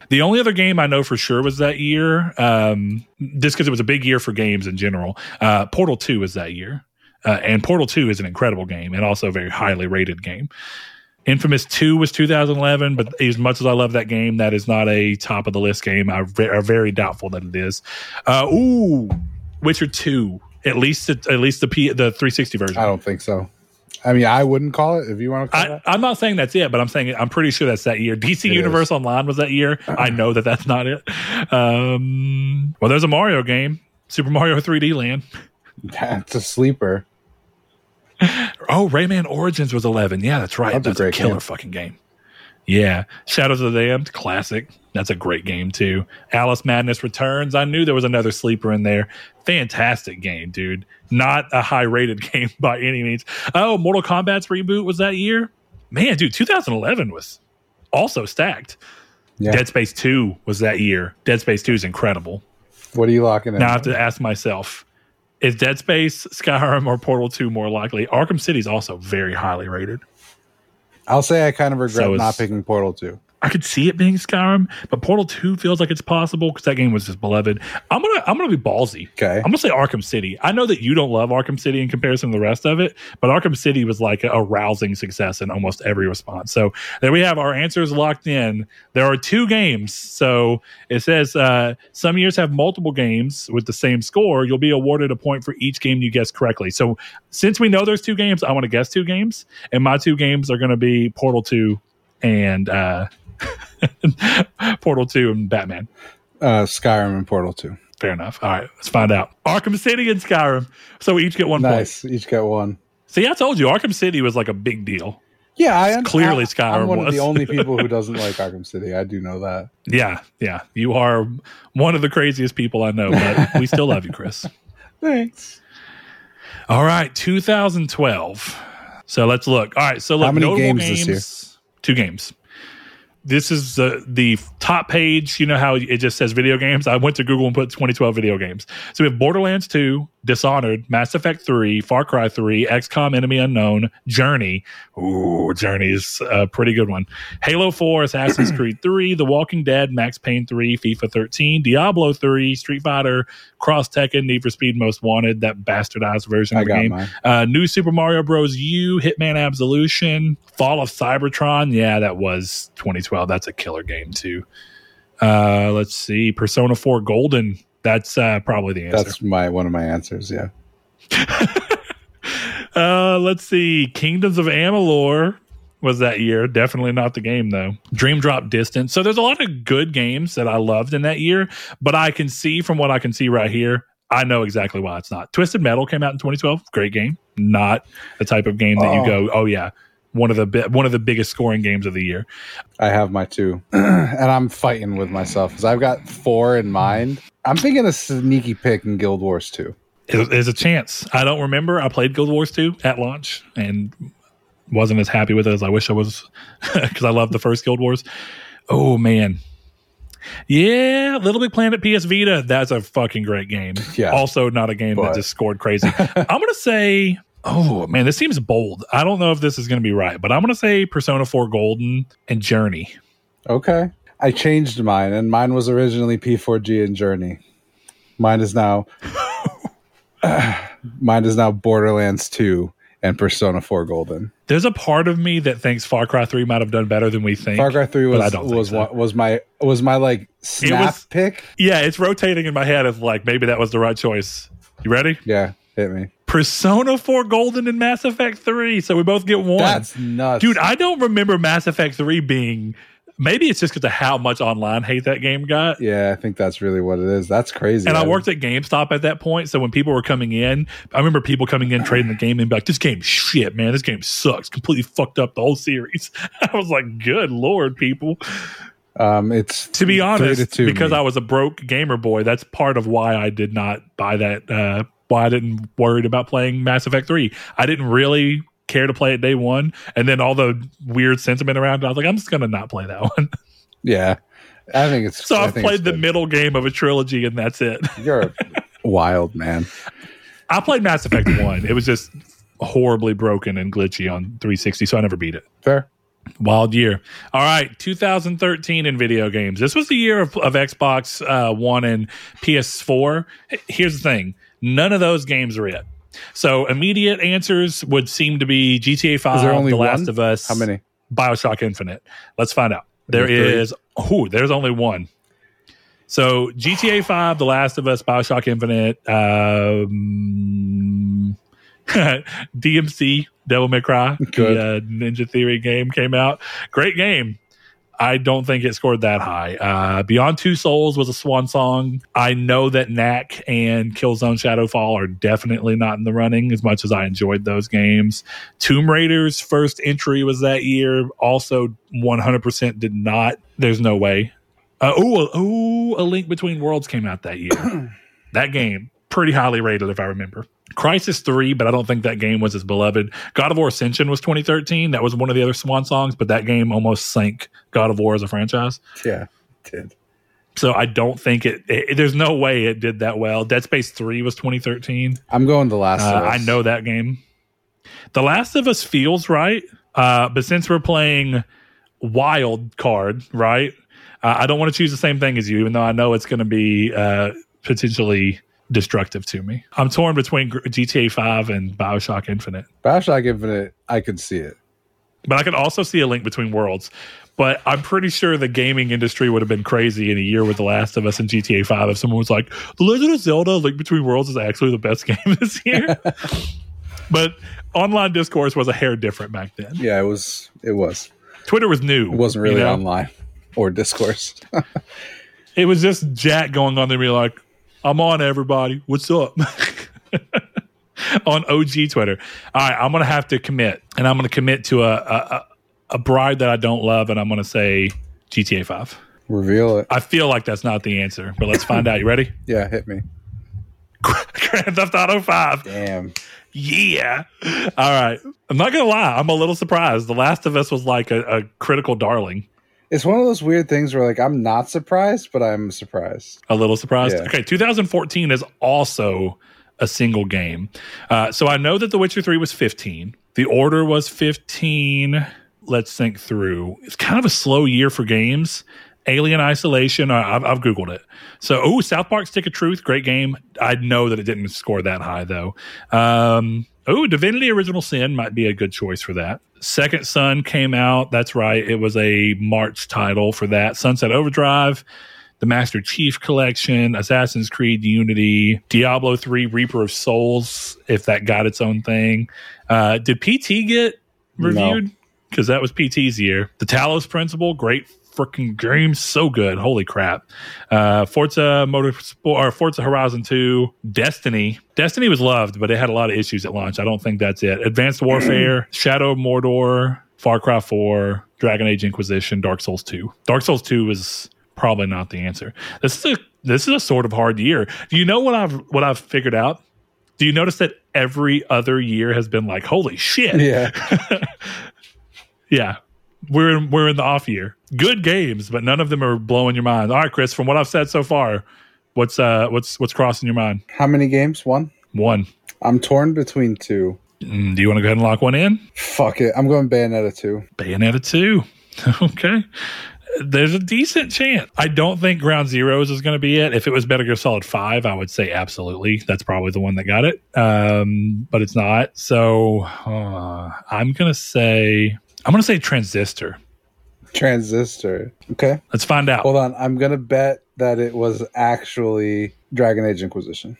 The only other game I know for sure was that year, um, just because it was a big year for games in general. Uh, Portal 2 was that year. Uh, and Portal 2 is an incredible game and also a very highly rated game. Infamous 2 was 2011, but as much as I love that game, that is not a top of the list game. I'm ve- are very doubtful that it is. Uh, ooh, Witcher 2, at least at least the P, the 360 version. I don't think so. I mean, I wouldn't call it if you want to call I. I'm not saying that's it, but I'm saying I'm pretty sure that's that year. DC It Universe is. Online was that year. I know that that's not it. Um, well, there's a Mario game, Super Mario 3D Land. That's a sleeper. Oh, Rayman Origins was 11. Yeah, that's right. That's a That's, a, great killer game. fucking game. Yeah, Shadows of the Damned, classic. That's a great game too. Alice Madness Returns. I knew there was another sleeper in there. Fantastic game, dude. Not a high rated game by any means. Oh, Mortal Kombat's reboot was that year. Man, dude, 2011 was also stacked. Yeah. Dead Space 2 was that year. Dead Space 2 is incredible. What are you locking in? Now I have to ask myself, is Dead Space, Skyrim, or Portal 2 more likely? Arkham City is also very highly rated. I'll say I kind of regret So not picking Portal 2. I could see it being Skyrim, but Portal Two feels like it's possible because that game was just beloved. I'm gonna I'm gonna be ballsy. Okay. I'm gonna say Arkham City. I know that you don't love Arkham City in comparison to the rest of it, but Arkham City was like a, a rousing success in almost every response. So there we have our answers locked in. There are two games. So it says uh, some years have multiple games with the same score. You'll be awarded a point for each game you guess correctly. So since we know there's two games, I want to guess two games, and my two games are going to be Portal Two and uh, Portal Two and Batman. Uh, Skyrim and Portal 2. Fair enough. All right, let's find out. Arkham City and Skyrim. So we each get one point. Nice. Each got one. See, I told you, Arkham City was like a big deal. Yeah, I am, Clearly I, Skyrim I'm one was. of the only people who doesn't like Arkham City. I do know that. Yeah, yeah. You are one of the craziest people I know, but we still love you, Chris. Thanks. All right, 2012. So let's look. All right, so look, How many notable games this games. Two games. This is the the top page. You know how it just says video games. I went to Google and put 2012 video games. So we have Borderlands 2, Dishonored, Mass Effect 3, Far Cry 3, XCOM: Enemy Unknown, Journey. Ooh, Journey is a pretty good one. Halo 4, Assassin's Creed 3, The Walking Dead, Max Payne 3, FIFA 13, Diablo 3, Street Fighter, Cross Tekken, Need for Speed Most Wanted, that bastardized version I of the game. Uh, new Super Mario Bros. U, Hitman Absolution, Fall of Cybertron. Yeah, that was 2012. That's a killer game too. Uh, let's see, Persona 4 Golden. That's uh, probably the answer. That's my one of my answers. Yeah. Uh, let's see, Kingdoms of Amalur was that year. Definitely not the game though. Dream Drop Distance. So there's a lot of good games that I loved in that year, but I can see from what I can see right here, I know exactly why it's not. Twisted Metal came out in 2012. Great game. Not the type of game that you Oh. go, oh yeah, one of the bi- one of the biggest scoring games of the year. I have my two, and I'm fighting with myself because I've got four in mind. I'm thinking a sneaky pick in Guild Wars 2. It- There's a chance. I don't remember. I played Guild Wars 2 at launch and wasn't as happy with it as I wish I was because I loved the first Guild Wars. Oh man. Yeah, Little Big Planet PS Vita. That's a fucking great game. Yeah. Also, not a game that just scored crazy. I'm going to say, oh man, this seems bold. I don't know if this is going to be right, but I'm going to say Persona 4 Golden and Journey. Okay. I changed mine, and mine was originally P4G and Journey. Mine is now mine is now Borderlands 2 and Persona 4 Golden. There's a part of me that thinks Far Cry 3 might have done better than we think. Far Cry 3 was was so. was my was my like snap was- pick. Yeah, it's rotating in my head of like maybe that was the right choice. You ready? Yeah, hit me. Persona 4 Golden and Mass Effect 3. So we both get one. That's nuts. Dude, I don't remember Mass Effect 3 being. Maybe it's just because of how much online hate that game got. yeah, I think that's really what it is. That's crazy. And I worked at GameStop at that point. So when people were coming in, I remember people coming in trading the game and be like, this game shit, man. This game sucks. Completely fucked up the whole series. I was like, good lord, people. um it's To be honest, two because me. I was a broke gamer boy, that's part of why I did not buy that. Uh, why I didn't worried about playing Mass Effect 3. I didn't really care to play it day one. And then all the weird sentiment around it, I was like, I'm just going to not play that one. Yeah. I think it's so I I've played the good. middle game of a trilogy and that's it. You're a wild man. I played Mass Effect 1. It was just horribly broken and glitchy on 360, so I never beat it. Fair. Wild year. All right, 2013 in video games. This was the year of, of Xbox uh, One and PS4. Here's the thing none of those games are it. So immediate answers would seem to be GTA 5, Is there only The Last of Us, How many? Bioshock Infinite. Let's find out. There is There are three. is, oh, there's only one. So GTA 5, The Last of Us, Bioshock Infinite, um, DMC, Devil May Cry, Good. the uh, Ninja Theory game came out. Great game. I don't think it scored that high. Uh, Beyond Two Souls was a swan song. I know that Knack and Killzone Shadowfall are definitely not in the running as much as I enjoyed those games. Tomb Raider's first entry was that year. Also, 100% did not. There's no way. Uh, oh, oh, A Link Between Worlds came out that year. that game, pretty highly rated, if I remember. Crysis 3, but I don't think that game was as beloved. God of War Ascension was 2013. That was one of the other swan songs, but that game almost sank God of War as a franchise. Yeah. Did. So I don't think it, it there's no way it did that well. Dead Space 3 was 2013. I'm going the last Uh, of Us. I know that game. The Last of Us feels right, uh, but since we're playing wild card, right? Uh, I don't want to choose the same thing as you, even though I know it's going to be uh, potentially destructive to me. I'm torn between GTA 5 and Bioshock Infinite. Bioshock Infinite, I could see it. But I could also see a link between worlds. But I'm pretty sure the gaming industry would have been crazy in a year with The Last of Us and GTA 5 if someone was like, The Legend of Zelda Link Between Worlds is actually the best game this year. but online discourse was a hair different back then. Yeah, it was. It was. Twitter was new. It wasn't really you know? online or discourse. it was just Jack going on there, and be like, "I'm on, everybody. What's up?" on OG Twitter. All right, I'm gonna have to commit, and I'm gonna commit to a a, a bride that I don't love, and I'm gonna say GTA Five. Reveal it. I feel like that's not the answer, but let's find out. You ready? Yeah, hit me. Grand Theft Auto Five. Damn. Yeah. All right. I'm not gonna lie. I'm a little surprised. The Last of Us was like a, a critical darling. It's one of those weird things where like I'm not surprised, but I'm surprised. A little surprised. Yeah. Okay, 2014 is also a single game. Uh, so I know that The Witcher 3 was 15. The Order was 15. Let's think through. It's kind of a slow year for games. Alien Isolation, I've, I've Googled it. So, oh, South Park Stick of Truth, great game. I know that it didn't score that high, though. Um, oh, Divinity Original Sin might be a good choice for that. Second Son came out. That's right. It was a March title for that. Sunset Overdrive the Master Chief Collection, Assassin's Creed Unity, Diablo 3 Reaper of Souls, if that got its own thing. Uh, did PT get reviewed? Because no. that was PT's year. The Talos Principle, great freaking game, so good. Holy crap. Uh, Forza Motorsport or Forza Horizon 2, Destiny. Destiny was loved, but it had a lot of issues at launch. I don't think that's it. Advanced Warfare, Shadow of Mordor, Far Cry 4, Dragon Age Inquisition, Dark Souls 2. Dark Souls 2 was probably not the answer. This is a this is a sort of hard year. Do you know what I've what I've figured out? Do you notice that every other year has been like, holy shit. Yeah. yeah. We're in, we're in the off year. Good games, but none of them are blowing your mind. All right, Chris, from what I've said so far, what's uh what's what's crossing your mind? How many games? One? One. I'm torn between two. Mm, do you want to go ahead and lock one in? Fuck it. I'm going Bayonetta 2. Bayonetta 2. okay there's a decent chance. I don't think Ground Zeroes is going to be it. If it was Metal Gear Solid 5, I would say absolutely. That's probably the one that got it. Um, but it's not. So uh, I'm going to say, I'm going to say Transistor. Transistor. Okay. Let's find out. Hold on. I'm going to bet that it was actually Dragon Age Inquisition.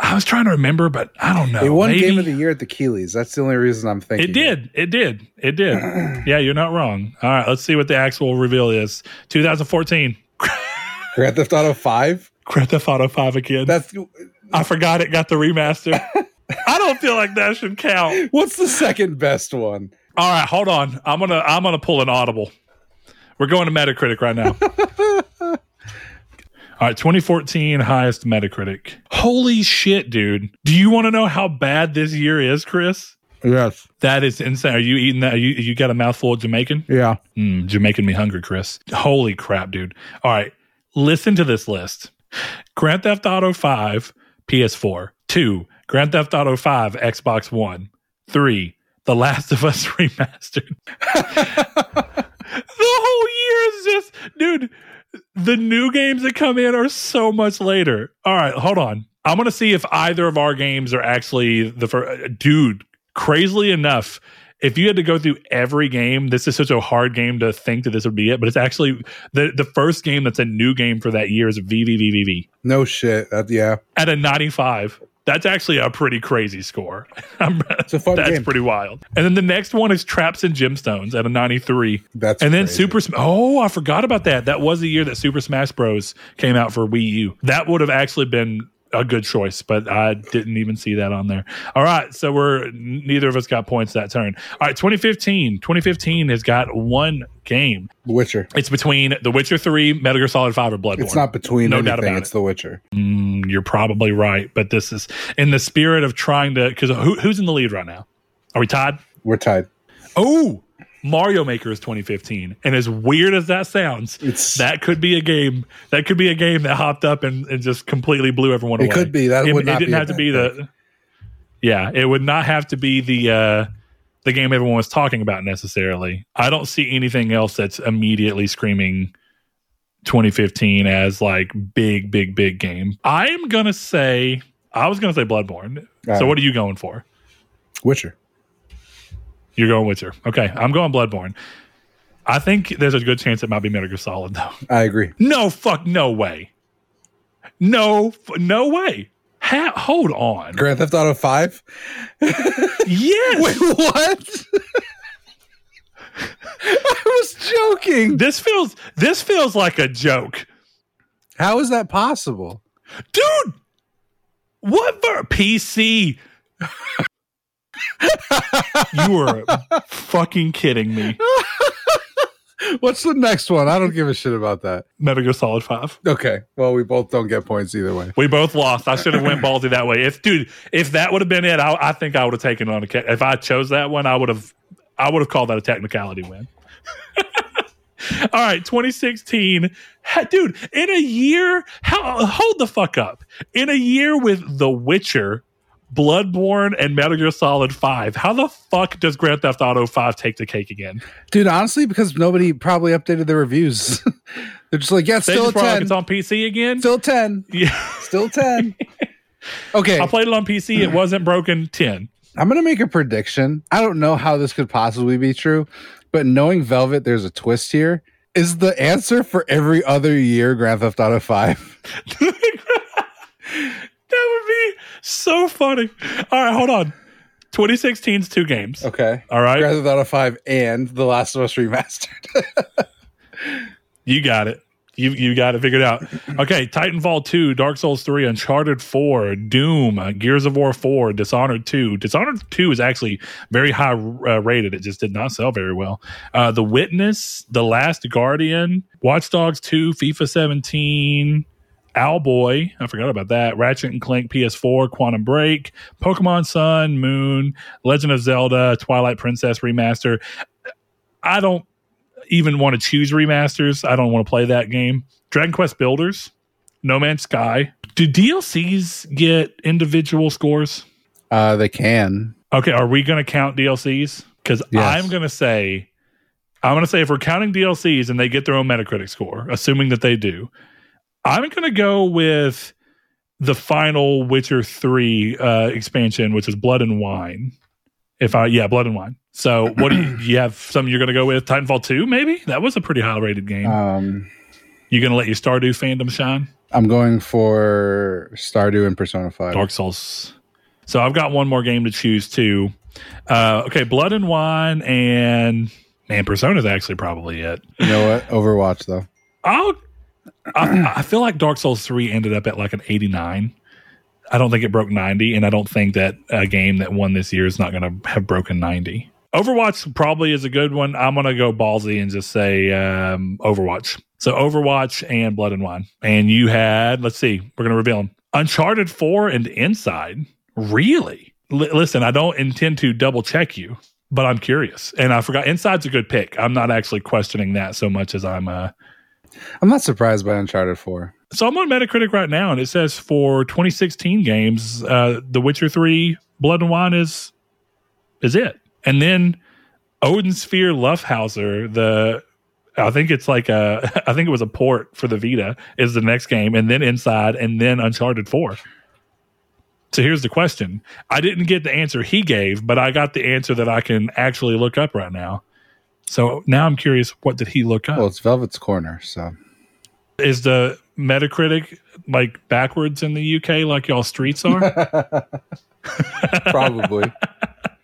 I was trying to remember, but I don't know. It won Maybe. Game of the Year at the Keighleys. That's the only reason I'm thinking. It did. It, it did. It did. yeah, you're not wrong. All right, let's see what the actual reveal is. 2014. Grand Theft Auto 5? Grand Theft Auto 5 again. That's I forgot it got the remaster. I don't feel like that should count. What's the second best one? All right, hold on. I'm going to I'm to pull an audible. We're going to Metacritic right now. All right, 2014 highest Metacritic. Holy shit, dude. Do you want to know how bad this year is, Chris? Yes. That is insane. Are you eating that? Are you, you got a mouthful of Jamaican? Yeah. Mm, Jamaican me hungry, Chris. Holy crap, dude. All right, listen to this list Grand Theft Auto 5, PS4. 2, Grand Theft Auto 5, Xbox One. 3, The Last of Us Remastered. the whole year is just, dude the new games that come in are so much later. All right, hold on. I'm going to see if either of our games are actually the first. Dude, crazily enough, if you had to go through every game, this is such a hard game to think that this would be it. But it's actually the the first game that's a new game for that year is VVVVVV. No shit. Uh, yeah. At a 95. That's actually a pretty crazy score. it's a fun That's game. pretty wild. And then the next one is Traps and Gemstones at a 93. That's and then Super Sm- Oh, I forgot about that. That was the year that Super Smash Bros came out for Wii U. That would have actually been a good choice, but I didn't even see that on there. All right, so we're neither of us got points that turn. All right, 2015. 2015 has got one game. The Witcher. It's between The Witcher 3, Metal Gear Solid 5, or Bloodborne. It's not between no anything, doubt about it's it. The Witcher. Mm, you're probably right, but this is in the spirit of trying to because who, who's in the lead right now? Are we tied? We're tied. Oh, Mario Maker is 2015, and as weird as that sounds, it's, that could be a game. That could be a game that hopped up and, and just completely blew everyone it away. It could be that. It, would it didn't have to be the. Yeah, it would not have to be the uh, the game everyone was talking about necessarily. I don't see anything else that's immediately screaming 2015 as like big, big, big game. I'm gonna say I was gonna say Bloodborne. All so what are you going for? Witcher. You're going Witcher. Okay, I'm going Bloodborne. I think there's a good chance it might be Metal Gear Solid though. I agree. No fuck, no way. No, no way. Ha- hold on. Grand Theft Auto Five. Yes. Wait, what? I was joking. This feels this feels like a joke. How is that possible? Dude. What for PC? You are fucking kidding me. What's the next one? I don't give a shit about that. Metal Gear Solid 5. Okay. Well, we both don't get points either way. We both lost. I should have went ballsy that way. If dude, if that would have been it, I, I think I would have taken it on a. If I chose that one, I would have. I would have called that a technicality win. All right, 2016, Ha- dude. In a year, how hold the fuck up. In a year with The Witcher, Bloodborne, and Metal Gear Solid Five, how the fuck does Grand Theft Auto Five take the cake again? Dude, honestly, because nobody probably updated their reviews. They're just like, yeah, it's They still a just brought, like, 10. it's on PC again. Still 10. yeah, Still 10. Okay. I played it on PC. It wasn't broken. Ten. I'm going to make a prediction. I don't know how this could possibly be true, but knowing Velvet, there's a twist here. Is the answer for every other year Grand Theft Auto 5? that would be so funny. All right, hold on. 2016's two games. Okay. All right, Grand Theft Auto 5 and The Last of Us Remastered. you got it. You you got it figured out. Okay, Titanfall 2, Dark Souls 3, Uncharted 4, Doom, Gears of War 4, Dishonored 2. Dishonored 2 is actually very high uh, rated. It just did not sell very well. Uh, the Witness, The Last Guardian, Watch Dogs 2, FIFA 17, Owlboy, I forgot about that. Ratchet and Clank PS4, Quantum Break, Pokemon Sun, Moon, Legend of Zelda, Twilight Princess Remaster. I don't even want to choose remasters. I don't want to play that game. Dragon Quest Builders, No Man's Sky. Do DLCs get individual scores? uh, they can. Okay, are we going to count DLCs? Because Yes. I'm going to say, I'm going to say if we're counting DLCs and they get their own Metacritic score, assuming that they do, I'm going to go with the final Witcher three uh, expansion, which is Blood and Wine. If I yeah, Blood and Wine. So what do you, you have? Something you're going to go with? Titanfall two, maybe that was a pretty high rated game. Um, you going to let your Stardew fandom shine? I'm going for Stardew and Persona 5. Dark Souls. So I've got one more game to choose too. Uh, okay, Blood and Wine and man, Persona's actually probably it. You know what? Overwatch, though. I'll. I, I feel like Dark Souls three ended up at like an eighty nine. I don't think it broke ninety, and I don't think that a game that won this year is not going to have broken ninety. Overwatch probably is a good one. I'm going to go ballsy and just say um, Overwatch. So Overwatch and Blood and Wine. And you had, let's see, we're going to reveal them. Uncharted 4 and Inside. Really? L- listen, I don't intend to double check you, but I'm curious. And I forgot, Inside's a good pick. I'm not actually questioning that so much as I'm. Uh, I'm not surprised by Uncharted 4. so I'm on Metacritic right now, and it says for 2016 games, uh, The Witcher 3, Blood and Wine is is it. And then Odin Sphere Leifthrasir, the I think it's like a I think it was a port for the Vita is the next game, and then Inside, and then Uncharted 4. So here's the question. I didn't get the answer he gave, but I got the answer that I can actually look up right now. So now I'm curious, what did he look up? Well, it's Velvet's Corner, so. is the Metacritic like backwards in the UK, like y'all streets are? Probably.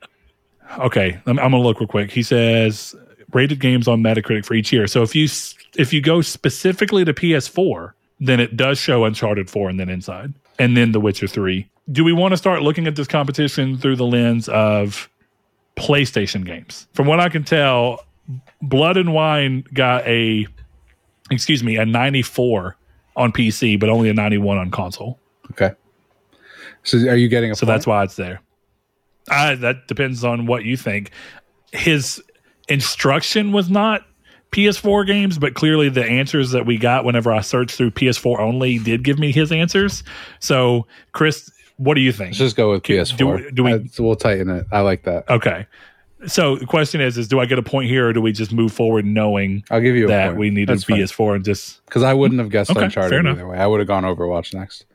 okay, I'm, I'm gonna look real quick. He says rated games on Metacritic for each year. So if you if you go specifically to PS4, then it does show Uncharted 4 and then Inside, and then The Witcher 3. Do we want to start looking at this competition through the lens of PlayStation games? From what I can tell, Blood and Wine got a excuse me a 94 on PC, but only a 91 on console. okay. So are you getting a So that's why it's there. I, that depends on what you think. His instruction was not PS4 games, but clearly the answers that we got whenever I searched through PS4 only did give me his answers. So, Chris, what do you think? Let's just go with PS4. do- do we- I- we'll tighten it. I like that. Okay. So the question is: Is do I get a point here, or do we just move forward knowing I'll give you that point. we need a That's fine. PS4 and just because I wouldn't have guessed Okay, Uncharted either way. I would have gone Overwatch next.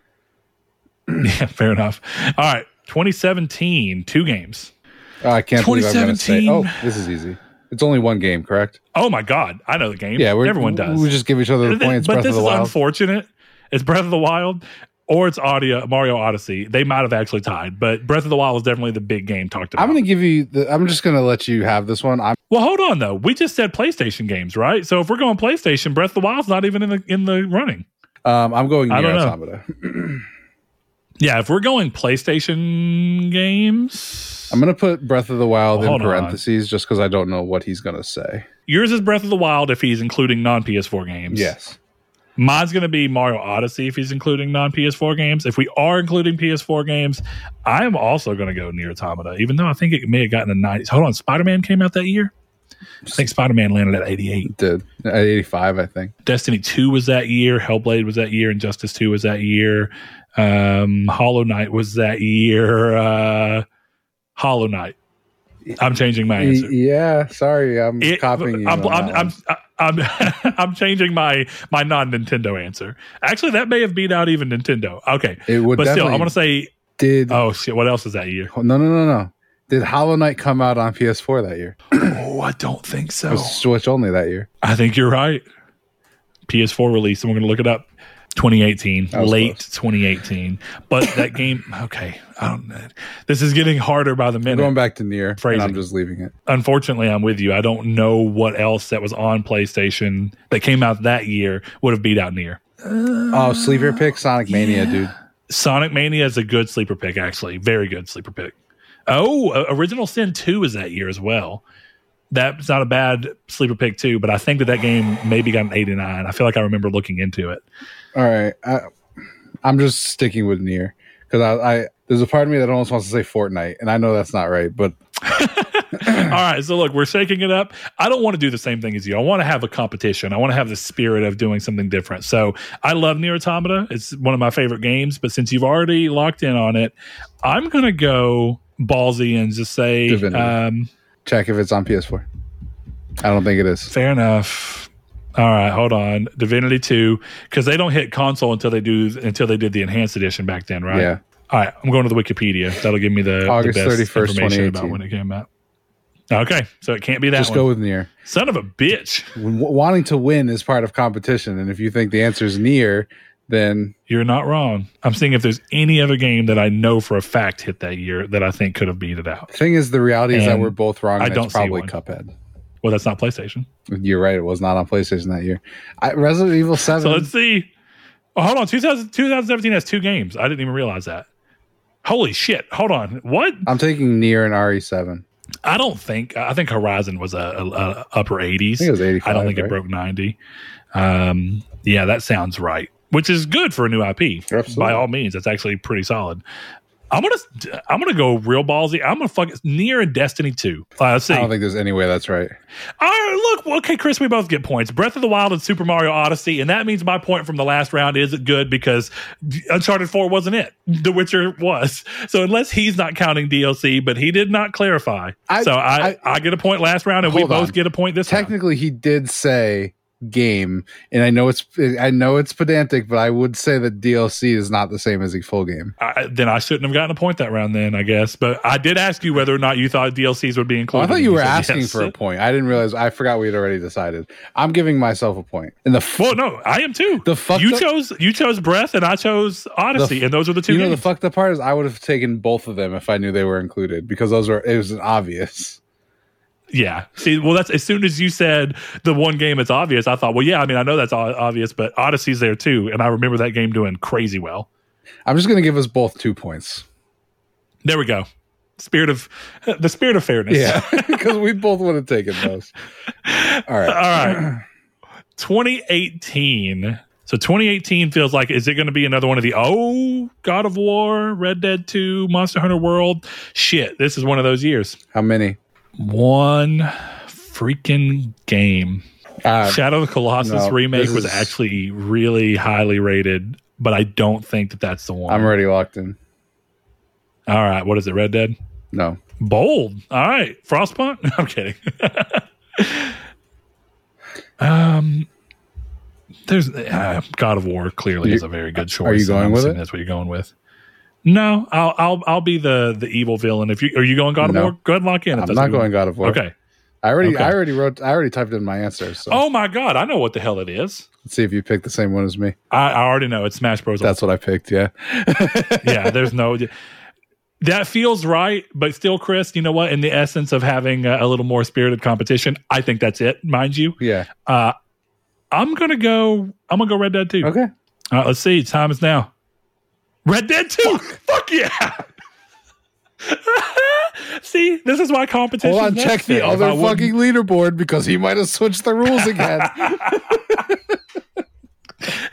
yeah, fair enough. All right, 2017, two games. Oh, I can't believe I'm going to say. Oh, this is easy. It's only one game, correct? Oh my god, I know the game. Yeah, everyone does. We just give each other the points. but Breath this is Wild. unfortunate. It's Breath of the Wild or it's Audio Mario Odyssey. They might have actually tied, but Breath of the Wild was definitely the big game talked about. I'm going to give you. The, I'm just going to let you have this one. I'm well, hold on though. We just said PlayStation games, right? So if we're going PlayStation, Breath of the Wild's not even in the in the running. um, I'm going I don't know. Yeah, if we're going PlayStation games, I'm going to put Breath of the Wild Well, in hold on. parentheses just because I don't know what he's going to say. yours is Breath of the Wild if he's including non PS4 games. Yes. Mine's going to be Mario Odyssey if he's including non PS4 games. If we are including PS4 games, I am also going to go NieR Automata, even though I think it may have gotten the 90s. Hold on, Spider Man came out that year? I think Spider Man landed at 88. It did at 85, I think. Destiny 2 was that year. Hellblade was that year. Injustice 2 was that year. Um, Hollow Knight was that year. Uh, Hollow Knight. I'm changing my answer. Yeah. Sorry, I'm It- copying you. I'm, I'm, I'm. I'm, I'm changing my my non Nintendo answer. Actually, that may have beat out even Nintendo. Okay, it would but still, definitely. I'm gonna say, did oh shit, what else is that year? no no no no? Did Hollow Knight come out on PS4 that year? Oh, I don't think It so. was Switch only that year. I think you're right. PS4 release, and we're gonna look it up. 2018, late close. 2018. But that game, okay, I don't know. This is getting harder by the I'm minute. going back to and Phrasing. I'm just leaving it. unfortunately, I'm with you. I don't know what else that was on PlayStation that came out that year would have beat out NieR. Oh, sleeper pick, Sonic Mania, dude. Sonic Mania is a good sleeper pick, actually. Very good sleeper pick. Oh, uh, Original Sin 2 is that year as well. That's not a bad sleeper pick, too, but I think that that game maybe got an 89. I feel like I remember looking into it. All right, I, I'm just sticking with NieR because I, I there's a part of me that almost wants to say Fortnite, and I know that's not right, but All right, so look, we're shaking it up. I don't want to do the same thing as you. I want to have a competition. I want to have the spirit of doing something different. So I love NieR Automata. It's one of my favorite games. But since you've already locked in on it, I'm going to go ballsy and just say, um, check if it's on PS4. I don't think it is. fair enough. All right, hold on. Divinity 2, because they don't hit console until they do until they did the enhanced edition back then, right? Yeah. All right, I'm going to the Wikipedia. That'll give me the, August the best 31st, information about when it came out. Okay, so it can't be that Just one. go with NieR. Son of a bitch. Wanting to win is part of competition, and if you think the answer is NieR, then You're not wrong. I'm seeing if there's any other game that I know for a fact hit that year that I think could have beat it out. the thing is, the reality is that we're both wrong. I And don't probably. Cuphead. Well, that's not PlayStation. You're right. It was not on PlayStation that year. I, Resident Evil Seven. So let's see. Oh, hold on. 2000, 2017 has two games. I didn't even realize that. Holy shit. Hold on. What? I'm taking Nier and RE7. I don't think. I think Horizon was a, a, a upper 80s. I think it was 85. I don't think right? it broke 90. Um, yeah, that sounds right. Which is good for a new IP. Absolutely. By all means, that's actually pretty solid. I'm gonna I'm gonna go real ballsy. I'm gonna fuck near a Destiny 2. Uh, let's see. I don't think there's any way that's right. All right, look, okay, Chris, we both get points. Breath of the Wild and Super Mario Odyssey, and that means my point from the last round is good because Uncharted 4 wasn't it. The Witcher was. So unless he's not counting DLC, but he did not clarify. I- so I, I- I, get a point last round, and we both on. get a point this round. Technically, he did say game, and I know it's I know it's pedantic, but I would say that DLC is not the same as a full game. I, then I shouldn't have gotten a point that round, then I guess. But I did ask you whether or not you thought DLCs would be included. I thought you were asking yes. for a point. I didn't realize. I forgot we had already decided. I'm giving myself a point. And the f- Well, no, I am too. The fucked you up- chose you chose Breath, and I chose Odyssey, f- and those are the two you know the games. fucked up part is I would have taken both of them if I knew they were included because those were it was obvious. Yeah. See, well, that's as soon as you said the one game it's obvious, I thought, well, yeah, I mean, I know that's obvious, but Odyssey's there too, and I remember that game doing crazy well. I'm just gonna give us both two points. There we go. Spirit of the spirit of fairness. Yeah, because we both would have taken those. All right. All right. 2018. So 2018 feels like is it going to be another one of the oh God of War, Red Dead 2, Monster Hunter World? Shit, this is one of those years. How many? One freaking game. Uh, Shadow of the Colossus no, remake was is- actually really highly rated, but I don't think that that's the one. I'm already locked in. All right, what is it? Red Dead. No, Bold. All right. Frostpunk? I'm kidding. um, there's uh, God of War clearly You- is a very good choice. are you going I'm with it? That's what you're going with. No, I'll I'll I'll be the the evil villain. If you are you going God of No. War? Go ahead and lock in. I'm not going. God of War. Okay. I already, Okay. I already wrote, I already typed in my answer. So Oh my God, I know what the hell it is. let's see if you picked the same one as me. I, I already know it's Smash Bros. That's what I picked. Yeah. yeah, there's no. That feels right, but still, Chris, you know what? In the essence of having a, a little more spirited competition, I think that's it. Mind you, Yeah. uh, I'm gonna go. I'm gonna go Red Dead Two. Okay. All right, let's see. Time is now. Red Dead Two. Fuck, yeah. see, this is why competition. Hold on. is Check the necessary. Other fucking leaderboard because he might have switched the rules again.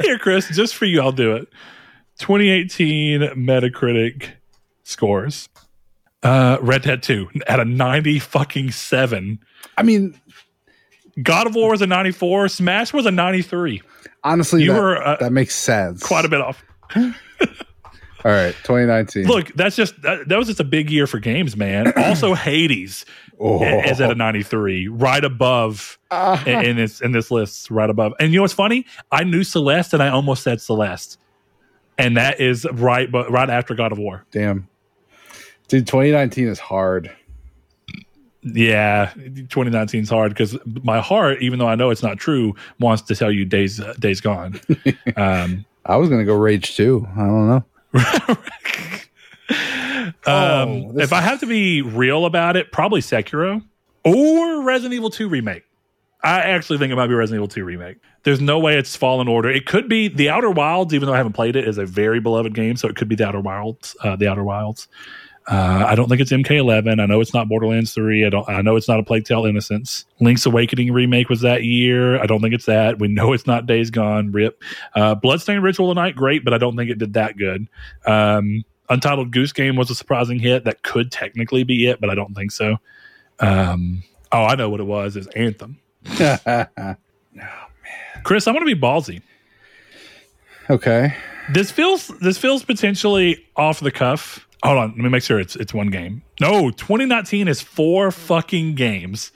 Here, Chris, just for you, I'll do it. 2018 Metacritic scores. Uh, Red Dead 2 at a 90 fucking 7. I mean, God of War was a 94. Smash was a 93. honestly, You that, were, uh, that makes sense. Quite a bit off. All right. 2019. Look, that's just that, that was just a big year for games, man. Also, Hades oh. is at a 93, right above Ah. in, in this in this list, right above. And you know what's funny? I knew Celeste, and I almost said Celeste, and that is right, but right after God of War. Damn. Dude, 2019 is hard. Yeah, 2019 is hard because my heart, even though I know it's not true, wants to tell you days uh, days gone. um, I was gonna go Rage too. I don't know. um, Oh, if I have to be real about it, probably Sekiro or Resident Evil 2 remake. I actually think it might be Resident Evil 2 remake. There's no way it's Fallen Order. It could be The Outer Wilds, even though I haven't played it, is a very beloved game, so it could be The Outer Wilds. Uh, the Outer Wilds. Uh, I don't think it's MK11. I know it's not Borderlands 3. I don't. I know it's not a Plague Tale Innocence. Link's Awakening remake was that year. I don't think it's that. We know it's not Days Gone. Rip. Uh, Bloodstained Ritual of the Night, great, but I don't think it did that good. Um, Untitled Goose Game was a surprising hit. That could technically be it, but I don't think so. Um, oh, I know what it was. Is Anthem. Chris, I'm going to be ballsy. okay. This feels this feels potentially off the cuff. Hold on, let me make sure it's it's one game. No, 2019 is four fucking games.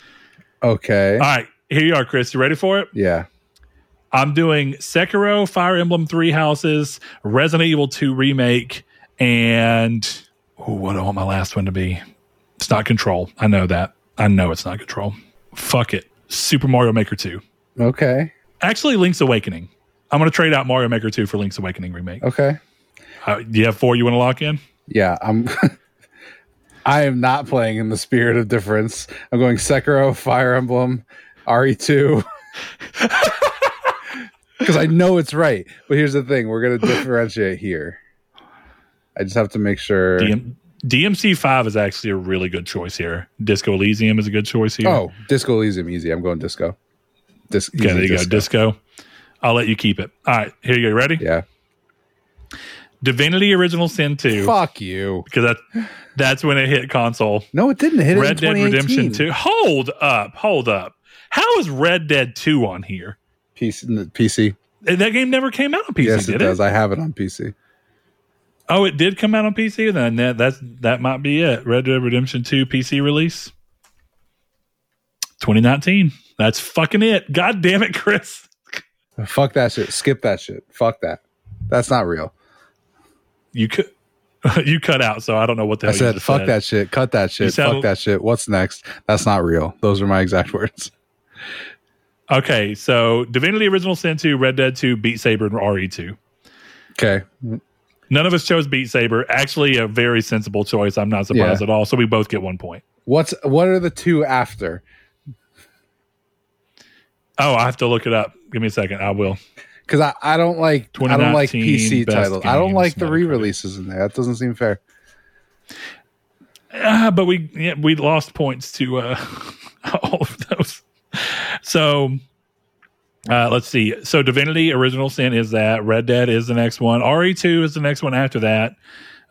Okay. All right, here you are, Chris. You ready for it? yeah. I'm doing Sekiro, Fire Emblem Three Houses, Resident Evil 2 remake, and ooh, what do I want my last one to be? It's not Control. I know that. I know it's not Control. Fuck it. Super Mario Maker 2. Okay. Actually, Link's Awakening. I'm going to trade out Mario Maker 2 for Link's Awakening remake. Okay. Uh, do you have four you want to lock in? Yeah. I'm. I am not playing in the spirit of difference. I'm going Sekiro, Fire Emblem, RE2. Because I know it's right. But here's the thing we're going to differentiate here. I just have to make sure. DM, DMC five is actually a really good choice here. Disco Elysium is a good choice here. Oh, Disco Elysium, easy. I'm going Disco. Dis- okay, there you go. Disco. I'll let you keep it. All right, here you go. Ready? Yeah. Divinity Original Sin two Fuck you. because that that's when it hit console. No, it didn't hit it Red Dead Redemption two. Hold up, hold up. How is Red Dead two on here? PC, PC. Eh, that game never came out on PC, yes, did it does. I have it on PC. Oh, it did come out on PC. Then that that's that might be it. Red Dead Redemption Two PC release, 2019. That's fucking it. God damn it, Chris. Fuck that shit. Skip that shit. Fuck that. That's not real. You could you cut out, so I don't know what the I said, fuck that shit. Cut that shit. Fuck that shit. What's next? That's not real. Those are my exact words. Okay, so Divinity Original Sin 2, Red Dead 2, Beat Saber, and RE2. Okay. None of us chose Beat Saber. Actually, a very sensible choice. I'm not surprised Yeah. at all. So we both get one point. What's what are the two after? Oh, I have to look it up. Give me a second. I will. Because I, I don't like I don't like PC titles. I don't like the re-releases in there. That doesn't seem fair. Ah, but we yeah, we lost points to uh, all of those. So uh, let's see. So Divinity Original Sin is that. Red Dead is the next one. RE2 is the next one after that.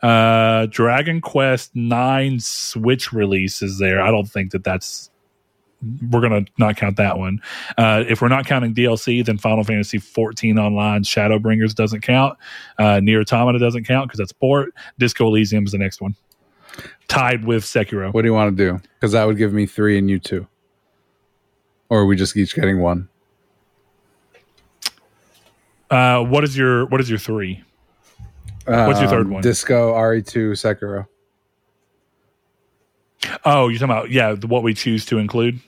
Uh, Dragon Quest Nine Switch release is there. I don't think that that's. We're gonna not count that one. Uh, if we're not counting DLC, then Final Fantasy 14 Online Shadowbringers doesn't count. Uh, NieR Automata doesn't count because that's port. Disco Elysium is the next one. tied with Sekiro. What do you want to do? Because that would give me three and you two. Or are we just each getting one? Uh, what is your what is your three? What's your third Um, one? Disco, RE2, Sekiro. Oh, you're talking about yeah, the- what we choose to include.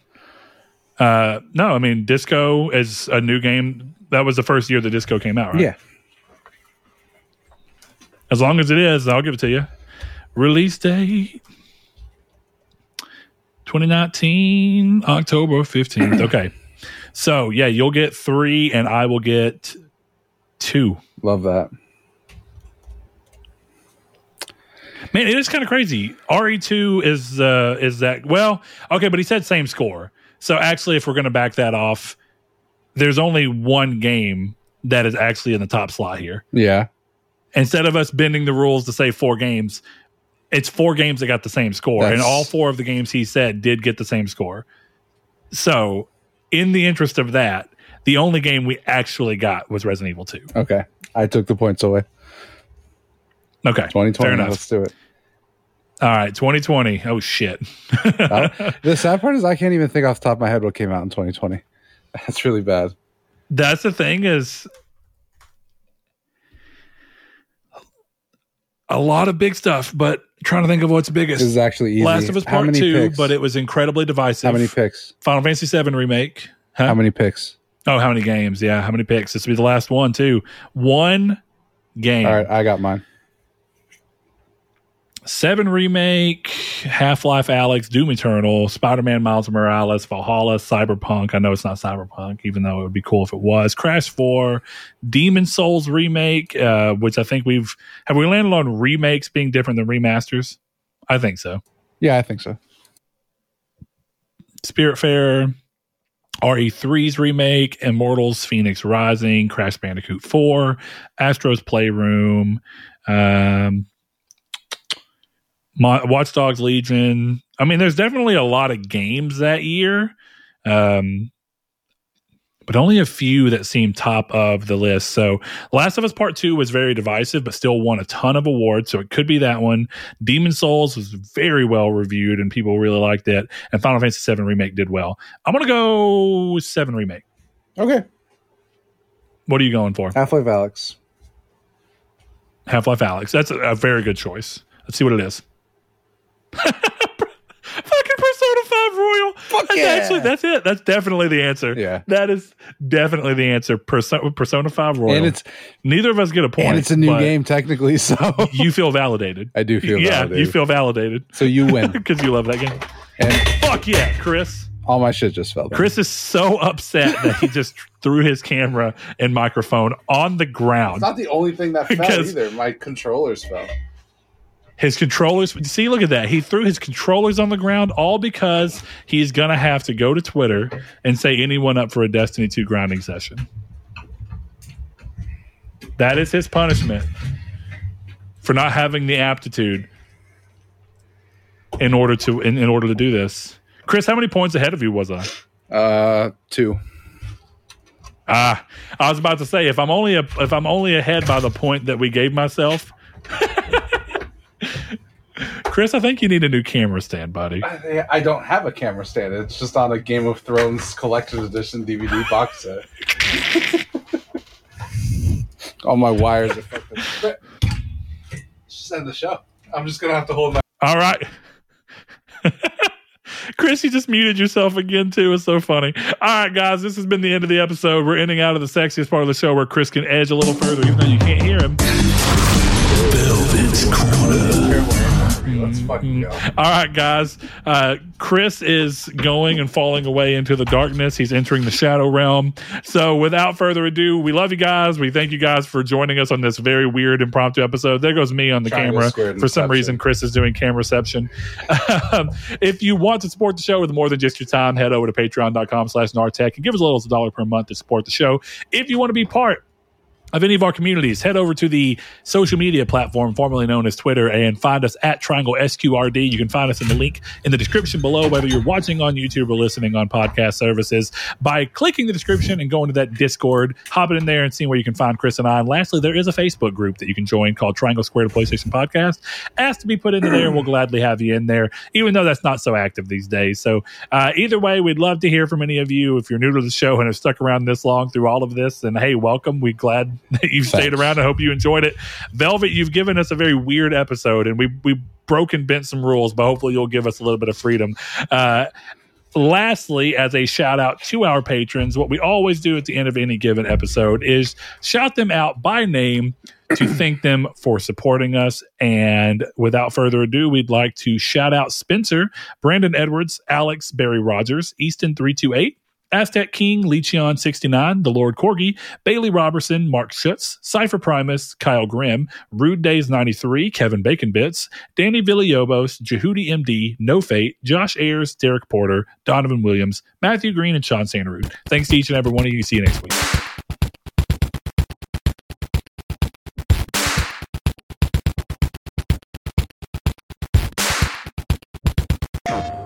Uh, no, I mean Disco is a new game. That was the first year the Disco came out, right? Yeah. As long as it is, I'll give it to you. Release date 2019, October 15th. Okay. So, yeah, you'll get three, and I will get two. Love that. Man, it is kind of crazy. RE2 is uh is that well, okay, but he said same score. So actually if we're going to back that off, there's only one game that is actually in the top slot here. Yeah. Instead of us bending the rules to say four games, it's four games that got the same score and all four of the games he said did get the same score. So, in the interest of that, the only game we actually got was Resident Evil 2. Okay. I took the points away. Okay. 2020. Let's do it. All right, 2020. Oh shit. Uh, the sad part is I can't even think off the top of my head what came out in 2020. That's really bad. That's the thing is a lot of big stuff, but trying to think of what's biggest. This is actually easy. Last of Us Part Two, picks? but it was incredibly divisive. How many picks? Final Fantasy VII remake. Huh? How many picks? Oh, how many games? Yeah, how many picks? This will be the last one too. One game. All right, I got mine. Seven remake, Half Life Alyx, Doom Eternal, Spider Man Miles Morales, Valhalla, Cyberpunk. I know it's not Cyberpunk, even though it would be cool if it was. Crash 4, Demon Souls remake, uh, which I think we've have we landed on remakes being different than remasters? I think so. Yeah, I think so. Spiritfarer, RE3's remake, Immortals Phoenix Rising, Crash Bandicoot 4, Astro's Playroom, um, Mo- Watch Dogs Legion. I mean, there's definitely a lot of games that year, um, but only a few that seem top of the list. So, Last of Us Part 2 was very divisive, but still won a ton of awards. So, it could be that one. Demon Souls was very well reviewed and people really liked it. And Final Fantasy VII Remake did well. I'm going to go 7 Remake. Okay. What are you going for? Half Life Alyx. Half Life Alyx. That's a, a very good choice. Let's see what it is. Fucking Persona 5 Royal. that's yeah. actually that's it. That's definitely the answer. Yeah. That is definitely the answer. Persona, Persona 5 Royal. And it's Neither of us get a point. and it's a new game technically, so You feel validated. I do feel yeah, validated. you feel validated so you win. because you love that game. and Fuck yeah, Chris. all my shit just fell down. Chris is so upset that he just threw his camera and microphone on the ground. It's not the only thing that fell either. My controllers fell. His controllers, see, look at that. He threw his controllers on the ground all because he's going to have to go to Twitter and say anyone up for a Destiny 2 grinding session. That is his punishment for not having the aptitude in order to in, in order to do this. Chris, how many points ahead of you was I? Uh, two. Ah, I was about to say if I'm only a, if I'm only ahead by the point that we gave myself. Chris, I think you need a new camera stand, buddy. I, I don't have a camera stand. It's just on a Game of Thrones collector's edition DVD box set. All my wires are fucking. Just end the show. I'm just gonna have to hold my. All right. Chris, you just muted yourself again too. It's so funny. All right, guys, this has been the end of the episode. We're ending out of the sexiest part of the show where Chris can edge a little further, even though you can't hear him. Velvet's Corner. Let's fucking go. All right, guys. Uh, Chris is going and falling away into the darkness. He's entering the shadow realm. So, without further ado, we love you guys. We thank you guys for joining us on this very weird impromptu episode. There goes me on the Triangle camera. For some reason, Chris is doing camera reception. um, if you want to support the show with more than just your time, head over to patreon.com slash nartech and give us a little dollar per month to support the show. If you want to be part of any of our communities, head over to the social media platform formerly known as Twitter and find us at Triangle SQRD. You can find us in the link in the description below, whether you're watching on YouTube or listening on podcast services, by clicking the description and going to that Discord, hopping in there and seeing where you can find Chris and I. And lastly, there is a Facebook group that you can join called Triangle Squared PlayStation Podcast. Ask to be put into there, and we'll gladly have you in there, even though that's not so active these days. So, uh, either way, we'd love to hear from any of you. If you're new to the show and have stuck around this long through all of this, then hey, welcome. We're glad that you've stayed around. I hope you enjoyed it. Velvet, you've given us a very weird episode, and we we broke and bent some rules, but hopefully you'll give us a little bit of freedom. Uh, lastly, as a shout out to our patrons, what we always do at the end of any given episode is shout them out by name to thank them for supporting us. And without further ado, we'd like to shout out Spencer, Brandon Edwards, Alex, Barry Rogers, Easton328. Aztec King, Lecheon 69, The Lord Corgi, Bailey Robertson, Mark Schutz, Cypher Primus, Kyle Grimm, Rude Days 93, Kevin Bacon Bits, Danny Villalobos, Jehudi MD, No Fate, Josh Ayers, Derek Porter, Donovan Williams, Matthew Green, and Sean Sanderud. Thanks to each and every one of you. See you next week.